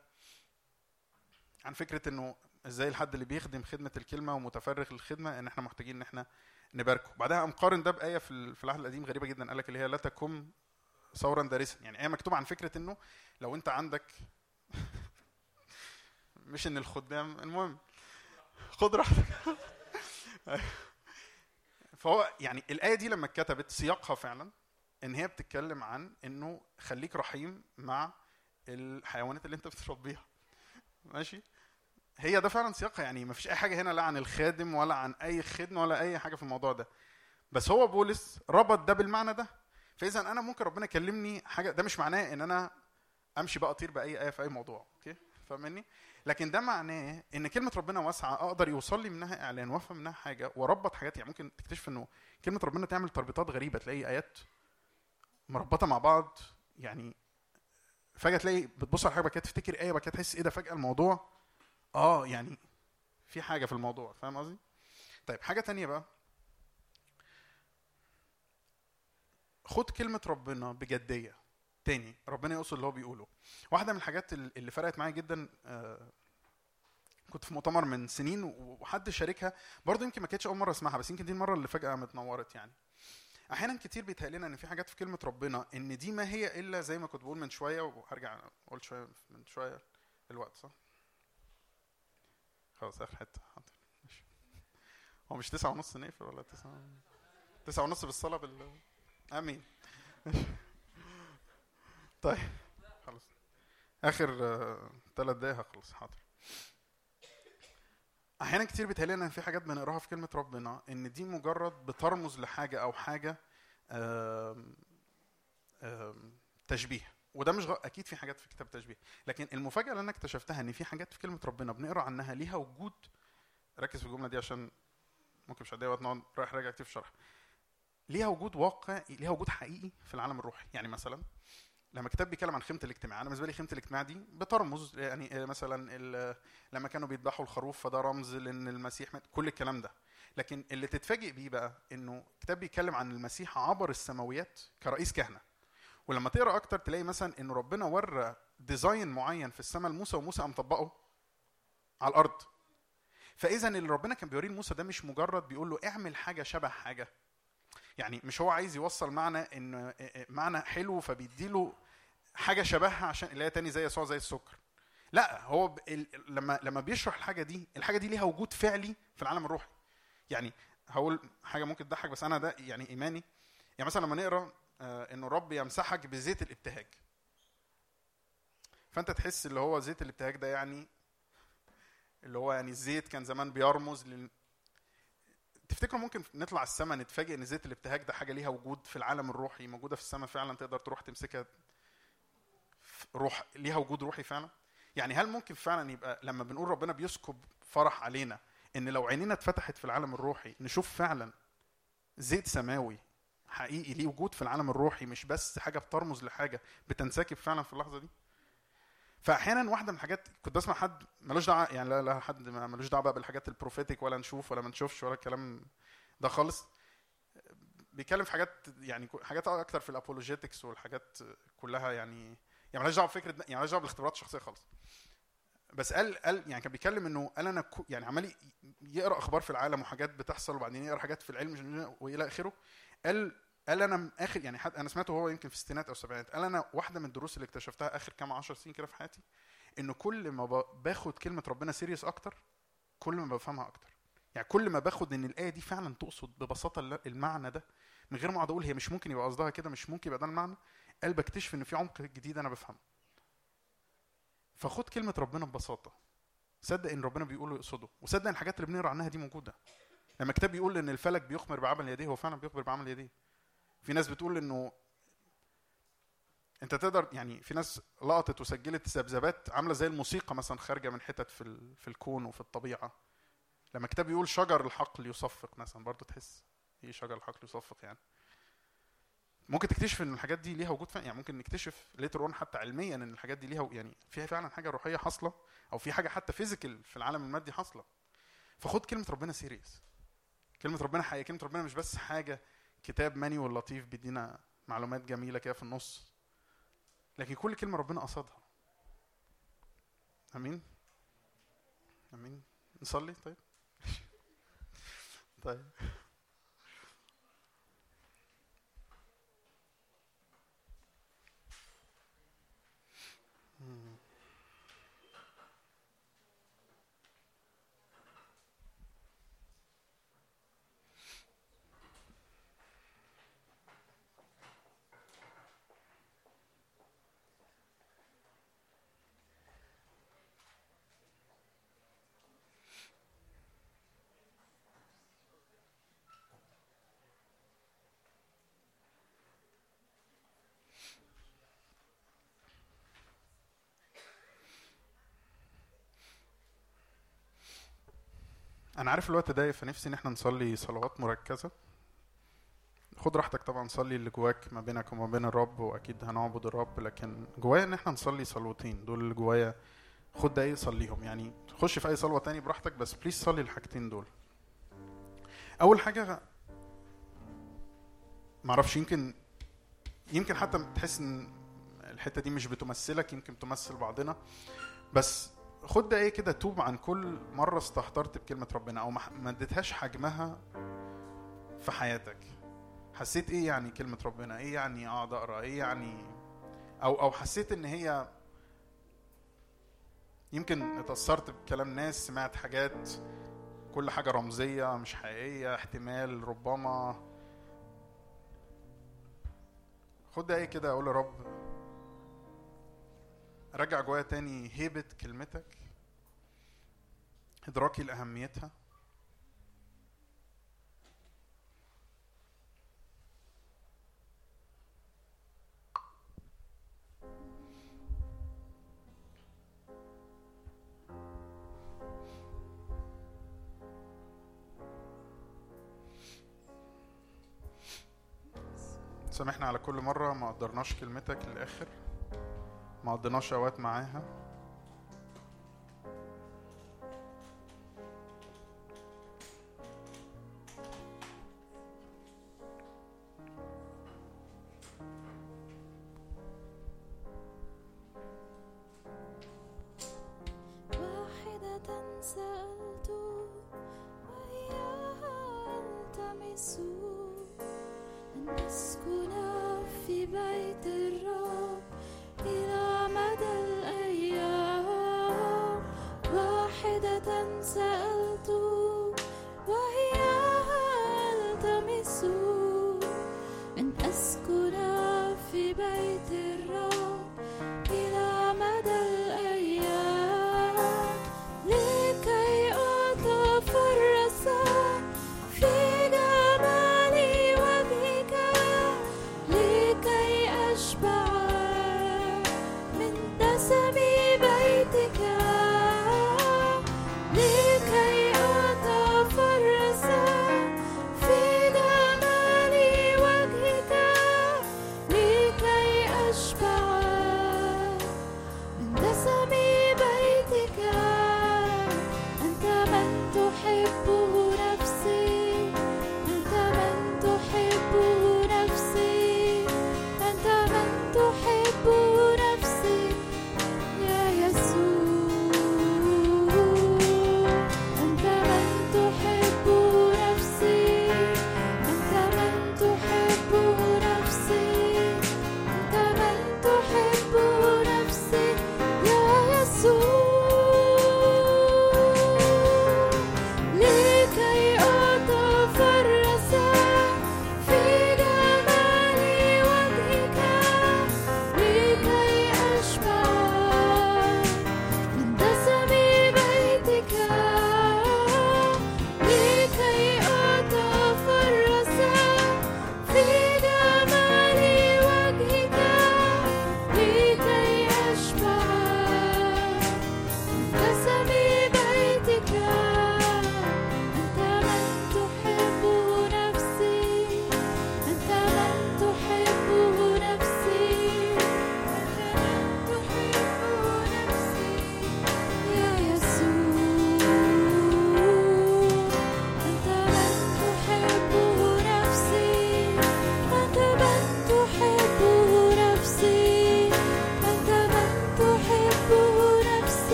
S3: عن فكرة إنه إزاي الحد اللي بيخدم خدمة الكلمة ومتفرغ للخدمة إن إحنا محتاجين إن إحنا نباركه. بعدها قام قارن ده بآية في ال- في العهد القديم غريبة جدا. قال لك اللي هي لا تكن ثورا دارسا. يعني إيه مكتوب عن فكرة إنه لو أنت عندك [laughs] مش إن الخدام المهم خد راحتك. [laughs] فهو يعني الآية دي لما اتكتبت سياقها فعلا إن هي بتتكلم عن إنه خليك رحيم مع الحيوانات اللي أنت بتربيها. ماشي؟ هي ده فعلا سياقها. يعني ما فيش أي حاجة هنا لا عن الخادم ولا عن أي خدمة ولا أي حاجة في الموضوع ده. بس هو بولس ربط ده بالمعنى ده. فإذا أنا ممكن ربنا يكلمني حاجة ده مش معناه إن أنا أمشي بقى أطير بأي آية في أي موضوع أوكي؟ فاهمني؟ لكن ده معناه إن كلمة ربنا واسعة أقدر يوصل لي منها إعلان وأفهم منها حاجة وأربط حاجات يعني ممكن تكتشف إنه كلمة ربنا تعمل تربيطات غريبة تلاقي آيات مربطة مع بعض يعني فجأة تلاقي بتبص على حاجة كده تفتكر آية كده تحس إيه ده فجأة الموضوع آه يعني في حاجة في الموضوع فاهم قصدي؟ طيب حاجة تانية بقى. خد كلمة ربنا بجدية. تاني ربنا يقصد اللي هو بيقوله. واحدة من الحاجات ال- اللي فرقت معايا جدا آه، كنت في مؤتمر من سنين وحد شاركها. برضه يمكن ما كانتش أول مرة أسمعها بس يمكن دي المرة اللي فجأة متنورت يعني. أحيانا كتير بيتهيأ لنا إن في حاجات في كلمة ربنا إن دي ما هي إلا زي ما كنت بقول من شوية وهرجع قلت شوية من شوية الوقت صح؟ خلاص آخر حتة. حاضر. ماشي. هو مش تسعة ونص نقفل ولا تسعة؟ تسعة ونص بالصلاة بال آمين. طيب. خلاص. آخر ثلاث دقايق هخلص. حاضر. أحيانا كتير بيتهيأ لنا إن في حاجات بنقراها في كلمة ربنا إن دي مجرد بترمز لحاجة أو حاجة آم، آم، تشبيه. وده مش غ... أكيد في حاجات في كتاب تشبيه. لكن المفاجأة اللي أنا اكتشفتها إن في حاجات في كلمة ربنا بنقرأ عنها ليها وجود ركز في الجملة دي عشان ممكن مش هتضايق وقت نقعد رايح راجع كتير في الشرح. ليها وجود واقع ليها وجود حقيقي في العالم الروحي. يعني مثلا لما الكتاب بيتكلم عن خيمة الاجتماع أنا بالنسبة لي خيمة الاجتماع دي بترمز يعني آه، مثلا لما كانوا بيذبحوا الخروف فده رمز لإن المسيح مات كل الكلام ده. لكن اللي تتفاجئ بيه بقى إنه الكتاب بيتكلم عن المسيح عبر السماويات كرئيس كهنة. ولما تقرأ أكتر تلاقي مثلا إن ربنا ورى ديزاين معين في السماء لموسى وموسى قام طبقه على الأرض. فاذا اللي ربنا كان بيوريه لموسى ده مش مجرد بيقول له اعمل حاجة شبه حاجة. يعني مش هو عايز يوصل معنى إن معنى حلو فبيديله حاجة شبهها عشان اللي هي تاني زي يسوع زي السكر. لا هو ب... لما لما بيشرح الحاجة دي الحاجة دي ليها وجود فعلي في العالم الروحي. يعني هقول حاجة ممكن تضحك بس أنا ده يعني إيماني. يعني مثلا لما نقرأ آه، إنه الرب يمسحك بزيت الإبتهاج. فأنت تحس اللي هو زيت الإبتهاج ده يعني اللي هو يعني الزيت كان زمان بيرمز لل... تفتكروا ممكن نطلع السماء نتفاجئ إن زيت الابتهاج ده حاجة ليها وجود في العالم الروحي موجودة في السماء فعلا تقدر تروح تمسكها؟ روح ليها وجود روحي فعلا؟ يعني هل ممكن فعلا يبقى لما بنقول ربنا بيسكب فرح علينا إن لو عينينا اتفتحت في العالم الروحي نشوف فعلا زيت سماوي حقيقي ليه وجود في العالم الروحي مش بس حاجة بترمز لحاجة بتنسكب فعلا في اللحظة دي؟ فأحيانا واحدة من الحاجات كنت بسمع حد ملوش دعوة يعني لا لا حد ملوش دعوة بالحاجات البروفيتك ولا نشوف ولا ما نشوفش ولا الكلام ده خالص. بيتكلم في حاجات يعني حاجات أكتر في الابولوجيتكس والحاجات كلها يعني يعني مالهاش دعوة بفكرة يعني مالهاش دعوة بالاختبارات الشخصية خالص. بس قال قال يعني كان بيتكلم إنه قال أنا يعني عمال يقرأ أخبار في العالم وحاجات بتحصل وبعدين يقرأ حاجات في العلم وإلى آخره. قال قال أنا اخر يعني حد أنا سمعته هو يمكن في الستينات أو السبعينات قال أنا واحدة من الدروس اللي اكتشفتها آخر كام عشر سنين كده في حياتي انه كل ما باخد كلمة ربنا سيريس أكتر كل ما بفهمها أكتر. يعني كل ما باخد إن الآية دي فعلا تقصد ببساطة المعنى ده من غير ما أقعد أقول هي مش ممكن يبقى قصدها كده مش ممكن يبقى ده المعنى قال بكتشف إن في عمق جديد أنا بفهمه. فخد كلمة ربنا ببساطة. صدق إن ربنا بيقوله يقصده. وصدق إن الحاجات اللي بنقرأ عنها دي موجودة. لما الكتاب بيقول إن الفلك بيخبر بعمل يديه هو فعلا بيخبر بعمل يديه. في ناس بتقول إنه أنت تقدر يعني في ناس لقطت وسجلت ذبذبات عاملة زي الموسيقى مثلا خارجة من حتت في في الكون وفي الطبيعة. لما الكتاب يقول شجر الحقل يصفق مثلا برضو تحس إيه شجر الحقل يصفق يعني. ممكن تكتشف إن الحاجات دي ليها وجود يعني ممكن نكتشف later on حتى علميا إن الحاجات دي ليها يعني فيها فعلا حاجة روحية حاصلة أو في حاجة حتى physical في العالم المادي حاصلة. فخد كلمة ربنا serious كلمة ربنا حقيقية كلمة ربنا مش بس حاجة كتاب manual لطيف بيدينا معلومات جميلة كده في النص. لكن كل كلمة ربنا قصدها. أمين؟ أمين؟ نصلي؟ طيب. [laughs] طيب. أنا عارف الوقت ضيق فنفسي إن إحنا نصلي صلوات مركزة. خد راحتك طبعا صلي اللي جواك ما بينك وما بين الرب وأكيد هنعبد الرب لكن جوايا إن إحنا نصلي صلوتين دول اللي جوايا خد دقايق صليهم يعني خش في أي صلوة تاني براحتك بس بليز صلي الحاجتين دول. أول حاجة معرفش يمكن يمكن حتى تحس إن الحتة دي مش بتمثلك يمكن تمثل بعضنا بس خد دقايق كده توب عن كل مرة استهترت بكلمة ربنا أو ما اديتهاش حجمها في حياتك. حسيت إيه يعني كلمة ربنا؟ إيه يعني أقعد أقرأ؟ إيه يعني؟ أو أو حسيت إن هي يمكن اتأثرت بكلام ناس سمعت حاجات كل حاجة رمزية مش حقيقية احتمال ربما. خد دقايق كده أقول يا رب رجع جوايا تاني هيبة كلمتك إدراكي لأهميتها. سامحنا على كل مرة ما قدرناش كلمتك للآخر. ما قضيناش أوقات معاها.
S2: واحدة سألت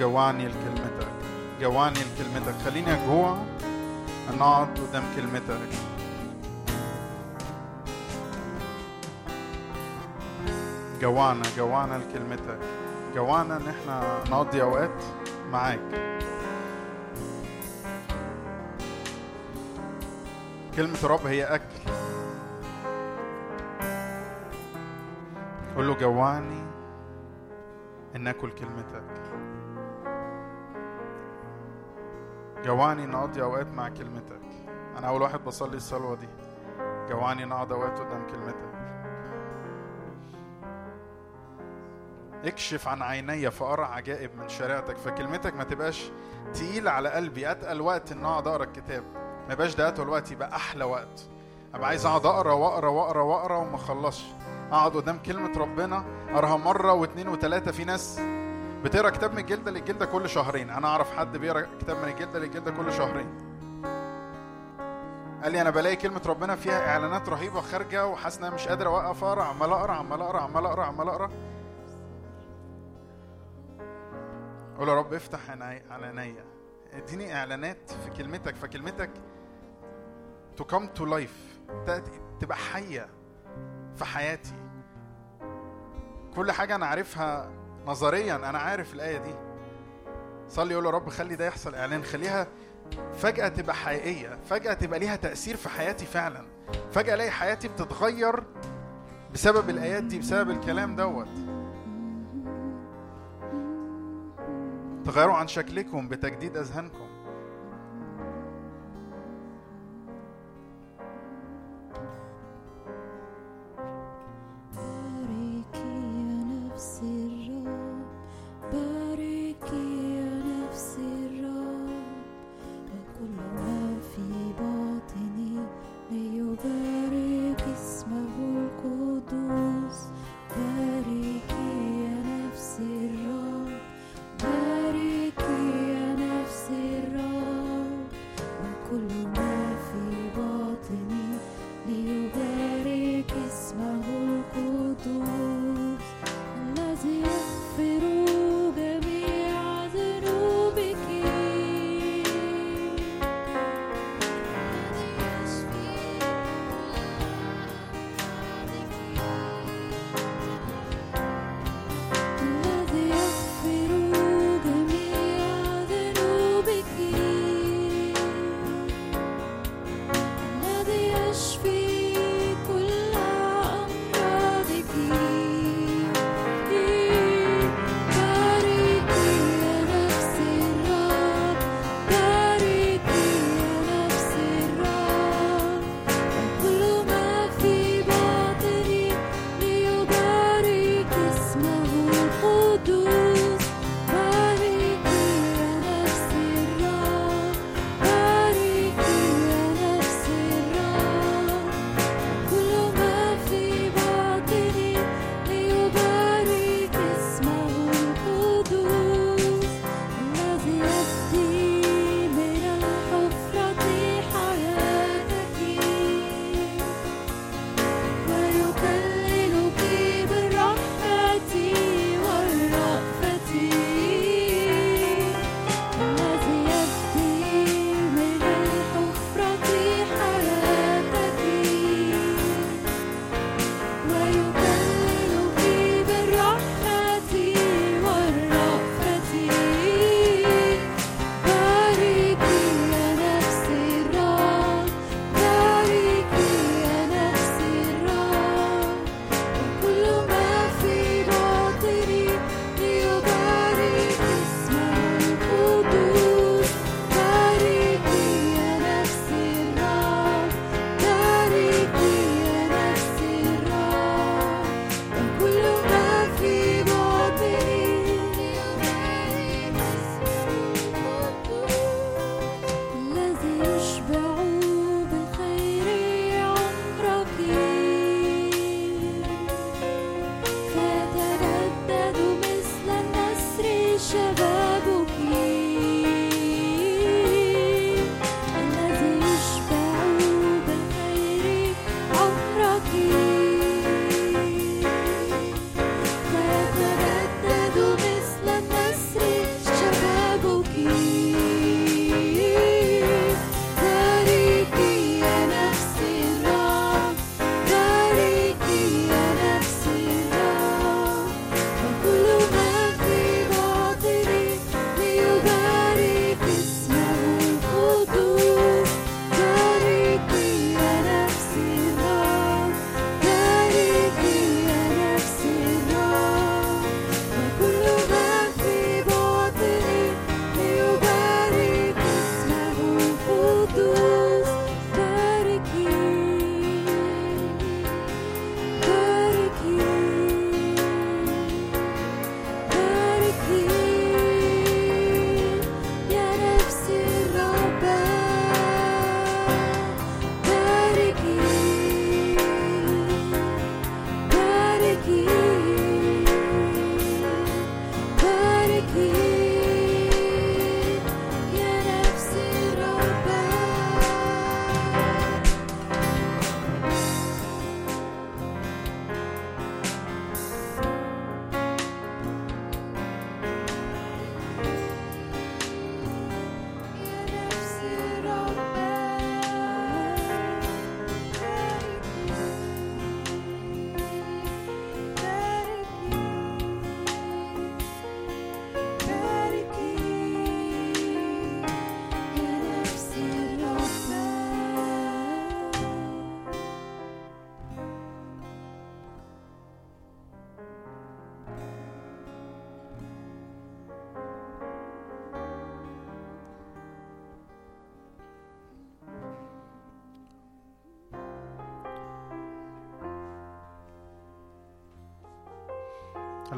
S3: جوعني لكلمتك. جوعني لكلمتك. خليني أجوع. ان اقعد قدام كلمتك. جوعنا جوعنا لكلمتك. جوعنا ان إحنا نقضي أوقات معاك. كلمة الرب هي أكل. قول له جوعني إن آكل كلمتك. جوعني إن أقضي أوقات مع كلمتك. أنا أول واحد بصلي الصلوة دي. جوعني إن أقعد أوقات قدام كلمتك. اكشف عن عيني فأرى عجائب من شريعتك. فكلمتك ما تبقاش تقيلة على قلبي. أتقل وقت إن أقعد أقرأ الكتاب. ما يبقاش ده أتقل وقت يبقى أحلى وقت. أبقى عايز أقعد أقرأ وأقرأ وأقرأ وأقرأ وما أخلصش. أقعد قدام كلمة ربنا أقراها مرة واثنين وثلاثة في ناس بتقرأ كتاب من الجلدة للجلدة كل شهرين. أنا أعرف حد بيقرأ كتاب من الجلدة للجلدة كل شهرين. قال لي أنا بلاقي كلمة ربنا فيها إعلانات رهيبة خارجة وحاسس إن أنا مش قادر أوقف أقرأ عمال أقرأ عمال أقرأ عمال أقرأ عمال أقرأ. قول يا رب افتح على عينيا اديني إعلانات في كلمتك فكلمتك come to life. تأتي- تبقى حية في حياتي. كل حاجة أنا عارفها نظريا أنا عارف الآية دي. صلي يقول يا رب خلي ده يحصل إعلان خليها فجأة تبقى حقيقية فجأة تبقى ليها تأثير في حياتي فعلا. فجأة ألاقي حياتي بتتغير بسبب الآيات دي بسبب الكلام دوت. تغيروا عن شكلكم بتجديد أذهانكم.
S2: باركي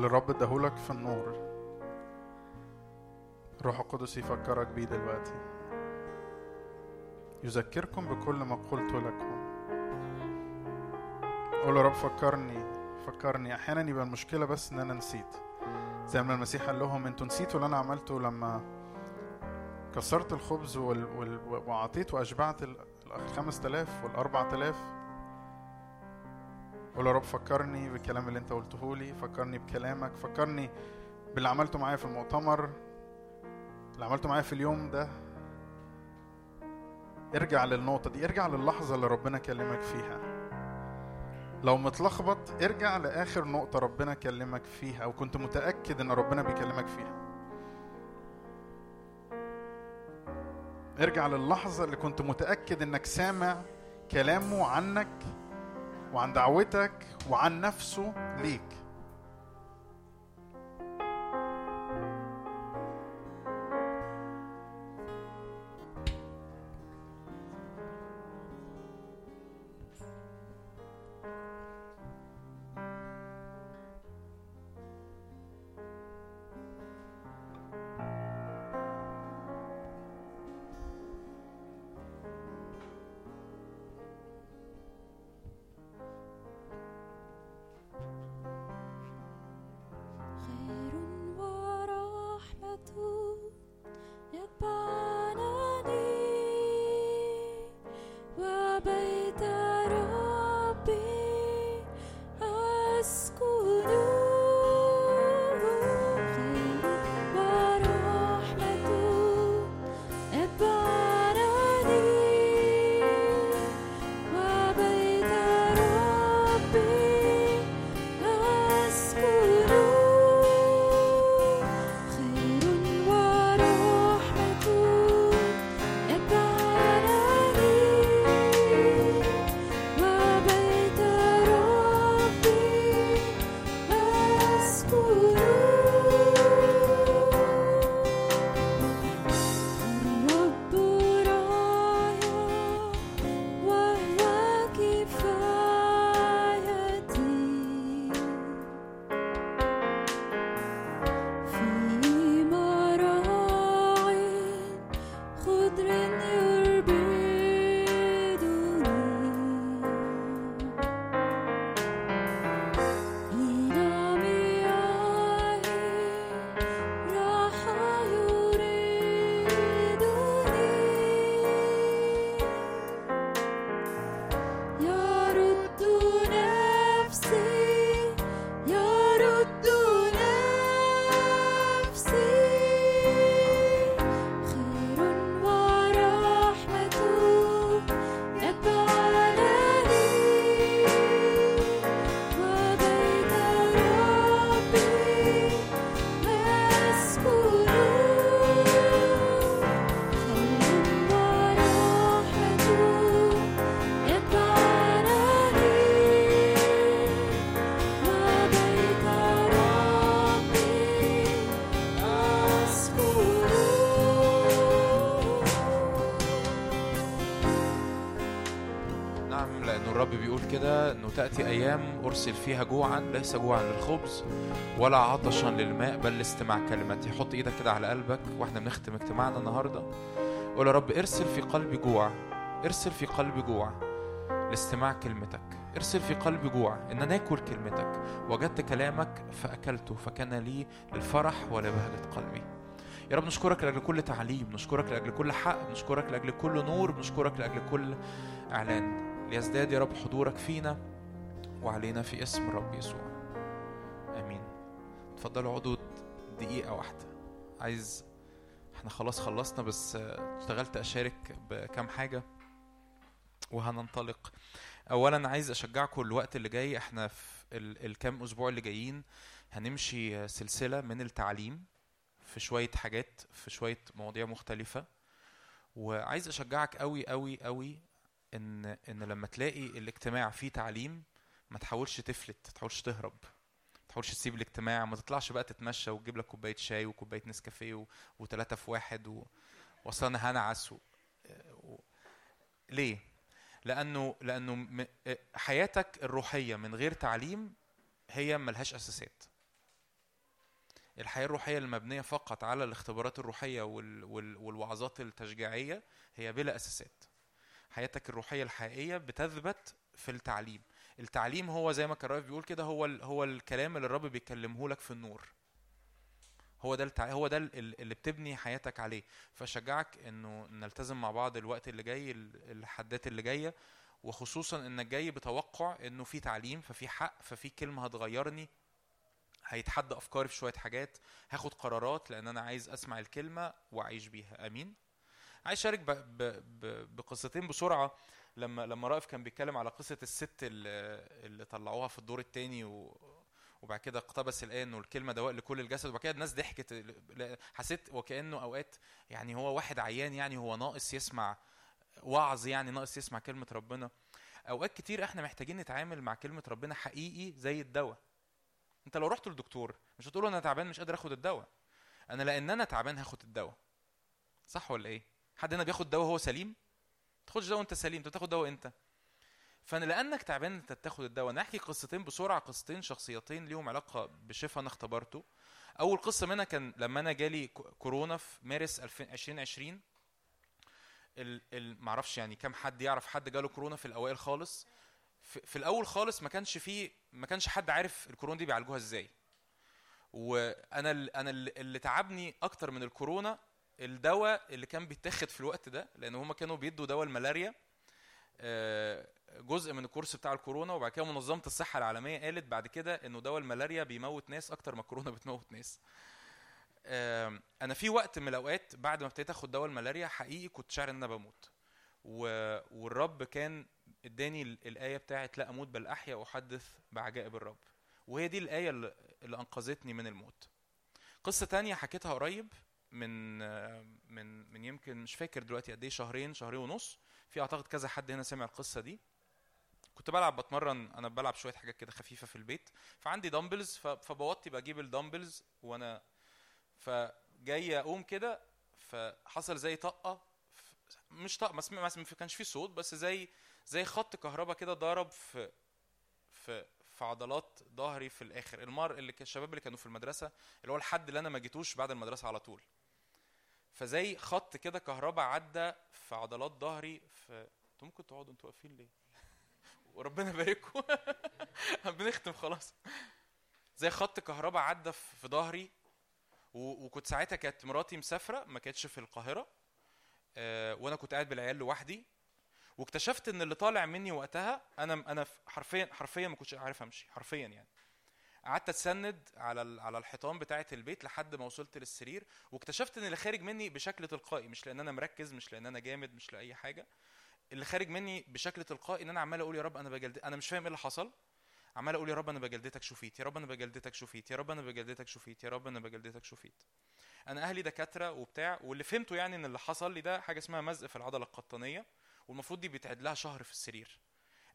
S2: اللي الرب اداهولك في النور. الروح القدس يفكرك بيه دلوقتي. يذكركم بكل ما قلت لكم. قول يا رب فكرني فكرني. أحيانا يبقى المشكلة بس إن أنا نسيت. زي ما المسيح قال لهم أنتوا نسيتوا اللي أنا عملته لما كسرت الخبز وال... وال... وأعطيت وأشبعت ال- الخمس تلاف والأربع تلاف. قول يا رب فكرني بالكلام اللي انت قلته لي فكرني بكلامك فكرني باللي عملته معايا في المؤتمر اللي عملته معايا في اليوم ده. ارجع للنقطة دي ارجع للحظة اللي ربنا كلمك فيها. لو متلخبط ارجع لآخر نقطة ربنا كلمك فيها أو كنت متأكد إن ربنا بيكلمك فيها. ارجع للحظة اللي كنت متأكد إنك سامع كلامه عنك وعن دعوتك وعن نفسه ليك.
S4: تأتي أيام أرسل فيها جوعا ليس جوعا للخبز ولا عطشا للماء بل لاستماع كلمتي حط إيدك كده على قلبك وإحنا بنختم اجتماعنا النهاردة. قول يا رب ارسل في قلبي جوع. ارسل في قلبي جوع لاستماع كلمتك. ارسل في قلبي جوع إن أنا آكل كلمتك. وجدت كلامك فأكلته فكان لي للفرح ولبهجة قلبي. يا رب نشكرك لأجل كل تعليم نشكرك لأجل كل حق نشكرك لأجل كل نور نشكرك لأجل كل إعلان. ليزداد يا رب حضورك فينا. وعلينا في اسم الرب يسوع. آمين. اتفضلوا اقعدوا دقيقة واحدة. عايز إحنا خلاص خلصنا بس اشتغلت اشارك بكام حاجة وهننطلق. اولا عايز أشجعكم الوقت اللي جاي إحنا في ال- الكام أسبوع اللي جايين هنمشي سلسلة من التعليم في شوية حاجات في شوية مواضيع مختلفة. وعايز أشجعك قوي قوي قوي ان إن لما تلاقي الاجتماع فيه تعليم ما تحاولش تفلت ما تحاولش تهرب ما تحاولش تسيب الاجتماع ما تطلعش بقى تتمشى وتجيب لك كوباية شاي وكوباية نسكافيه و- وتلاتة في واحد و... واصل أنا هنعس و... و... ليه؟ لأنه لأنه م... حياتك الروحية من غير تعليم هي ملهاش أساسات. الحياة الروحية المبنية فقط على الاختبارات الروحية وال... وال... والوعظات التشجيعية هي بلا أساسات. حياتك الروحية الحقيقية بتثبت في التعليم. التعليم هو زي ما كان رائف بيقول كده هو ال... هو الكلام اللي الرب بيكلمه لك في النور. هو ده التع... هو ده ال- اللي بتبني حياتك عليه. فشجعك إنه نلتزم مع بعض الوقت اللي جاي ال- الحدات اللي جاية وخصوصا إنك جاي بتوقع إنه في تعليم ففي حق ففي كلمة هتغيرني. هيتحدى أفكاري في شوية حاجات. هاخد قرارات لأن أنا عايز أسمع الكلمة وأعيش بيها. آمين. عايز أشارك ب... ب... ب... بقصتين بسرعة. لما لما رائف كان بيتكلم على قصة الست اللي, اللي طلعوها في الدور الثاني و... وبعد كده اقتبس الآن والكلمة دواء لكل الجسد وبعد كده الناس ضحكت حسيت وكأنه أوقات يعني هو واحد عيان يعني هو ناقص يسمع وعظ يعني ناقص يسمع كلمة ربنا. أوقات كتير إحنا محتاجين نتعامل مع كلمة ربنا حقيقي زي الدواء. أنت لو رحت للدكتور مش هتقول أنا تعبان مش قادر آخد الدواء. أنا لأن أنا تعبان هاخد الدواء. صح ولا إيه؟ حد هنا بياخد دواء وهو سليم؟ تاخدش دواء وانت سليم انت بتاخد دواء انت لأنك تعبان أنت بتاخد الدواء أنا احكي قصتين بسرعة قصتين شخصيتين ليهم علاقة بشفاء أنا اختبرته. أول قصة منها كان لما أنا جالي كورونا في مارس 2020 ال ال معرفش يعني كم حد يعرف حد جاله كورونا في الأوائل خالص. في, في الأول خالص ما كانش فيه ما كانش حد عارف الكورونا دي بيعالجوها إزاي. وأنا أنا ال- اللي تعبني أكتر من الكورونا الدواء اللي كان بيتاخد في الوقت ده لأن هما كانوا بيدوا دواء الملاريا آه، جزء من الكورس بتاع الكورونا وبعد كده منظمة الصحة العالمية قالت بعد كده إنه دواء الملاريا بيموت ناس أكتر ما الكورونا [laughs] بتموت ناس. آم، أنا في وقت من الأوقات بعد ما ابتديت آخد دواء الملاريا حقيقي كنت شاعر إن أنا بموت. والرب كان إداني ال- الآية بتاعت لا أموت بل أحيا وأحدث بعجائب الرب. وهي دي الآية اللي أنقذتني من الموت. قصة تانية حكيتها قريب. من من من يمكن مش فاكر دلوقتي قد إيه شهرين شهرين ونص. في أعتقد كذا حد هنا سمع القصة دي. كنت بلعب بتمرن أنا بلعب شوية حاجات كده خفيفة في البيت. فعندي dumbbells فبوطي بجيب ال dumbbells وأنا فجاي أقوم كده فحصل زي طقة مش طقة ما كانش فيه صوت بس زي زي خط كهرباء كده ضرب في في في عضلات ظهري في الآخر. المر اللي الشباب اللي كانوا في المدرسة اللي هو الحد اللي أنا ما جيتوش بعد المدرسة على طول. فزي خط كده كهرباء عدى في عضلات ظهري في أنتوا ممكن تقعدوا أنتوا واقفين ليه؟ [laughs] وربنا يبارككم. [laughs] بنختم خلاص. زي خط كهرباء عدى في ظهري وكنت ساعتها كانت مراتي مسافرة ما كانتش في القاهرة آه، وأنا كنت قاعد بالعيال لوحدي. واكتشفت إن اللي طالع مني وقتها أنا أنا حرفيا حرفيا ما كنتش عارف أمشي حرفيا يعني. قعدت أتسند على على الحيطان بتاعه البيت لحد ما وصلت للسرير واكتشفت إن اللي خارج مني بشكل تلقائي مش لأن أنا مركز مش لأن أنا جامد مش لأي حاجة. اللي خارج مني بشكل تلقائي إن أنا عمال أقول يا رب أنا بجلد أنا مش فاهم إيه اللي حصل. عمال أقول يا رب أنا بجلدتك شوفيت يا رب أنا بجلدتك شوفيت يا رب أنا بجلدتك شوفيت يا رب أنا بجلدتك شوفيت أنا أهلي دكاترة وبتاع واللي فهمته يعني إن اللي حصل لي ده حاجة اسمها مزق في العضلة القطنية والمفروض دي بيتعد لها شهر في السرير.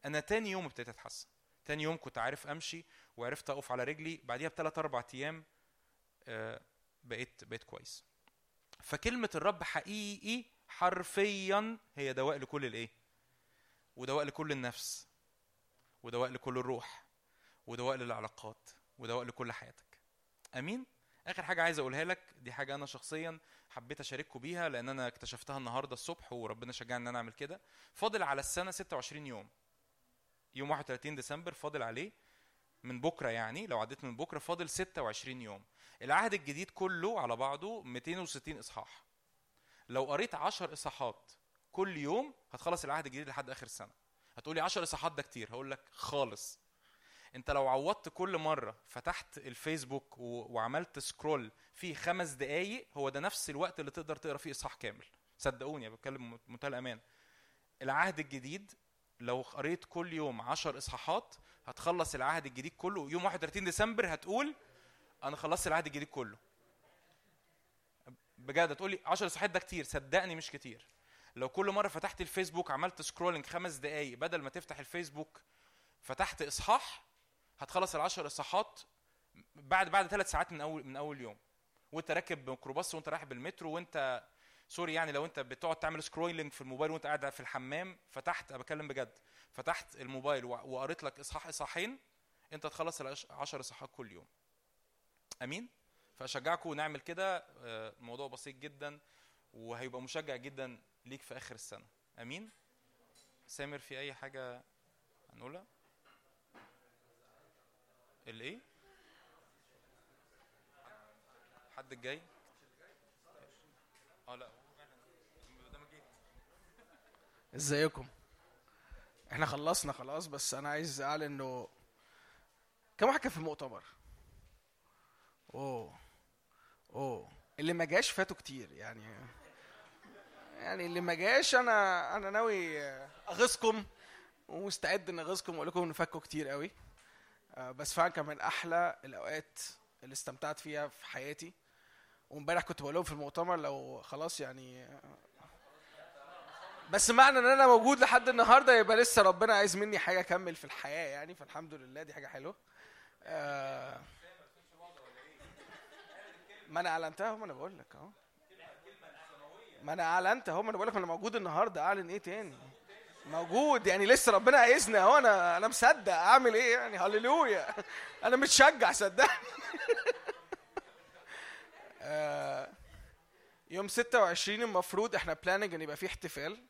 S4: أنا تاني يوم ابتديت أتحسن. تاني يوم كنت عارف أمشي وعرفت أقف على رجلي بعديها بثلاث أربع أيام آه، بقيت بقيت كويس. فكلمة الرب حقيقي حرفيا هي دواء لكل الإيه؟ ودواء لكل النفس ودواء لكل الروح ودواء للعلاقات ودواء لكل حياتك. آمين؟ آخر حاجة عايز أقولها لك دي حاجة أنا شخصيا حبيت أشارككم بيها لأن أنا اكتشفتها النهارده الصبح وربنا شجعني إن أنا أعمل كده. فاضل على السنة 26 يوم. يوم 31 ديسمبر فاضل عليه من بكرة يعني لو عديت من بكرة فاضل 26 يوم. العهد الجديد كله على بعضه 260 إصحاح. لو قريت 10 إصحاحات كل يوم هتخلص العهد الجديد لحد آخر السنة. هتقولي 10 إصحاحات ده كتير هقول لك خالص. انت لو عوضت كل مرة فتحت الفيسبوك. وعملت سكرول فيه خمس دقايق هو ده نفس الوقت اللي تقدر تقرأ فيه إصحاح كامل. صدقوني بتكلم بمنتهى الأمان. العهد الجديد لو قريت كل يوم 10 إصحاحات هتخلص العهد الجديد كله. يوم 31 ديسمبر هتقول أنا خلصت العهد الجديد كله. بجد هتقولي 10 إصحاحات ده كتير صدقني مش كتير. لو كل مرة فتحت الفيسبوك عملت scrolling خمس دقايق بدل ما تفتح الفيسبوك فتحت إصحاح هتخلص العشر إصحاحات بعد بعد ثلاث ساعات من أول من أول يوم. وانت راكب ميكروباص وانت رايح بالمترو وانت sorry يعني لو انت بتقعد تعمل scrolling في الموبايل وانت قاعد في الحمام فتحت أنا بتكلم بجد فتحت الموبايل وقريت لك اصحاح إصحاحين انت تخلص العشر إصحاحات كل يوم. أمين؟
S5: فأشجعكم نعمل كده. آه، الموضوع بسيط جدا وهيبقى مشجع جدا ليك في آخر السنة. أمين؟ سامر في أي حاجة هنقولها؟ الايه حد الجاي آه لا ده ما جه.
S6: ازيكم؟ إحنا خلصنا خلاص بس أنا عايز اعلن انه كم واحد كان في المؤتمر اوه اوه اللي ما جاش فاتوا كتير يعني. يعني اللي ما جاش أنا أنا ناوي اغيظكم ومستعد ان اغيظكم واقول لكم ان فاتكم كتير قوي. آه، بس فعلا كان من أحلى الاوقات اللي استمتعت فيها في حياتي. وامبارح كنت بقول لهم في المؤتمر لو خلاص يعني بس معنى إن أنا موجود لحد النهارده يبقى لسه ربنا عايز مني حاجة أكمل في الحياة يعني فالحمد لله دي حاجة حلوة. آه ما أنا أعلنتها أهو أنا بقول لك أهو. ما أنا اعلنت أهو أنا بقول لك أنا موجود النهارده أعلن إيه تاني؟ موجود يعني لسه ربنا عايزني أهو أنا أنا مصدق أعمل إيه يعني؟ هللويا. [laughs] أنا متشجع صدقني. [laughs] آه، يوم 26 المفروض إحنا planning إن يبقى فيه احتفال.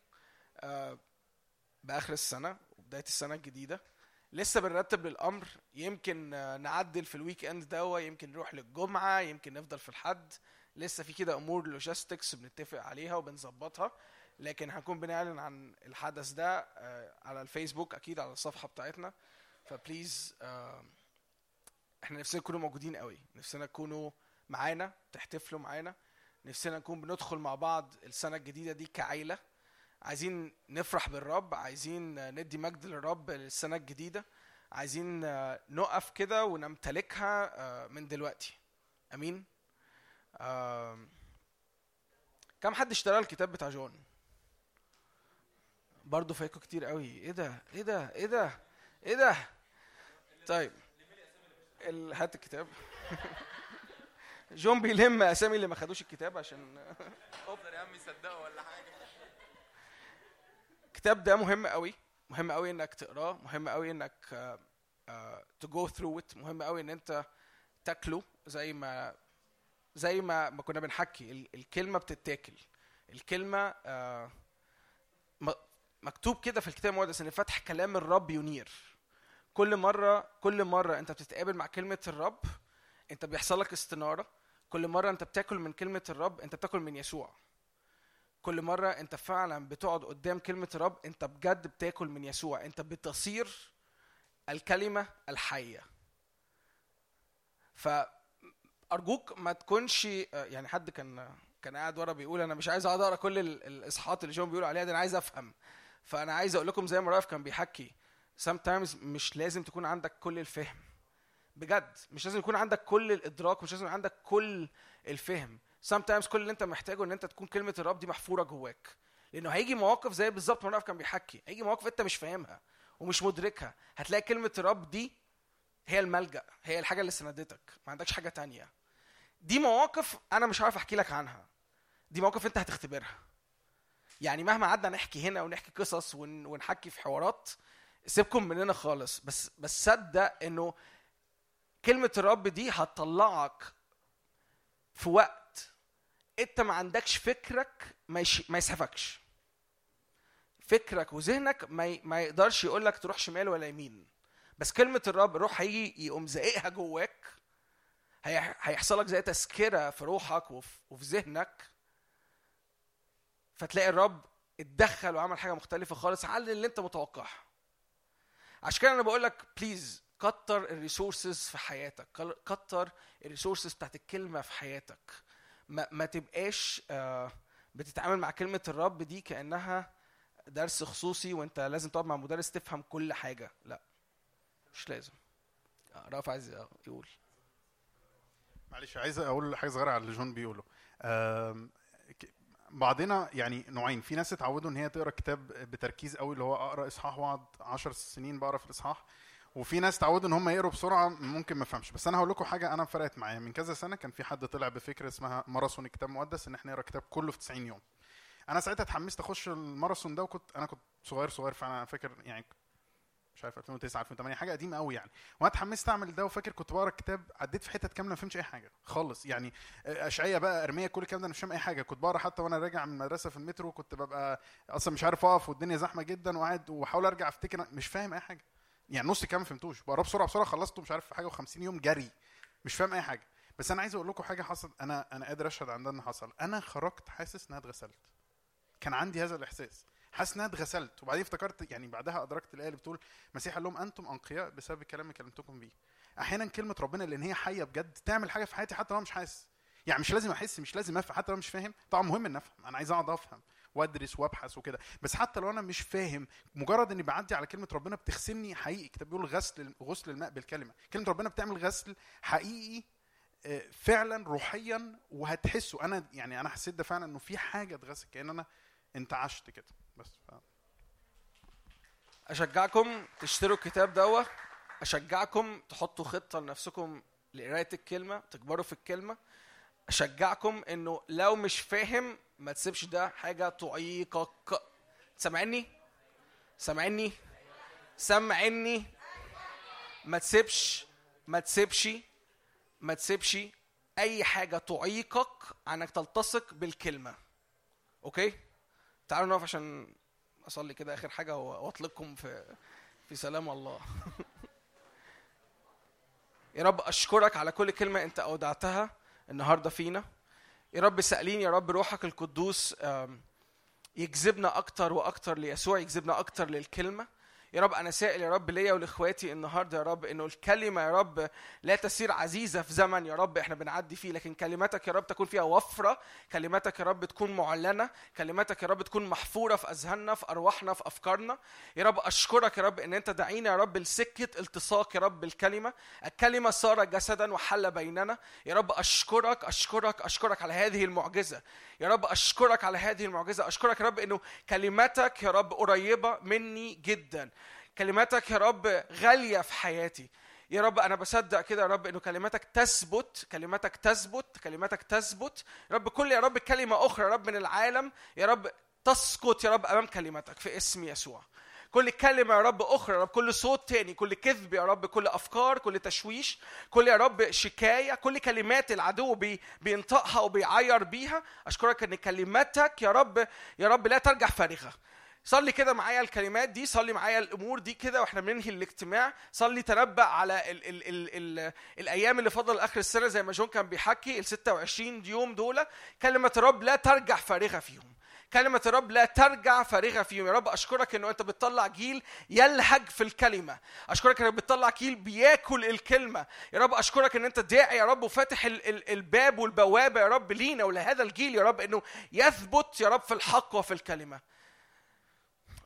S6: بآخر السنة وبدايه السنة الجديدة. لسه بنرتب للأمر. يمكن آه، نعدل في ال weekend ده أو يمكن نروح للجمعة يمكن نفضل في الحد. لسه في كده أمور logistics بنتفق عليها وبنظبطها. لكن هنكون بنعلن عن الحدث ده آه، على الفيسبوك أكيد على الصفحة بتاعتنا. ف please آه، إحنا نفسنا نكونوا موجودين قوي. نفسنا تكونوا معانا تحتفلوا معانا. نفسنا نكون بندخل مع بعض السنة الجديدة دي كعيلة. عايزين نفرح بالرب عايزين ندي مجد للرب للسنه الجديدة عايزين نقف كده ونمتلكها آه، من دلوقتي. آمين. كم حد اشترى الكتاب بتاع جون؟ برضه فايكو كتير قوي. إيه ده؟ إيه ده؟ إيه ده؟ إيه ده؟ طيب. هات الكتاب. [laughs] جون بيلم أسامي اللي ما خدوش الكتاب عشان
S5: افضل يا عم يصدقوا ولا حاجة.
S6: الكتاب ده مهم قوي مهم قوي إنك تقراه مهم قوي إنك to go through it مهم قوي إن أنت تاكله زي ما زي ما ما كنا بنحكي. ال- الكلمة بتتاكل. الكلمة آه، مكتوب كده في الكتاب المقدس إن فتح كلام الرب ينير. كل مرة كل مرة أنت بتتقابل مع كلمة الرب أنت بيحصل لك استنارة. كل مرة أنت بتاكل من كلمة الرب أنت بتاكل من يسوع. كل مرة انت فعلا بتقعد قدام كلمة الرب انت بجد بتاكل من يسوع. انت بتصير الكلمة الحية. فأرجوك ما تكونش يعني حد كان كان قاعد ورا بيقول أنا مش عايز أقعد أقرأ كل ال- الإصحاحات اللي جون بيقول عليها دي أنا عايز أفهم. فأنا عايز أقول لكم زي ما رائف كان بيحكي. sometimes مش لازم تكون عندك كل الفهم. بجد مش لازم يكون عندك كل الإدراك مش لازم يكون عندك كل الفهم. Sometimes كل اللي انت محتاجه ان انت تكون كلمة الرب دي محفورة جواك. لأنه هيجي مواقف زي بالظبط ما كان بيحكي. هيجي مواقف انت مش فاهمها ومش مدركها. هتلاقي كلمة الرب دي هي الملجأ هي الحاجة اللي سندتك. ما عندكش حاجة تانية. دي مواقف أنا مش عارف أحكي لك عنها. دي مواقف انت هتختبرها. يعني مهما قعدنا نحكي هنا ونحكي قصص ون- ونحكي في حوارات سيبكم مننا خالص. بس بس صدق إنه كلمة الرب دي هتطلعك في وقت انت ما عندكش فكرك ما, يش... ما يسعفكش فكرك وذهنك ما, ي... ما يقدرش يقول لك تروح شمال ولا يمين. بس كلمة الرب الروح هيجي يقوم زاققها جواك هي... هيحصل لك زي تذكرة في روحك وفي, وفي ذهنك. فتلاقي الرب اتدخل وعمل حاجة مختلفة خالص عن اللي انت متوقعها. عشان كده أنا بقول لك please كتر ال resources في حياتك كتر ال resources بتاعت الكلمة في حياتك. ما, ما تبقاش آه، بتتعامل مع كلمة الرب دي كأنها درس خصوصي وانت لازم تقعد مع مدرس تفهم كل حاجة. لا مش لازم. آه، رأفع عايز يقول.
S3: معلش عايز أقول حاجة صغيرة على اللي جون بيقوله. بعضنا يعني نوعين. في ناس اتعودوا إن هي تقرأ كتاب بتركيز قوي اللي هو أقرأ إصحاح وأقعد 10 سنين بقرأ في الإصحاح. وفي ناس اتعودوا إن هم يقروا بسرعة ممكن ما افهمش. بس أنا هقول لكم حاجة أنا فرقت معايا. من كذا سنة كان في حد طلع بفكره اسمها ماراثون الكتاب المقدس إن إحنا نقرأ الكتاب كله في 90 يوم. أنا ساعتها اتحمست أخش الماراثون ده وكنت أنا كنت صغير صغير فأنا فاكر يعني مش عارف 2009 2008 حاجة قديمة قوي يعني. وأنا اتحمست أعمل ده وفاكر كنت بقرأ الكتاب عديت في حتت كاملة ما فهمتش أي حاجة خالص. يعني اشعياء بقى أرمية كل الكلام ده أنا مش فاهم أي حاجة. كنت بقرأ حتى وأنا راجع من المدرسة في المترو كنت ببقى أصلا مش عارف أقف والدنيا زحمة جدا وقاعد وأحاول أرجع أفتكر مش فاهم أي حاجة. يعني نص كام ما فهمتوش. بقراه بسرعة بسرعة خلصته مش عارف حاجة و50 يوم جري. مش فاهم أي حاجة. بس أنا عايز أقول لكم حاجة حصلت. أنا أنا قادر أشهد عن ده ان حصل. أنا خرجت حاسس إن أنا اتغسلت. كان عندي هذا الإحساس. حاسس إن أنا اتغسلت. وبعدين افتكرت يعني بعدها أدركت الآية اللي بتقول المسيح قال لهم أنتم أنقياء بسبب الكلام اللي كلمتكم بيه. أحيانا كلمة ربنا لأن هي حية بجد تعمل حاجة في حياتي حتى لو مش حاسس. يعني مش لازم أحس مش لازم أفهم. حتى لو مش فاهم طبعا مهم إن أفهم. أنا عايز أقعد أفهم. وادرس وابحث وكده. بس حتى لو أنا مش فاهم مجرد إني بعدي على كلمة ربنا بتغسلني حقيقي. كتاب بيقول غسل غسل الماء بالكلمة. كلمة ربنا بتعمل غسل حقيقي آه، فعلا روحيا وهتحسه. أنا يعني أنا حسيت ده فعلا إنه في حاجة اتغسل كأن أنا انتعشت كده. بس ف...
S6: أشجعكم تشتروا الكتاب دوت أشجعكم تحطوا خطة لنفسكم لقراية الكلمة تكبروا في الكلمة. أشجعكم إنه لو مش فاهم ما تسيبش ده حاجة تعيقك. سامعني؟ سامعني؟ سامعني؟ ما تسيبش ما تسيبش ما تسيبش أي حاجة تعيقك عنك تلتصق بالكلمة. أوكي؟ تعالوا نقف عشان أصلي كده آخر حاجة وأطلقكم في في سلام الله. [laughs] يا رب أشكرك على كل كلمة أنت أودعتها النهارده فينا. يا رب سألين يا رب روحك القدوس يجذبنا أكتر وأكتر ليسوع يجذبنا أكتر للكلمة. يا رب أنا سائل يا رب ليا ولاخواتي النهارده يا رب انه الكلمة يا رب لا تسير عزيزه في زمن يا رب إحنا بنعدي فيه لكن كلماتك يا رب تكون فيها وفره كلماتك يا رب تكون معلنه كلماتك يا رب تكون محفوره في اذهاننا في ارواحنا في افكارنا يا رب اشكرك يا رب ان انت دعينا يا رب لسكه التصاق يا رب بالكلمة الكلمة صار جسدا وحل بيننا يا رب اشكرك اشكرك اشكرك على هذه المعجزه يا رب اشكرك على هذه المعجزه اشكرك يا رب انه كلماتك يا رب قريبه مني جدا كلماتك يا رب غاليه في حياتي يا رب أنا بصدق كده يا رب انه كلماتك تثبت كلماتك تثبت كلماتك تثبت يا رب كل يا رب كلمه أخرى يا رب من العالم يا رب تسقط يا رب امام كلماتك في اسم يسوع كل كلمة يا رب أخرى يا رب كل صوت تاني كل كذب يا رب كل أفكار كل تشويش كل يا رب شكاية كل كلمات العدو بي بينطقها وبيعير بيها أشكرك إن كلماتك يا رب يا رب لا ترجع فارغة صلي كده معايا الكلمات دي صلي معايا الأمور دي كده وإحنا بننهي الاجتماع. صلي تنبأ على ال ال ال ال الأيام اللي فضل اخر السنة زي ما جون كان بيحكي ال 26 يوم دول. كلمة الرب لا ترجع فارغة فيهم كلمة الرب لا ترجع فارغة فيهم يا رب أشكرك أنه أنت بتطلع جيل يلهج في الكلمة. أشكرك أنك بتطلع جيل بياكل الكلمة. يا رب أشكرك أن أنت داعي يا رب وفاتح ال ال الباب والبوابة يا رب لينا ولهذا الجيل يا رب أنه يثبت يا رب في الحق وفي الكلمة.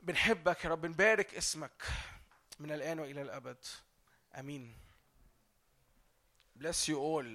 S6: بنحبك يا رب نبارك اسمك من الآن وإلى الأبد. آمين. Bless you all.